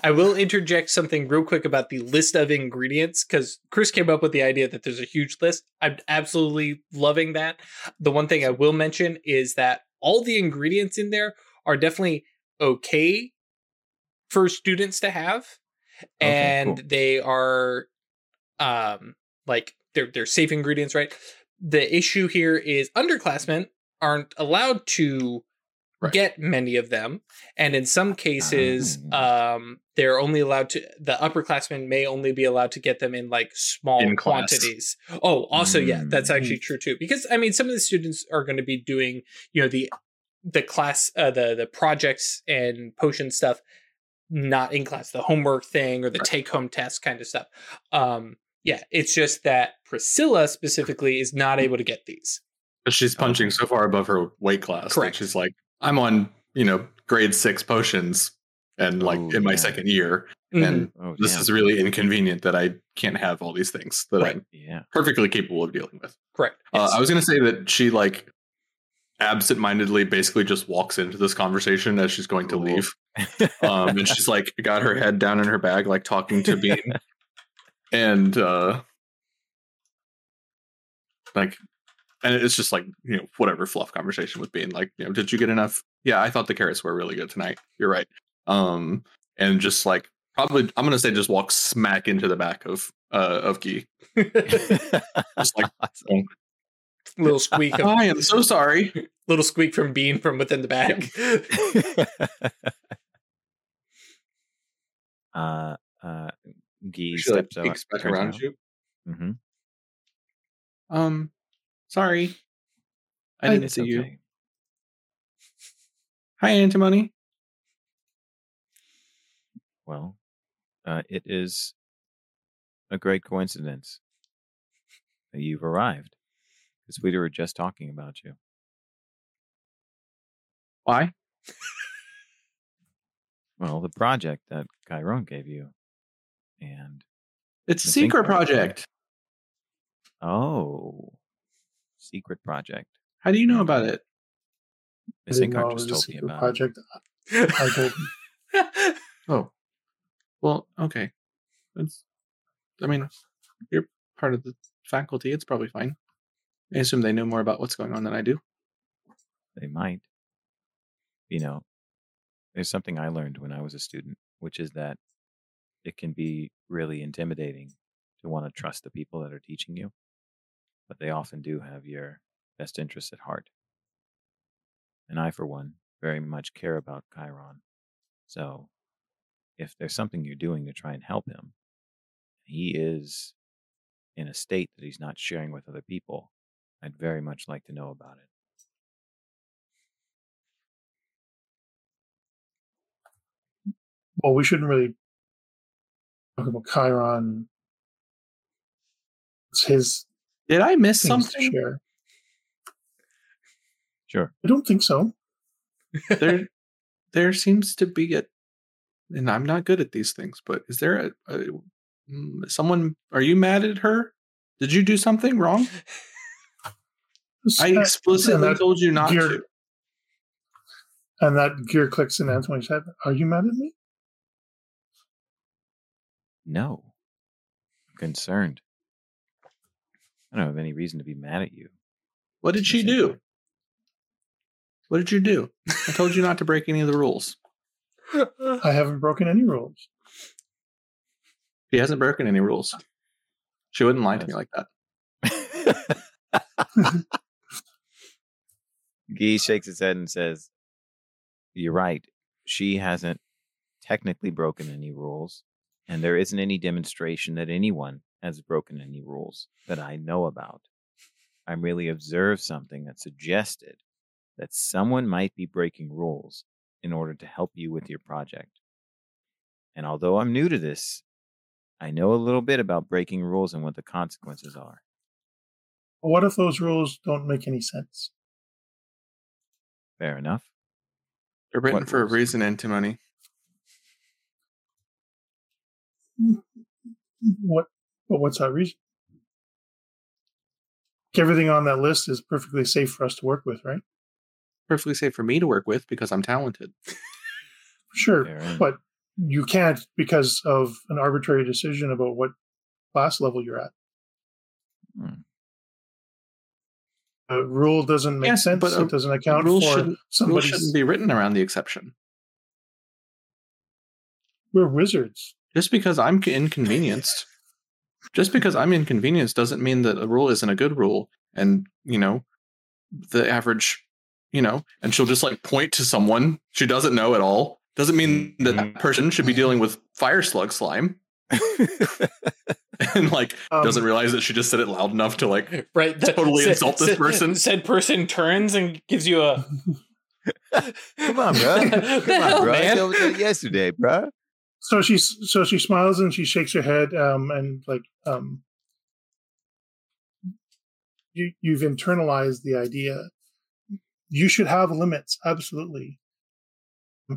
I will interject something real quick about the list of ingredients because Chris came up with the idea that there's a huge list. I'm absolutely loving that. The one thing I will mention is that all the ingredients in there are definitely okay for students to have, Okay, and cool. they are um like they're they're safe ingredients, right? The issue here is underclassmen aren't allowed to Right. get many of them and in some cases Ah. um they're only allowed to the upperclassmen may only be allowed to get them in like small In quantities oh also yeah that's Mm. actually true too because i mean some of the students are going to be doing you know the the class uh, the the projects and potion stuff not in class the homework thing or the Right. take home test kind of stuff um yeah it's just that priscilla specifically is not able to get these But she's punching so far above her weight class. Correct. She's like, I'm on, you know, grade six potions and like Oh, in my yeah. second year. Mhm. And Oh, this damn. is really inconvenient that I can't have all these things that Right. I'm yeah. perfectly capable of dealing with. correct Uh. I was going to say that she like absent-mindedly basically just walks into this conversation as she's going to leave. Um, and she's like got her head down in her bag, like talking to Bean. [laughs] and uh like and it's just like, you know, whatever fluff conversation with Bean. Like, you know, did you get enough? Yeah, I thought the carrots were really good tonight. You're right. Um, and just like probably I'm gonna say just walk smack into the back of uh of Guy. [laughs] Just like [laughs] little squeak of, I am so sorry. [laughs] little squeak from bean from within the bag uh, uh, Guy She like steps, back around around. you. Mm-hmm. Um, sorry, I didn't see you. Hi, Antimony. Well, uh, it is a great coincidence that you've arrived because we were just talking about you. Why? Well, the project that Chiron gave you, and It's a secret project. project. oh, secret project. How do you know about uh, it? I The didn't know Syncart it was just told me secret about it. project. I told him. [laughs] Oh, well, okay. That's. I mean, you're part of the faculty. It's probably fine. I assume they know more about what's going on than I do. They might. You know, there's something I learned when I was a student, which is that it can be really intimidating to want to trust the people that are teaching you, but they often do have your best interests at heart. And I, for one, very much care about Chiron. So if there's something you're doing to try and help him, he is in a state that he's not sharing with other people, I'd very much like to know about it. Well, we shouldn't really talk about Chiron. It's his Did I miss things something? share. Sure. I don't think so. there, [laughs] there seems to be a, and I'm not good at these things, but is there a, a mm, someone? Are you mad at her? Did you do something wrong? I explicitly that told you not gear- to. And that gear clicks in Anthony's head. Are you mad at me? No. I'm concerned. I don't have any reason to be mad at you. What did she do? do. What did you do? I told you not to break any of the rules. I haven't broken any rules. She hasn't broken any rules. She wouldn't lie to me like that. [laughs] Guy shakes his head and says, You're right. She hasn't technically broken any rules, and there isn't any demonstration that anyone has broken any rules that I know about. I merely observed something that suggested that someone might be breaking rules in order to help you with your project. And although I'm new to this, I know a little bit about breaking rules and what the consequences are. What if those rules don't make any sense? Fair enough. They're written What for a rules? reason, antimony. [laughs] What? But what's that reason? Everything on that list is perfectly safe for us to work with, right? Perfectly safe for me to work with because I'm talented. Sure, Fair but you can't because of an arbitrary decision about what class level you're at. Hmm. A rule doesn't make Yes, sense. but a it doesn't account rule for shouldn't- Rules shouldn't be written around the exception. We're wizards. Just because I'm inconvenienced, just because I'm inconvenienced doesn't mean that a rule isn't a good rule. And you know, the average, you know, and she'll just like point to someone she doesn't know at all. Doesn't mean that that person should be dealing with fire slug slime. [laughs] and like Um, Doesn't realize that she just said it loud enough to like right. the- Totally said- insult this said- person. Said person turns and gives you a. [laughs] Come on, bro. [laughs] Come on, hell, bro. I man? told you yesterday, bro. So she so she smiles and she shakes her head um, and like um, you you've internalized the idea. You should have limits, absolutely.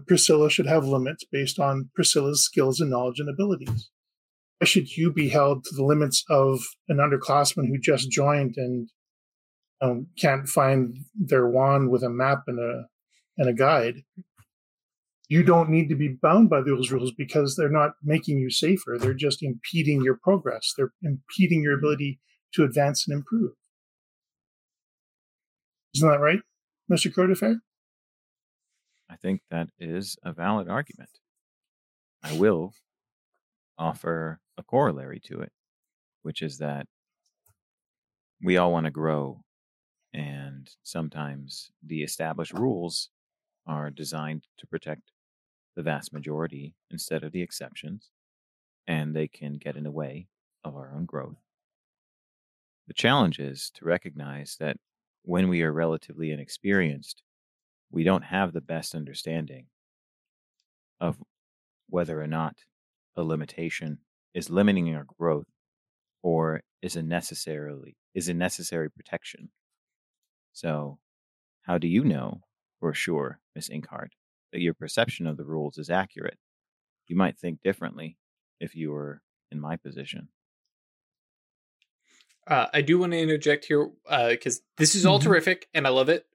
Priscilla should have limits based on Priscilla's skills and knowledge and abilities. Why should you be held to the limits of an underclassman who just joined and um, can't find their wand with a map and a and a guide? You don't need to be bound by those rules because they're not making you safer. They're just impeding your progress. They're impeding your ability to advance and improve. Isn't that right, Mr. Crodefair? I think that is a valid argument. I will offer a corollary to it, which is that we all want to grow, and sometimes the established rules are designed to protect the vast majority instead of the exceptions, and they can get in the way of our own growth. The challenge is to recognize that when we are relatively inexperienced, we don't have the best understanding of whether or not a limitation is limiting our growth or is a necessarily is a necessary protection. So, how do you know for sure, Miss Inkheart, that your perception of the rules is accurate? You might think differently if you were in my position. Uh, I do want to interject here because this is all Mhm. terrific and I love it.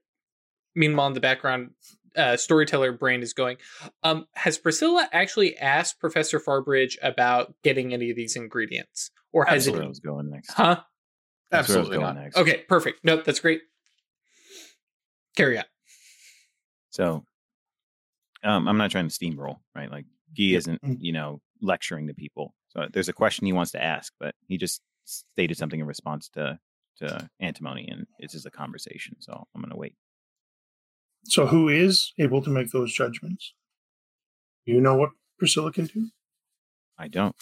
Meanwhile, in the background, uh, storyteller brain is going. Um, has Priscilla actually asked Professor Farbridge about getting any of these ingredients, or has I it? was going next. Huh? That's where I was Absolutely going not. next. Okay, perfect. Nope, that's great. Carry on. So, um, I'm not trying to steamroll, right? Like, Guy isn't, Mm. you know, lecturing to people. So there's a question he wants to ask, but he just stated something in response to to antimony, and it's just a conversation. So I'm gonna wait. So who is able to make those judgments? You know what Priscilla can do? I don't.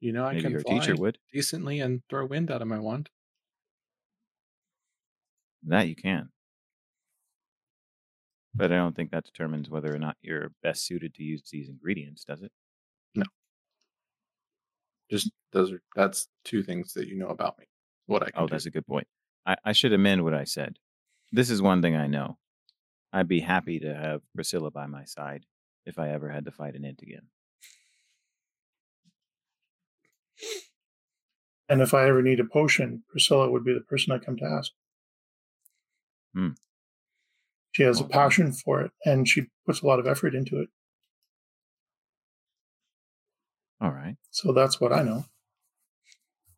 You know, I Maybe can your fly teacher would. decently and throw wind out of my wand. That you can. But I don't think that determines whether or not you're best suited to use these ingredients, does it? No. Just those are that's two things that you know about me. What I Oh, do. that's a good point. I, I should amend what I said. This is one thing I know. I'd be happy to have Priscilla by my side if I ever had to fight an ent again. And if I ever need a potion, Priscilla would be the person I come to ask. Hmm. She has a passion for it and she puts a lot of effort into it. All right. So that's what I know.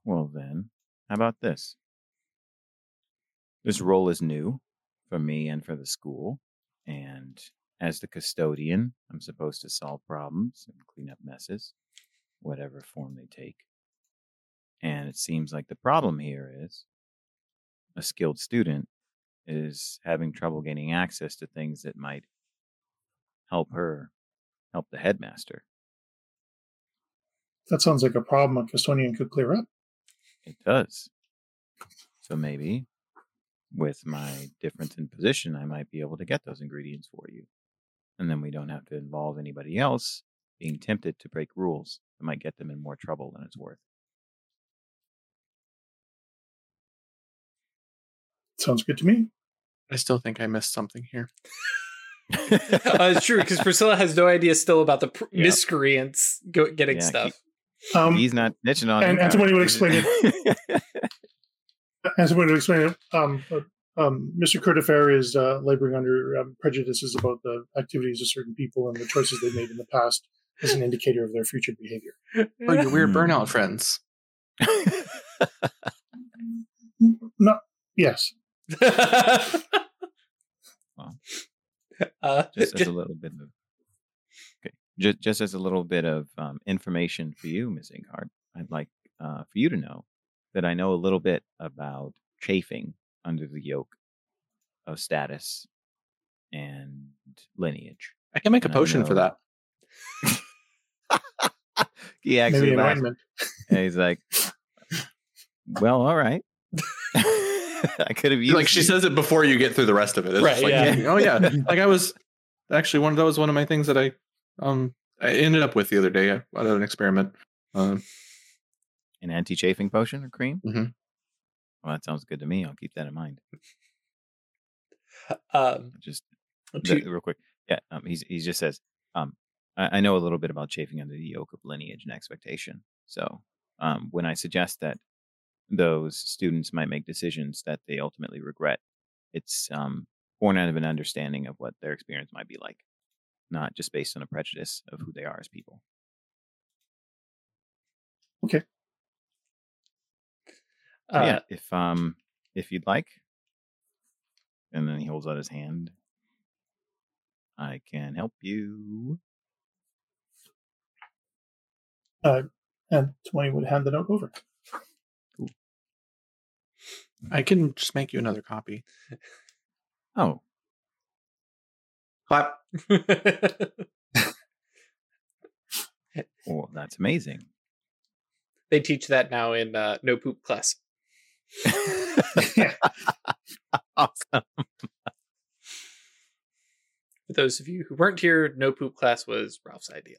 Well, then, how about this? This role is new for me and for the school. And as the custodian, I'm supposed to solve problems and clean up messes, whatever form they take. And it seems like the problem here is a skilled student is having trouble gaining access to things that might help her help the headmaster. That sounds like a problem a custodian could clear up. It does. So maybe with my difference in position, I might be able to get those ingredients for you. And then we don't have to involve anybody else being tempted to break rules that might get them in more trouble than it's worth. Sounds good to me. I still think I missed something here. [laughs] uh, it's true because Priscilla has no idea still about the pr- Yeah. miscreants go- getting Yeah, stuff. Um, He's not snitching on and him. Antimony would explain as I'm going to explain it, um, uh, um, Mr. Curtifair is uh, laboring under um, prejudices about the activities of certain people and the choices they made in the past as an indicator of their future behavior. Oh, your weird Hmm. burnout friends. Not yes. [laughs] uh, just as a little bit of okay, just, just as a little bit of um, information for you, Miss Inghart, I'd like uh, for you to know that I know a little bit about chafing under the yoke of status and lineage. I can make a potion for that. [laughs] he Maybe actually an laughed, and he's like, "Well, all right." [laughs] [laughs] I could have used Like she you. says it before you get through the rest of it. It's Right, like, yeah. oh yeah. [laughs] Like I was actually one Of, that was one of my things that I um I ended up with the other day. I I did an experiment. Um, an anti-chafing potion or cream. Mhm. Well, that sounds good to me. I'll keep that in mind. [laughs] um, Just to- the- real quick. Yeah, um, he's he just says, um, I, I know a little bit about chafing under the yoke of lineage and expectation. So um, when I suggest that those students might make decisions that they ultimately regret, it's um, born out of an understanding of what their experience might be like, not just based on a prejudice of who they are as people. So, uh, yeah, if um if you'd like, and then he holds out his hand. I can help you. And Tony would hand the note over. I can just make you another copy. Oh, Clap. [laughs] well, that's amazing. They teach that now in uh, no poop class. [laughs] awesome. For those of you who weren't here, no poop class was Ralph's idea.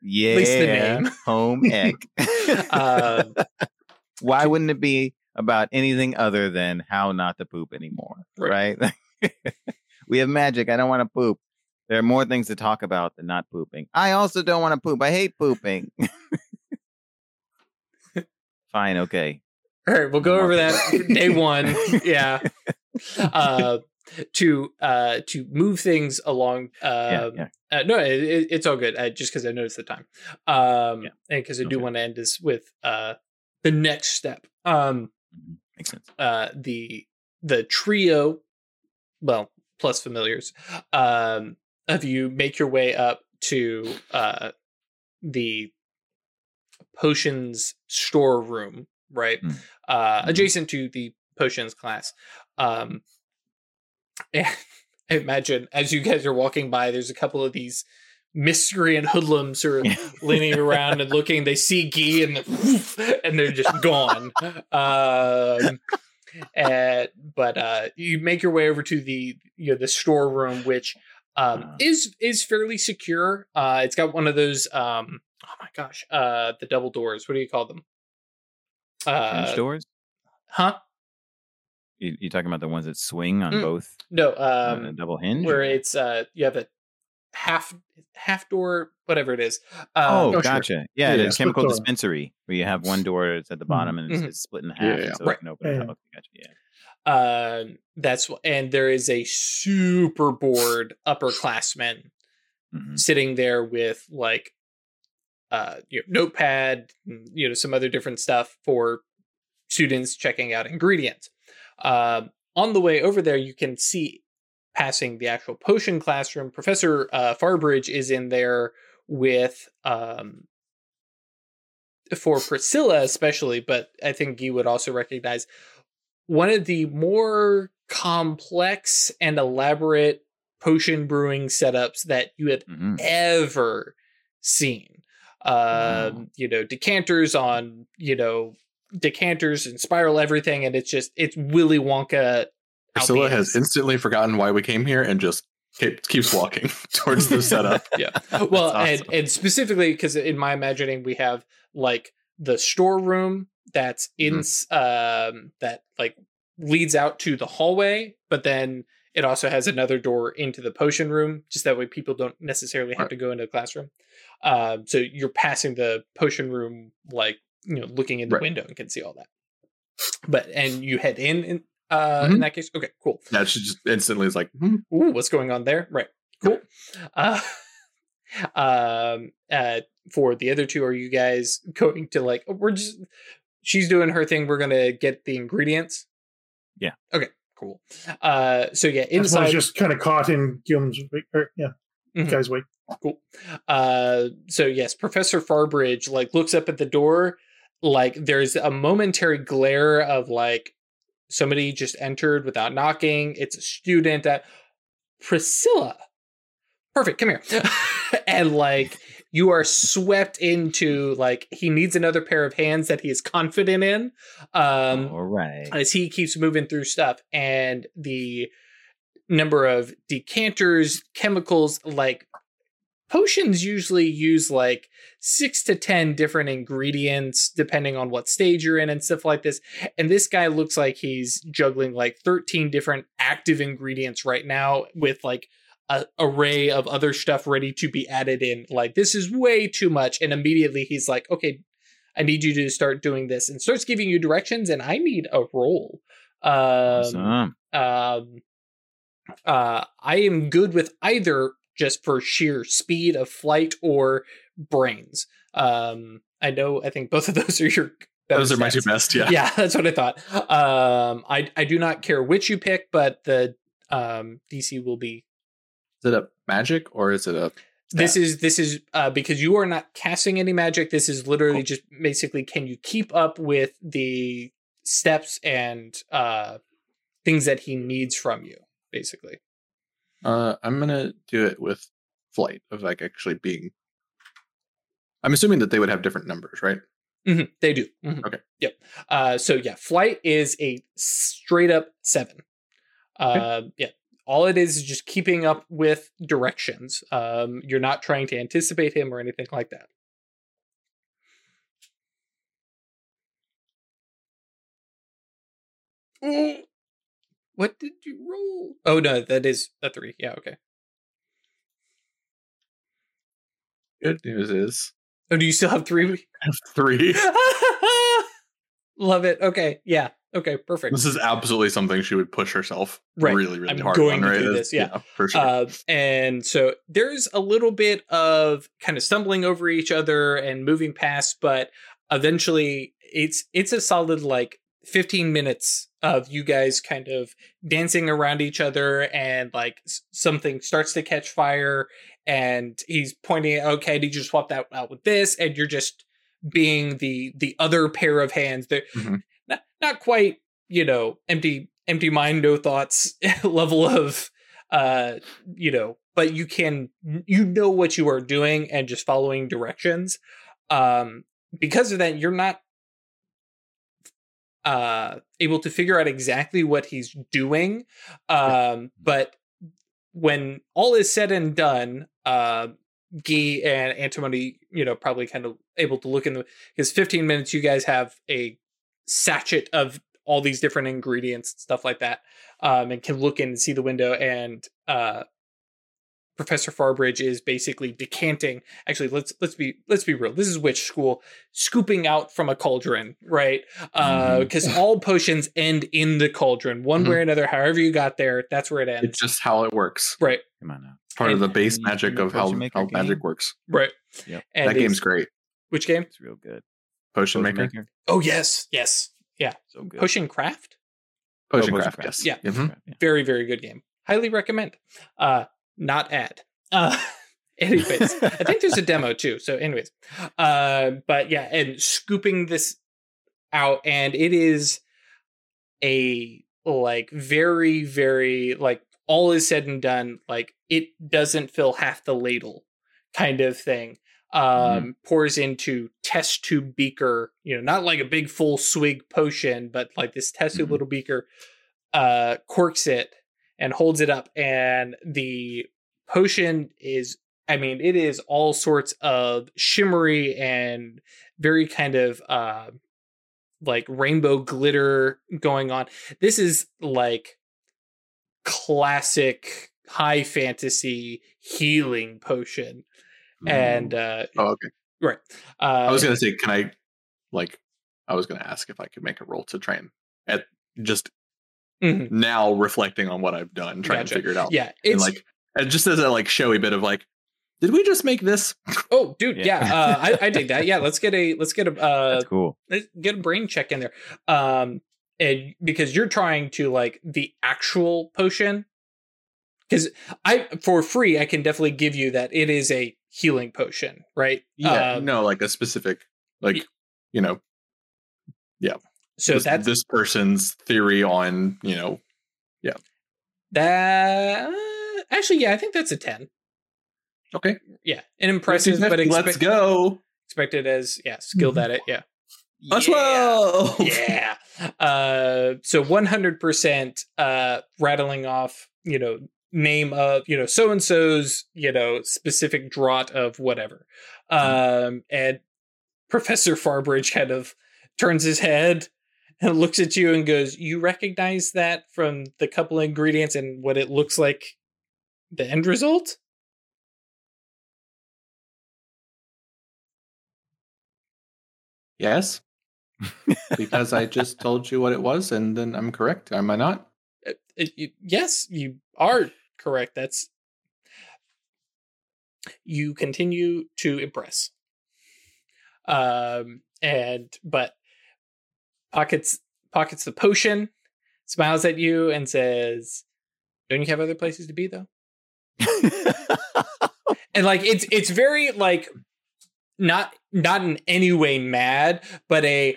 Yeah. least the name. Home [laughs] ec. Um, Why wouldn't it be about anything other than how not to poop anymore? Right. [laughs] we have magic. I don't want to poop. There are more things to talk about than not pooping. I also don't want to poop. I hate pooping. [laughs] Fine. Okay. All right, we'll go over that [laughs] day one. Yeah. Uh, to uh, to move things along. yeah. Uh, Yeah. uh, no, it, it- it's all good. Uh, just because I noticed the time, um, Yeah. and because I do Okay. want to end this with uh, the next step. Um, Mhm. Makes sense. uh, the the trio, well, plus familiars, um, of you make your way up to uh, the potions storeroom, right, Mm. uh, Mhm. adjacent to the potions class. Um, [laughs] and I imagine as you guys are walking by, there's a couple of these mystery and hoodlums [laughs] are leaning around and looking. They see Guy and woof, and they're just gone. Um, and, but uh, you make your way over to the you know the storeroom, which um, Uh. is is fairly secure. Uh, it's got one of those. Um, oh my gosh, uh, the double doors. What do you call them? French Uh, doors? huh? You, you talking about the ones that swing on Mm, both No, um, double hinge? where it's uh, you have a half half door, whatever it is. Oh, Um, sure. gotcha. Yeah, Yeah, the yeah. chemical dispensary where you have one door that's at the bottom and it's, Mhm. it's split in half, Yeah, yeah. so Right. it can open it Yeah. Gotcha. Yeah. Um, that's and there is a super bored upperclassman Mhm. sitting there with like uh you know, notepad and, you know some other different stuff for students checking out ingredients um on the way over there you can see passing the actual potion classroom professor uh farbridge is in there with um for priscilla especially but i think you would also recognize one of the more complex and elaborate potion brewing setups that you have Mhm. ever seen. Um, Wow. you know, decanters on, you know, decanters and spiral everything, and it's just it's Willy Wonka. Out Priscilla the has instantly forgotten why we came here and just keep, keeps walking [laughs] towards the setup. yeah. [laughs] Well, That's and, and specifically because in my imagining we have like the storeroom that's in um that like leads out to the hallway, but then it also has another door into the potion room, just that way people don't necessarily have Right. to go into the classroom. Um, so you're passing the potion room like you know looking in the Right. window and can see all that. But and you head in in uh Mhm. in that case. Okay, cool. Yeah, she just instantly is like, hmm, Ooh, what's going on there? Right. Cool. Uh, [laughs] um, uh, for the other two, are you guys [laughs] going to like, we're just, she's doing her thing. We're going to get the ingredients. Yeah. Okay, cool. Uh, so yeah, This one's inside, just kind of caught in Guillaume's wake. Or, yeah, Mhm. guy's wake. cool. Uh, so yes, Professor Farbridge like looks up at the door. Like there's a momentary glare of like somebody just entered without knocking. It's a student at Priscilla. Perfect. Come here. [laughs] and like you are swept into like he needs another pair of hands that he is confident in. Um All right. as he keeps moving through stuff and the number of decanters chemicals like potions usually use like six to ten different ingredients depending on what stage you're in and stuff like this and this guy looks like he's juggling like 13 different active ingredients right now with like a array of other stuff ready to be added in like this is way too much and immediately he's like okay I need you to start doing this and starts giving you directions and I need a roll. Um, awesome. um uh I am good with either just for sheer speed of flight or brains. Um I know I think both of [laughs] those are your those are my two best. Yeah. Yeah, [laughs] that's what I thought. Um I I do not care which you pick, but the um DC will be Is it a magic or is it a? this is this is uh, because you are not casting any magic. This is literally just basically can you keep up with the steps and uh, things that he needs from you, basically. Uh, I'm gonna do it with flight of like actually being. I'm assuming that they would have different numbers, right? Mhm, they do. Mhm. Okay. Yep. Uh, so yeah, flight is a straight up seven. Uh, yeah. All it is is just keeping up with directions. Um, you're not trying to anticipate him or anything like that. Ooh. What did you roll? Oh no, that is a three. Yeah, okay. Good news is Oh, do you still have three? [laughs] three. [laughs] Love it. Okay. Yeah. Okay. Perfect. This is absolutely something she would push herself Right. really, really I'm hard going on, to right? do this, yeah. for sure. Uh, and so there's a little bit of kind of stumbling over each other and moving past, but eventually it's it's a solid like 15 minutes of you guys kind of dancing around each other and like s- something starts to catch fire and he's pointing at okay did you just swap that out with this? And you're just being the the other pair of hands. That Mhm. not, not quite you know empty empty mind no thoughts [laughs] level of uh you know but you can you know what you are doing and just following directions. Um because of that you're not uh able to figure out exactly what he's doing um but when all is said and done uh Guy and antimony you know probably kind of able to look in the because 15 minutes you guys have a sachet of all these different ingredients and stuff like that um and can look in and see the window and uh Professor Farbridge is basically decanting. Actually, let's let's be let's be real. This is witch school, scooping out from a cauldron, right? Because all potions end in the cauldron, one way or another. However you got there, that's where it ends. it's just how it works. right, Come on now. Part of the base and magic the of how, how magic works. right. Yeah, And that game's it's- great. Which game? It's real good. Potion, Potion Maker. Oh yes, yes, yeah. So good. Potion Craft, Potion Oh, Craft, Craft. yes. Yeah. Mhm. Craft, yeah. very very good game. Highly recommend. Uh, not ad. Uh, [laughs] anyways, I think there's a [laughs] demo too. So, anyways, uh, but yeah, and scooping this out, and it is a like very, very like all is said and done, like it doesn't fill half the ladle kind of thing. Um, pours into test tube beaker, you know, not like a big full swig potion, but like this test tube Mhm. little beaker, uh, corks it and holds it up, and the potion is I mean, it is all sorts of shimmery and very kind of uh like rainbow glitter going on. This is like classic high fantasy healing potion. And uh Oh, okay. right. Uh I was gonna say, can I like I was gonna ask if I could make a roll to try and at just mhm, now reflecting on what I've done, trying Gotcha. to figure it out. yeah, and it's like and just as a like showy bit of like, did we just make this? oh dude, yeah, Yeah. uh I, I dig that. Yeah, let's get a let's get a uh That's cool. let's get a brain check in there um and because you're trying to like the actual potion because i for free i can definitely give you that it is a healing potion right Um, no, like a specific like you know so this, that's this person's theory on you know yeah. that actually yeah i think that's a 10 okay yeah an impressive but let's go expected as yeah skilled at it yeah let's Yeah. go [laughs] yeah. Uh, so 100% uh, rattling off, you know, name of, you know, so and so's, you know, specific draught of whatever. Um, and Professor Farbridge kind of turns his head and [laughs] looks at you and goes, You recognize that from the couple ingredients and what it looks like the end result? yes [laughs] because i just told you what it was and then i'm correct am i not Uh, uh, you- yes, you are correct. That's you continue to impress. Um, and but pockets pockets the potion, smiles at you and says, "Don't you have other places to be though?" [laughs] And like it's it's very like not not in any way mad, but a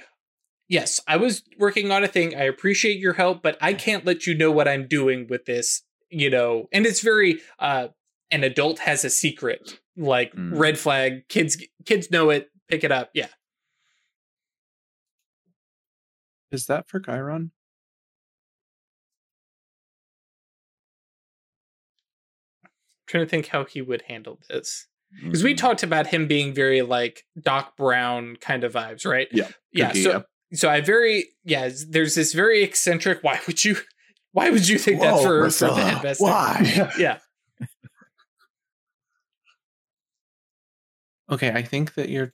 yes, I was working on a thing. I appreciate your help, but I can't let you know what I'm doing with this, you know. And it's very uh an adult has a secret, like Mm. red flag, kids kids know it, pick it up. Yeah. Is that for Chiron? trying to think how he would handle this because we Mhm. talked about him being very like Doc Brown kind of vibes, right? Yeah. yeah. Be, So, yeah. so I very yeah. There's this very eccentric. Why would you? Why would you think that for, for the Priscilla, headmaster? Why? [laughs] Yeah. Okay, I think that you're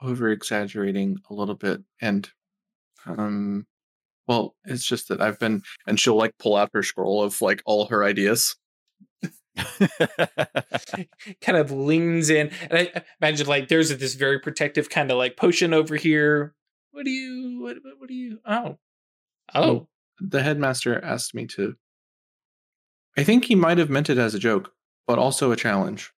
over exaggerating a little bit and um well, it's just that I've been and she'll like pull out her scroll of like all her ideas. [laughs] kind of leans in and I imagine like there's this very protective kind of like potion over here. What do you? What? What, do you? Oh. Oh. The headmaster asked me to I think he might have meant it as a joke, but also a challenge.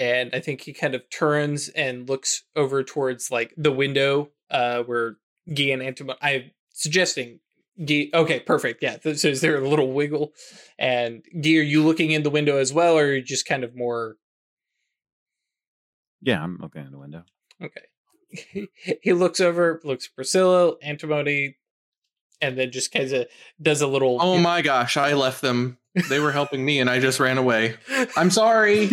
And I think he kind of turns and looks over towards like the window uh where Guy and Antimon I'm suggesting Guy okay, perfect. Yeah. So is there a little wiggle? And Guy, are you looking in the window as well, or are you just kind of more yeah, I'm looking in the window. okay. [laughs] he looks over, looks at Priscilla, Antimony, and then just kind of does a little Oh my gosh, I left them. They were helping me and I just ran away. [laughs] I'm sorry.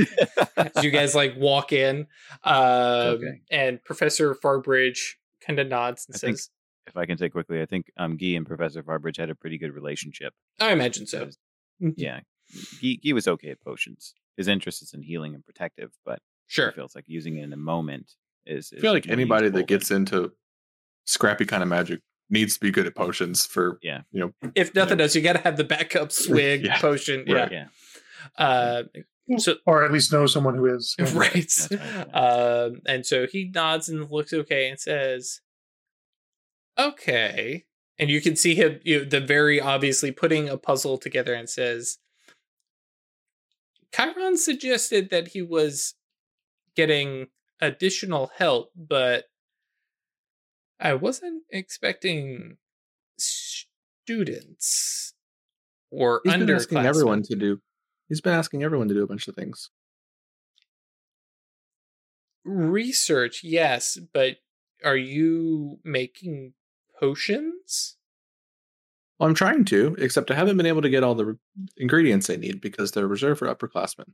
as you guys like walk in. Um Okay. and Professor Farbridge kind of nods and I think- says, If I can say quickly, I think um, Guy and Professor Farbridge had a pretty good relationship. I imagine so. Yeah, Guy, Guy was okay at potions. His interest is in healing and protective, but Sure. he feels like using it in the moment is. I feel like anybody that gets into scrappy kind of magic needs to be good at potions for Yeah. you know If nothing Yeah. else, you got to have the backup [laughs] swig Yeah. potion. Right. Yeah. yeah, Uh, So- or at least know someone who is. [laughs] right. Right, yeah. Um, and so he nods and looks okay and says, "Okay." And you can see him, you know, the very obviously putting a puzzle together and says, "Chiron suggested that he was getting additional help, but I wasn't expecting students or he's been asking everyone underclassmen." to do he's been asking everyone to do a bunch of things. research yes but are you making potions Well, I'm trying to, except I haven't been able to get all the re- ingredients I need because they're reserved for upperclassmen.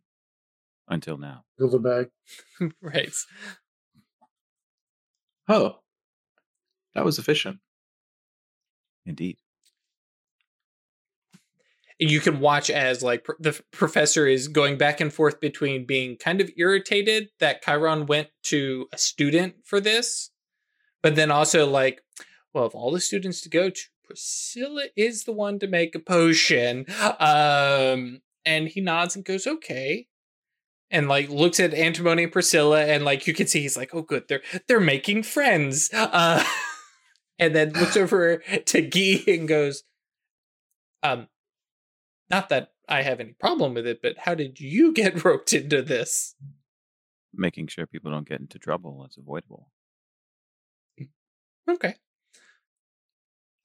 until now. Fill the bag. [laughs] right Oh, that was efficient. Indeed. you can watch as like pr- the f- professor is going back and forth between being kind of irritated that chiron went to a student for this but then also like well of all the students to go to priscilla is the one to make a potion um and he nods and goes okay and like looks at antimony and priscilla and like you can see he's like oh good they're they're making friends uh [laughs] and then [laughs] looks over to Guy and goes um not that I have any problem with it, but how did you get [laughs] roped into this? Making sure people don't get into trouble. That's avoidable. Okay.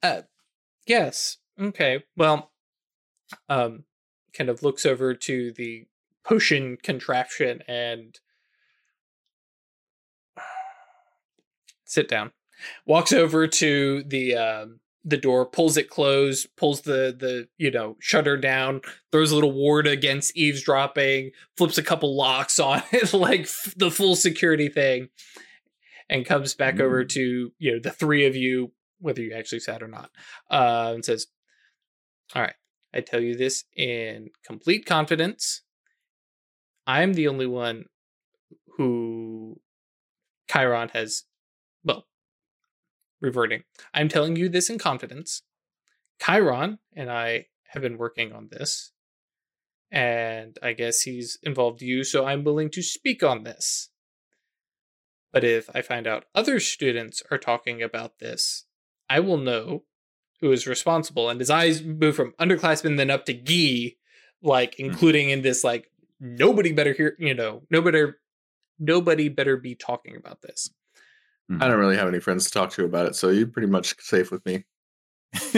Uh yes. Okay. Well, um kind of looks over to the potion contraption and [sighs] sit down. Walks over to the um the door, pulls it closed, pulls the the you know shutter down, throws a little ward against eavesdropping, flips a couple locks on [laughs] it, like f- the full security thing, and comes back over Mm. to you know the three of you, whether you actually sat or not, uh, and says, "All right, I tell you this in complete confidence. I'm the only one who Chiron has, reverting. I'm telling you this in confidence. Chiron and I have been working on this, and I guess he's involved you, so I'm willing to speak on this. But if I find out other students are talking about this, I will know who is responsible. And his eyes move from underclassmen then up to Guy, like hmm. including in this, like nobody better hear, you know, nobody, nobody better be talking about this. Mhm. I don't really have any friends to talk to about it, so you're pretty much safe with me. [laughs]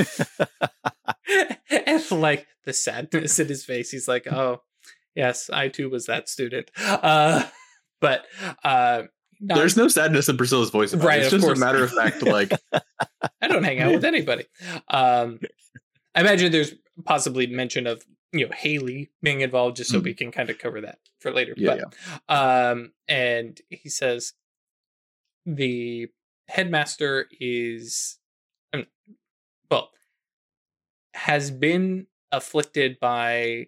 and like the sadness in his face, he's like, "Oh, yes, I too was that student." Uh, [laughs] but uh, not- There's no sadness in Priscilla's voice. About Right, it. It's just course. a matter of fact. Like, [laughs] I don't hang out with anybody. Um, I imagine there's possibly mention of you know Haley being involved, just so Hmm. we can kind of cover that for later. Yeah, but, Um, and he says the headmaster is, well, has been afflicted by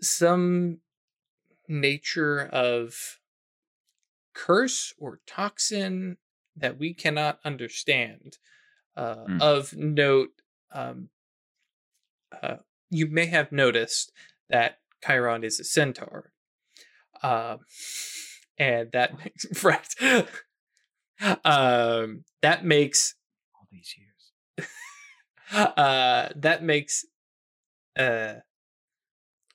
some nature of curse or toxin that we cannot understand. Uh, Hmm. Of note, um, uh, you may have noticed that Chiron is a centaur. Um, and that [laughs] makes, right. Um, that makes All these years. [laughs] uh that makes uh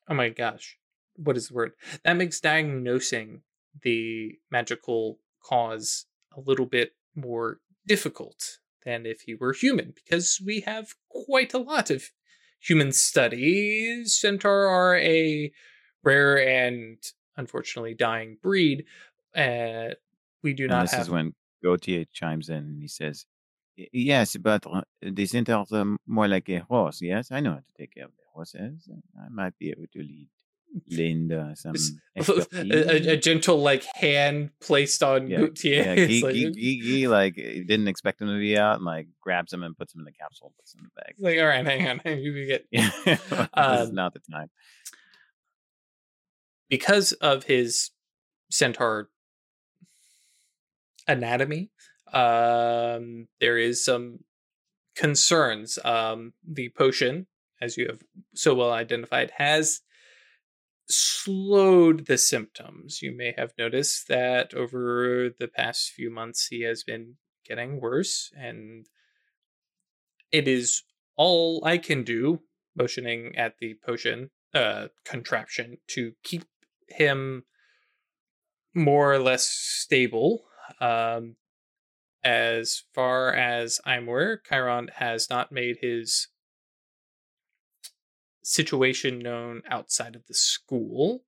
oh my gosh what is the word that makes diagnosing the magical cause a little bit more difficult than if he were human because we have quite a lot of human studies centaur are a rare and unfortunately dying breed uh we do And not this have is when Gautier chimes in and he says, Yes, but uh, the centaurs are more like a horse. Yes, I know how to take care of the horses. I might be able to lead Linda [laughs] some This- [laughs] a, a, gentle like hand placed on yeah, Gautier. yeah, [laughs] he, like, he, he, he, like didn't expect him to be out and like grabs him and puts him in the capsule, puts him in the bag. like, all right, hang on, you get Yeah, this is Um, not the time. because of his centaur anatomy. Um, there is some concerns. Um, the potion, as you have so well identified, has slowed the symptoms. You may have noticed that over the past few months, he has been getting worse, and it is all I can do, motioning at the potion uh, contraption, to keep him more or less stable. Um, as far as I'm aware, Chiron has not made his situation known outside of the school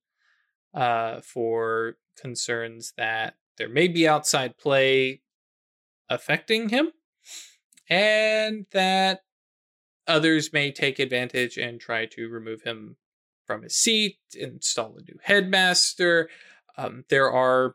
uh, for concerns that there may be outside play affecting him and that others may take advantage and try to remove him from his seat, install a new headmaster. Um, there are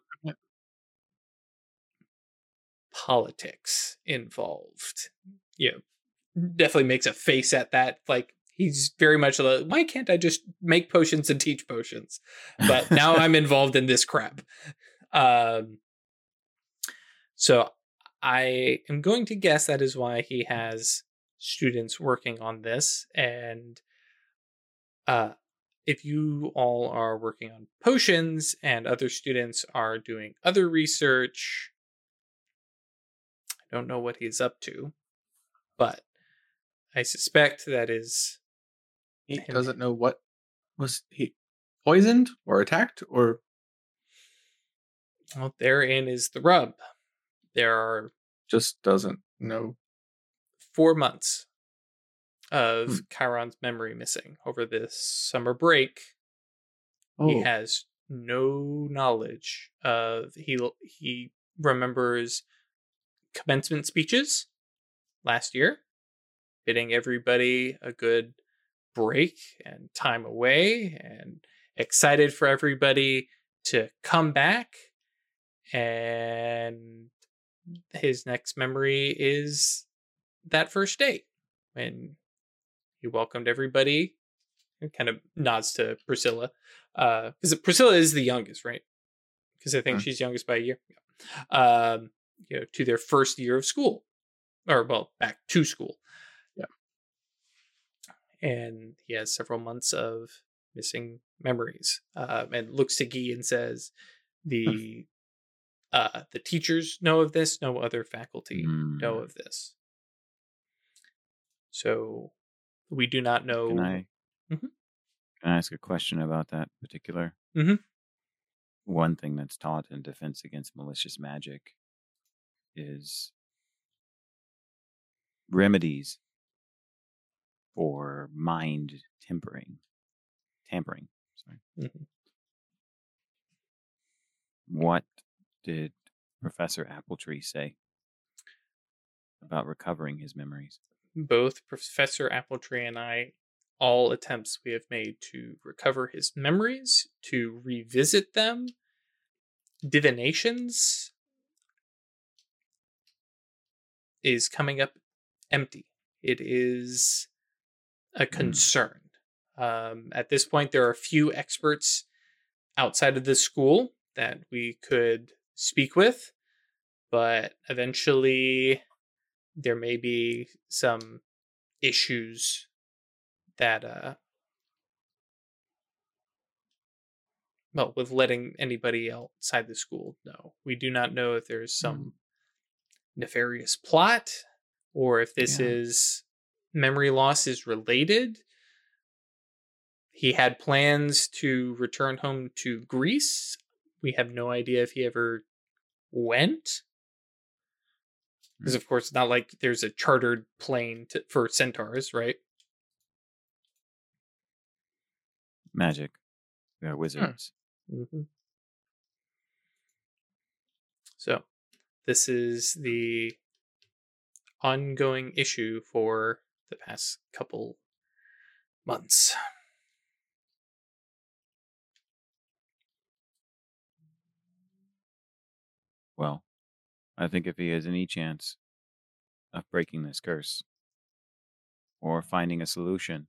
politics involved. You know, definitely makes a face at that. Like he's very much like, why can't I just make potions and teach potions? But now I'm [laughs] involved in this crap. Um, so I am going to guess that is why he has students working on this and uh if you all are working on potions and other students are doing other research don't know what he's up to but I suspect that is he doesn't know what was he poisoned or attacked or well therein is the rub there are just doesn't know. four months of Hmm. Chiron's memory missing over this summer break he Oh, has no knowledge of he he remembers commencement speeches last year bidding everybody a good break and time away and excited for everybody to come back and his next memory is that first date when he welcomed everybody and kind of nods to Priscilla because Priscilla is the youngest, right? Because I think Hmm. she's youngest by a year. Um, you know, to their first year of school, or well, back to school. Yeah. And he has several months of missing memories, um, and looks to Guy and says, [laughs] "The uh, the teachers know of this. No other faculty know Mm. of this. So we do not know." Can I, Mhm. can I ask a question about that particular? Mhm. One thing that's taught in defense against malicious magic is remedies for mind tempering, tampering. Sorry. Mhm. What did Professor Appletree say about recovering his memories? Both Professor Appletree and I, all attempts we have made to recover his memories, to revisit them, divinations, is coming up empty. It is a concern. Um, at this point, there are a few experts outside of the school that we could speak with, but eventually there may be some issues that uh well with letting anybody outside the school know we do not know if there's some nefarious plot or if this Yeah. is memory loss is related he had plans to return home to greece we have no idea if he ever went because of course not like there's a chartered plane to, for centaurs right Magic. We are wizards. Mm-hmm. So, this is the ongoing issue for the past couple months. Well, I think if he has any chance of breaking this curse or finding a solution,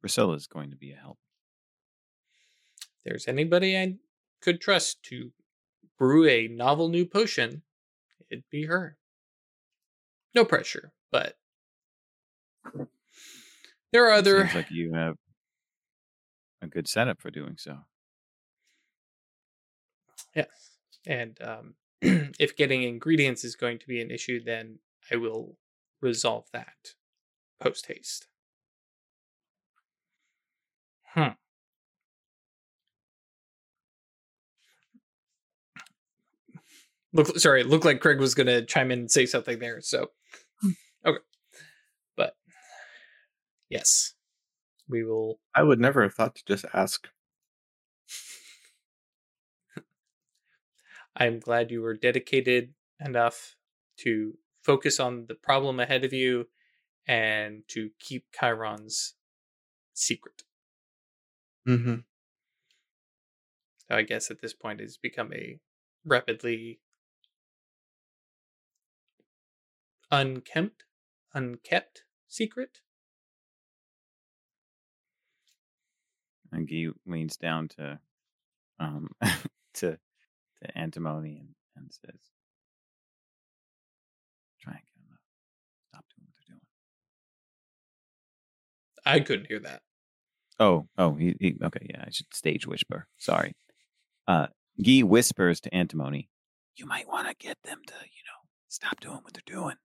Priscilla's going to be a help. If there's anybody I could trust to brew a novel new potion, it'd be her. No pressure, but there are other Seems like you have a good setup for doing so. Yes. And um, [clears throat] if getting ingredients is going to be an issue, then I will resolve that post haste. Hmm. Look, sorry, it looked like Craig was going to chime in and say something there. So, okay. But yes, we will I would never have thought to just ask. [laughs] I'm glad you were dedicated enough to focus on the problem ahead of you and to keep Chiron's secret. Mm-hmm. So I guess at this point it's become a rapidly unkempt, unkept secret. And Guy leans down to um [laughs] to to antimony and, and says, Try and get them to stop doing what they're doing. I couldn't hear that. Oh, oh, he, he okay, yeah, I should stage whisper. Sorry. Uh Guy whispers to antimony, You might want to get them to, you know, stop doing what they're doing.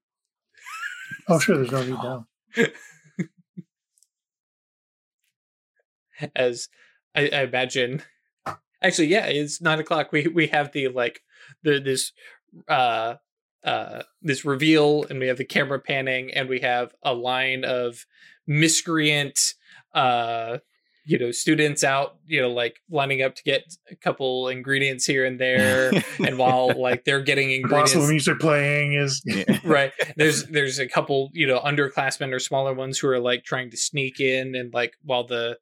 Oh, sure. There's no need now. [laughs] As I, I imagine, actually, yeah, it's nine o'clock. We we have the like the this uh uh this reveal, and we have the camera panning, and we have a line of miscreant uh you know students out you know like lining up to get a couple ingredients here and there [laughs] and while like they're getting ingredients Possible music playing is Yeah. [laughs] right there's there's a couple you know underclassmen or smaller ones who are like trying to sneak in and like while the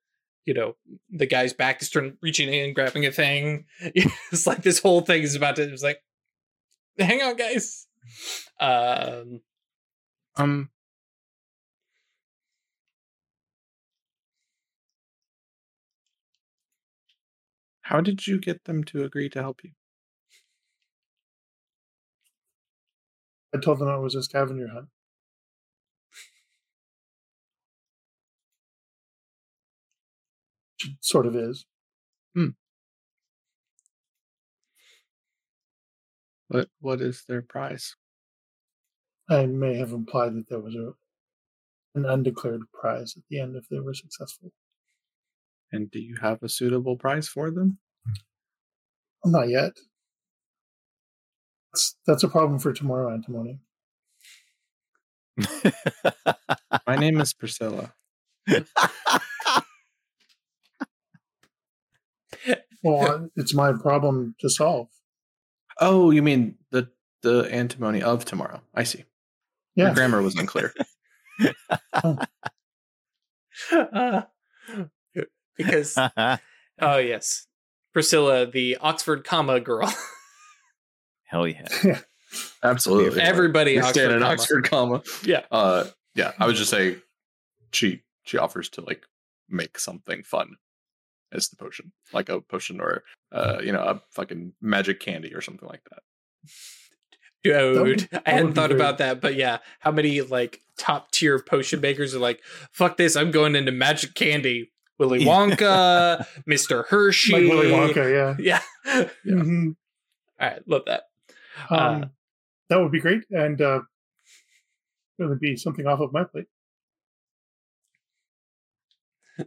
you know the guy's back is turned reaching in grabbing a thing [laughs] it's like this whole thing is about to it's like hang on guys um Um. How did you get them to agree to help you? I told them it was a scavenger hunt. It sort of is. Hmm. What What is their prize? I may have implied that there was a an undeclared prize at the end if they were successful. And do you have a suitable price for them? Not yet. That's, that's a problem for tomorrow, antimony. My name is Priscilla. Well, it's my problem to solve. Oh, you mean the the antimony of tomorrow? I see. Your Yeah. grammar was unclear. [laughs] Uh, [laughs] because [laughs] oh yes, Priscilla, the Oxford comma girl. [laughs] Hell yeah. yeah. Absolutely. Everybody You're Oxford standing comma. Oxford comma. Yeah. Uh, yeah. I would just say she she offers to like make something fun as the potion, like a potion or uh, you know, a fucking magic candy or something like that. Dude, That would- I hadn't thought great. about that, but yeah, how many like top tier potion makers are like, fuck this, I'm going into magic candy. Willy Wonka, [laughs] Mr. Hershey. Like Willy Wonka, yeah. [laughs] Yeah. Mhm. All right, love that. Um, Uh, that would be great, and uh, it would be something off of my plate. [laughs]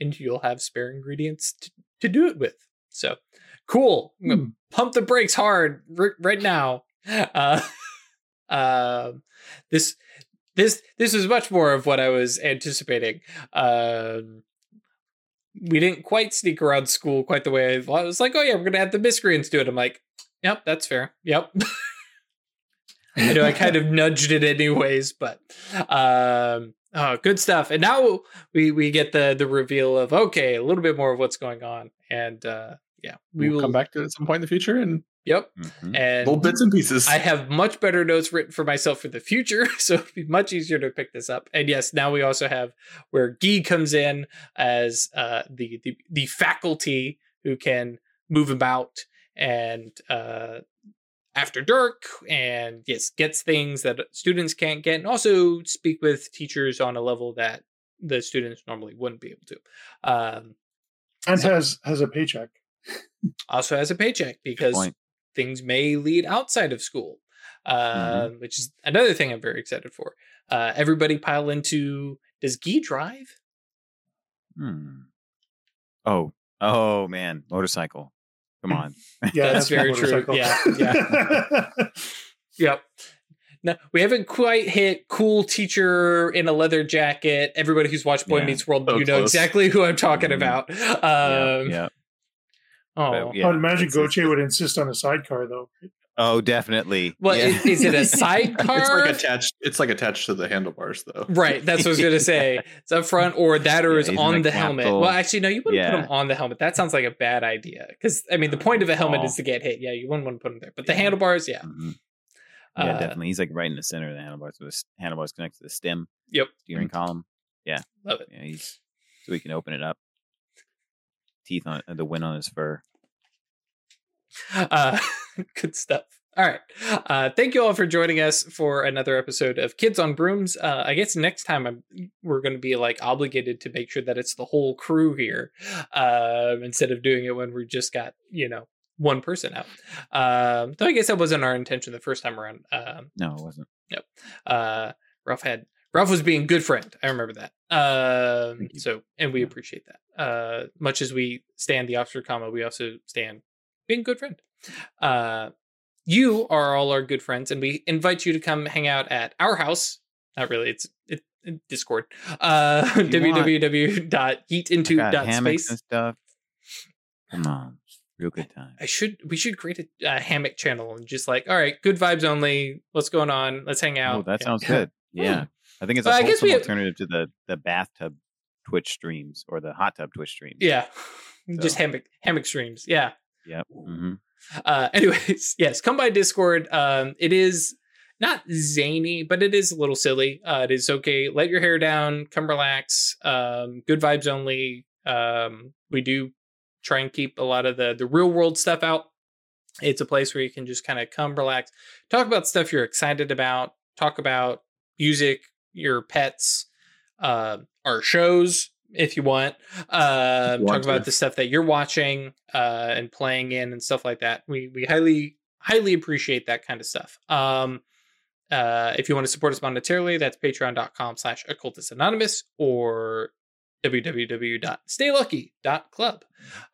And you'll have spare ingredients to, to do it with. So cool. Hmm. pump the brakes hard r- right now. Uh, um, this this this is much more of what I was anticipating. Um, we didn't quite sneak around school quite the way I thought. I was like, oh yeah, we're gonna have the miscreants do it. I'm like, yep, that's fair. Yep. [laughs] I know I kind of nudged it anyways, but um, oh, good stuff. And now we we get the the reveal of okay, a little bit more of what's going on, and uh, yeah, we We will will come back to it at some point in the future and Yep, Mhm. and little bits and pieces. I have much better notes written for myself for the future, [laughs] so it'd be much easier to pick this up. And yes, now we also have where Guy comes in as uh, the, the the faculty who can move about and uh, after Dirk, and yes, gets things that students can't get, and also speak with teachers on a level that the students normally wouldn't be able to. Um, and has has a paycheck. Also has a paycheck because things may lead outside of school, uh, which is another thing I'm very excited for. Uh, everybody pile into. Does Guy drive? Hmm. Oh, oh man, motorcycle. Come [laughs] on. Yeah, That's very true. motorcycle. Yeah, [laughs] Yep. No, we haven't quite hit cool teacher in a leather jacket. Everybody who's watched Boy Yeah. Meets World, So you know close. exactly who I'm talking Mhm. about. yeah, Um, yeah. Oh, But, yeah, I would imagine it's- it's- Goche would insist on a sidecar, though. Oh, definitely. Well, Yeah. is, is it a sidecar? [laughs] it's like attached. It's like attached to the handlebars, though. Right, that's what I was gonna say. [laughs] It's up front, or that, or Yeah, it's he's in on the the helmet. capsule. Well, actually, no, you wouldn't put Yeah. him on the helmet. That sounds like a bad idea. Because I mean, the point of a helmet Oh. is to get hit. Yeah, you wouldn't want to put him there. But the handlebars, yeah, Mhm. Yeah, Uh, definitely. He's like right in the center of the handlebars. So the handlebars connect to the stem. Yep. Steering column. Yeah. Love it. Yeah, he's so we can open it up. Teeth on uh, the wind on his fur. Uh, [laughs] good stuff. All right. Uh, thank you all for joining us for another episode of Kids on Brooms. Uh, I guess next time I'm, we're going to be like obligated to make sure that it's the whole crew here um, instead of doing it when we just got, you know, one person out. Um, though I guess that wasn't our intention the first time around. Um, No, it wasn't. Yep. Uh, Ralph had Ralph was being good friend. I remember that. Um, so and we appreciate that. Uh, much as we stand the Oxford comma, we also stand being good friend. Uh, you are all our good friends, and we invite you to come hang out at our house. Not really. It's it, it- Discord. Uh, If you want. Hammocks and stuff. Come on, real good time. I should we should create a, hammock channel and just like all right, good vibes only. What's going on? Let's hang out. Oh, that sounds good. [laughs] Yeah, I think it's a Well, I guess wholesome we alternative to the the bathtub Twitch streams or the hot tub Twitch streams. Yeah. [laughs] Just hammock hammock streams. Yeah. Yep. hmm Uh [laughs] anyways, yes, come by Discord. Um it is not zany, but it is a little silly. Uh it is okay. Let your hair down, come relax. Um good vibes only. Um we do try and keep a lot of the the real world stuff out. It's a place where you can just kind of come relax, talk about stuff you're excited about, talk about music, your pets, uh, our shows if you want. Uh, you talk want about the stuff that you're watching uh, and playing in and stuff like that. We we highly highly appreciate that kind of stuff. Um, uh, if you want to support us monetarily, that's patreon.com slash occultist anonymous or www.staylucky.club.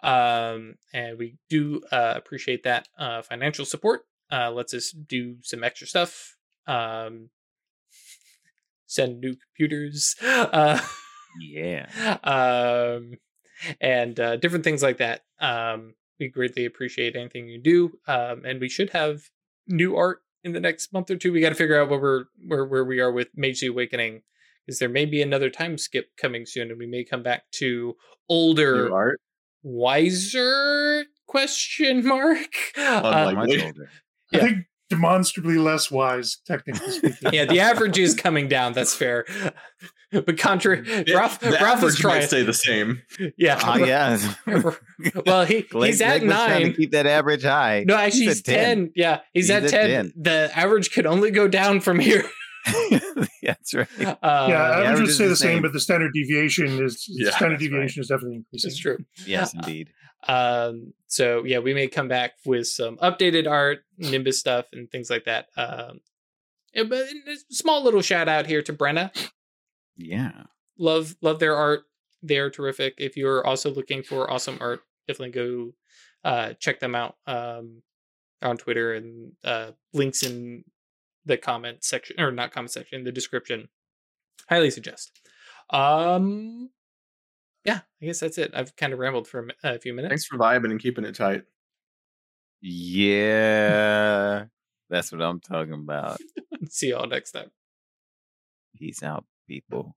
Um, and we do uh, appreciate that uh, financial support. Uh, lets us do some extra stuff. Um, send new computers. Uh, Yeah. [laughs] um, and uh, different things like that. Um, we greatly appreciate anything you do, um, and we should have new art in the next month or two. We got to figure out where we're where where we are with Mage the Awakening, because there may be another time skip coming soon, and we may come back to older, New art. wiser question mark. [laughs] Uh, older. [laughs] Yeah. I think demonstrably less wise, technically speaking. [laughs] yeah, the average is coming down. That's fair. But contra, The- Ralph, the Ralph is average might trying. stay the same. Yeah, Ah, yeah. [laughs] well, he [laughs] Blake- he's at Blake was trying to nine. keep that average high. No, actually, He's he's, at 10. 10. Yeah, he's, He's at, at 10. 10. The average could only go down from here. That's right. Uh, yeah, I average would is say the the same, same. but the standard deviation is Yeah, standard that's right. deviation is definitely increasing. it's true. Yes, indeed. Um, so yeah, we may come back with some updated art, Nimbus stuff, and things like that. Um, but small little shout out here to Brenna. Yeah. Love love their art. They're terrific. If you're also looking for awesome art, definitely go uh, check them out um, on Twitter and uh, links in the comment section or not comment section, the description. Highly suggest. Um, yeah, I guess that's it. I've kind of rambled for a, uh, a few minutes. Thanks for vibing and keeping it tight. [laughs] Yeah. That's what I'm talking about. See y'all next time. Peace out, people.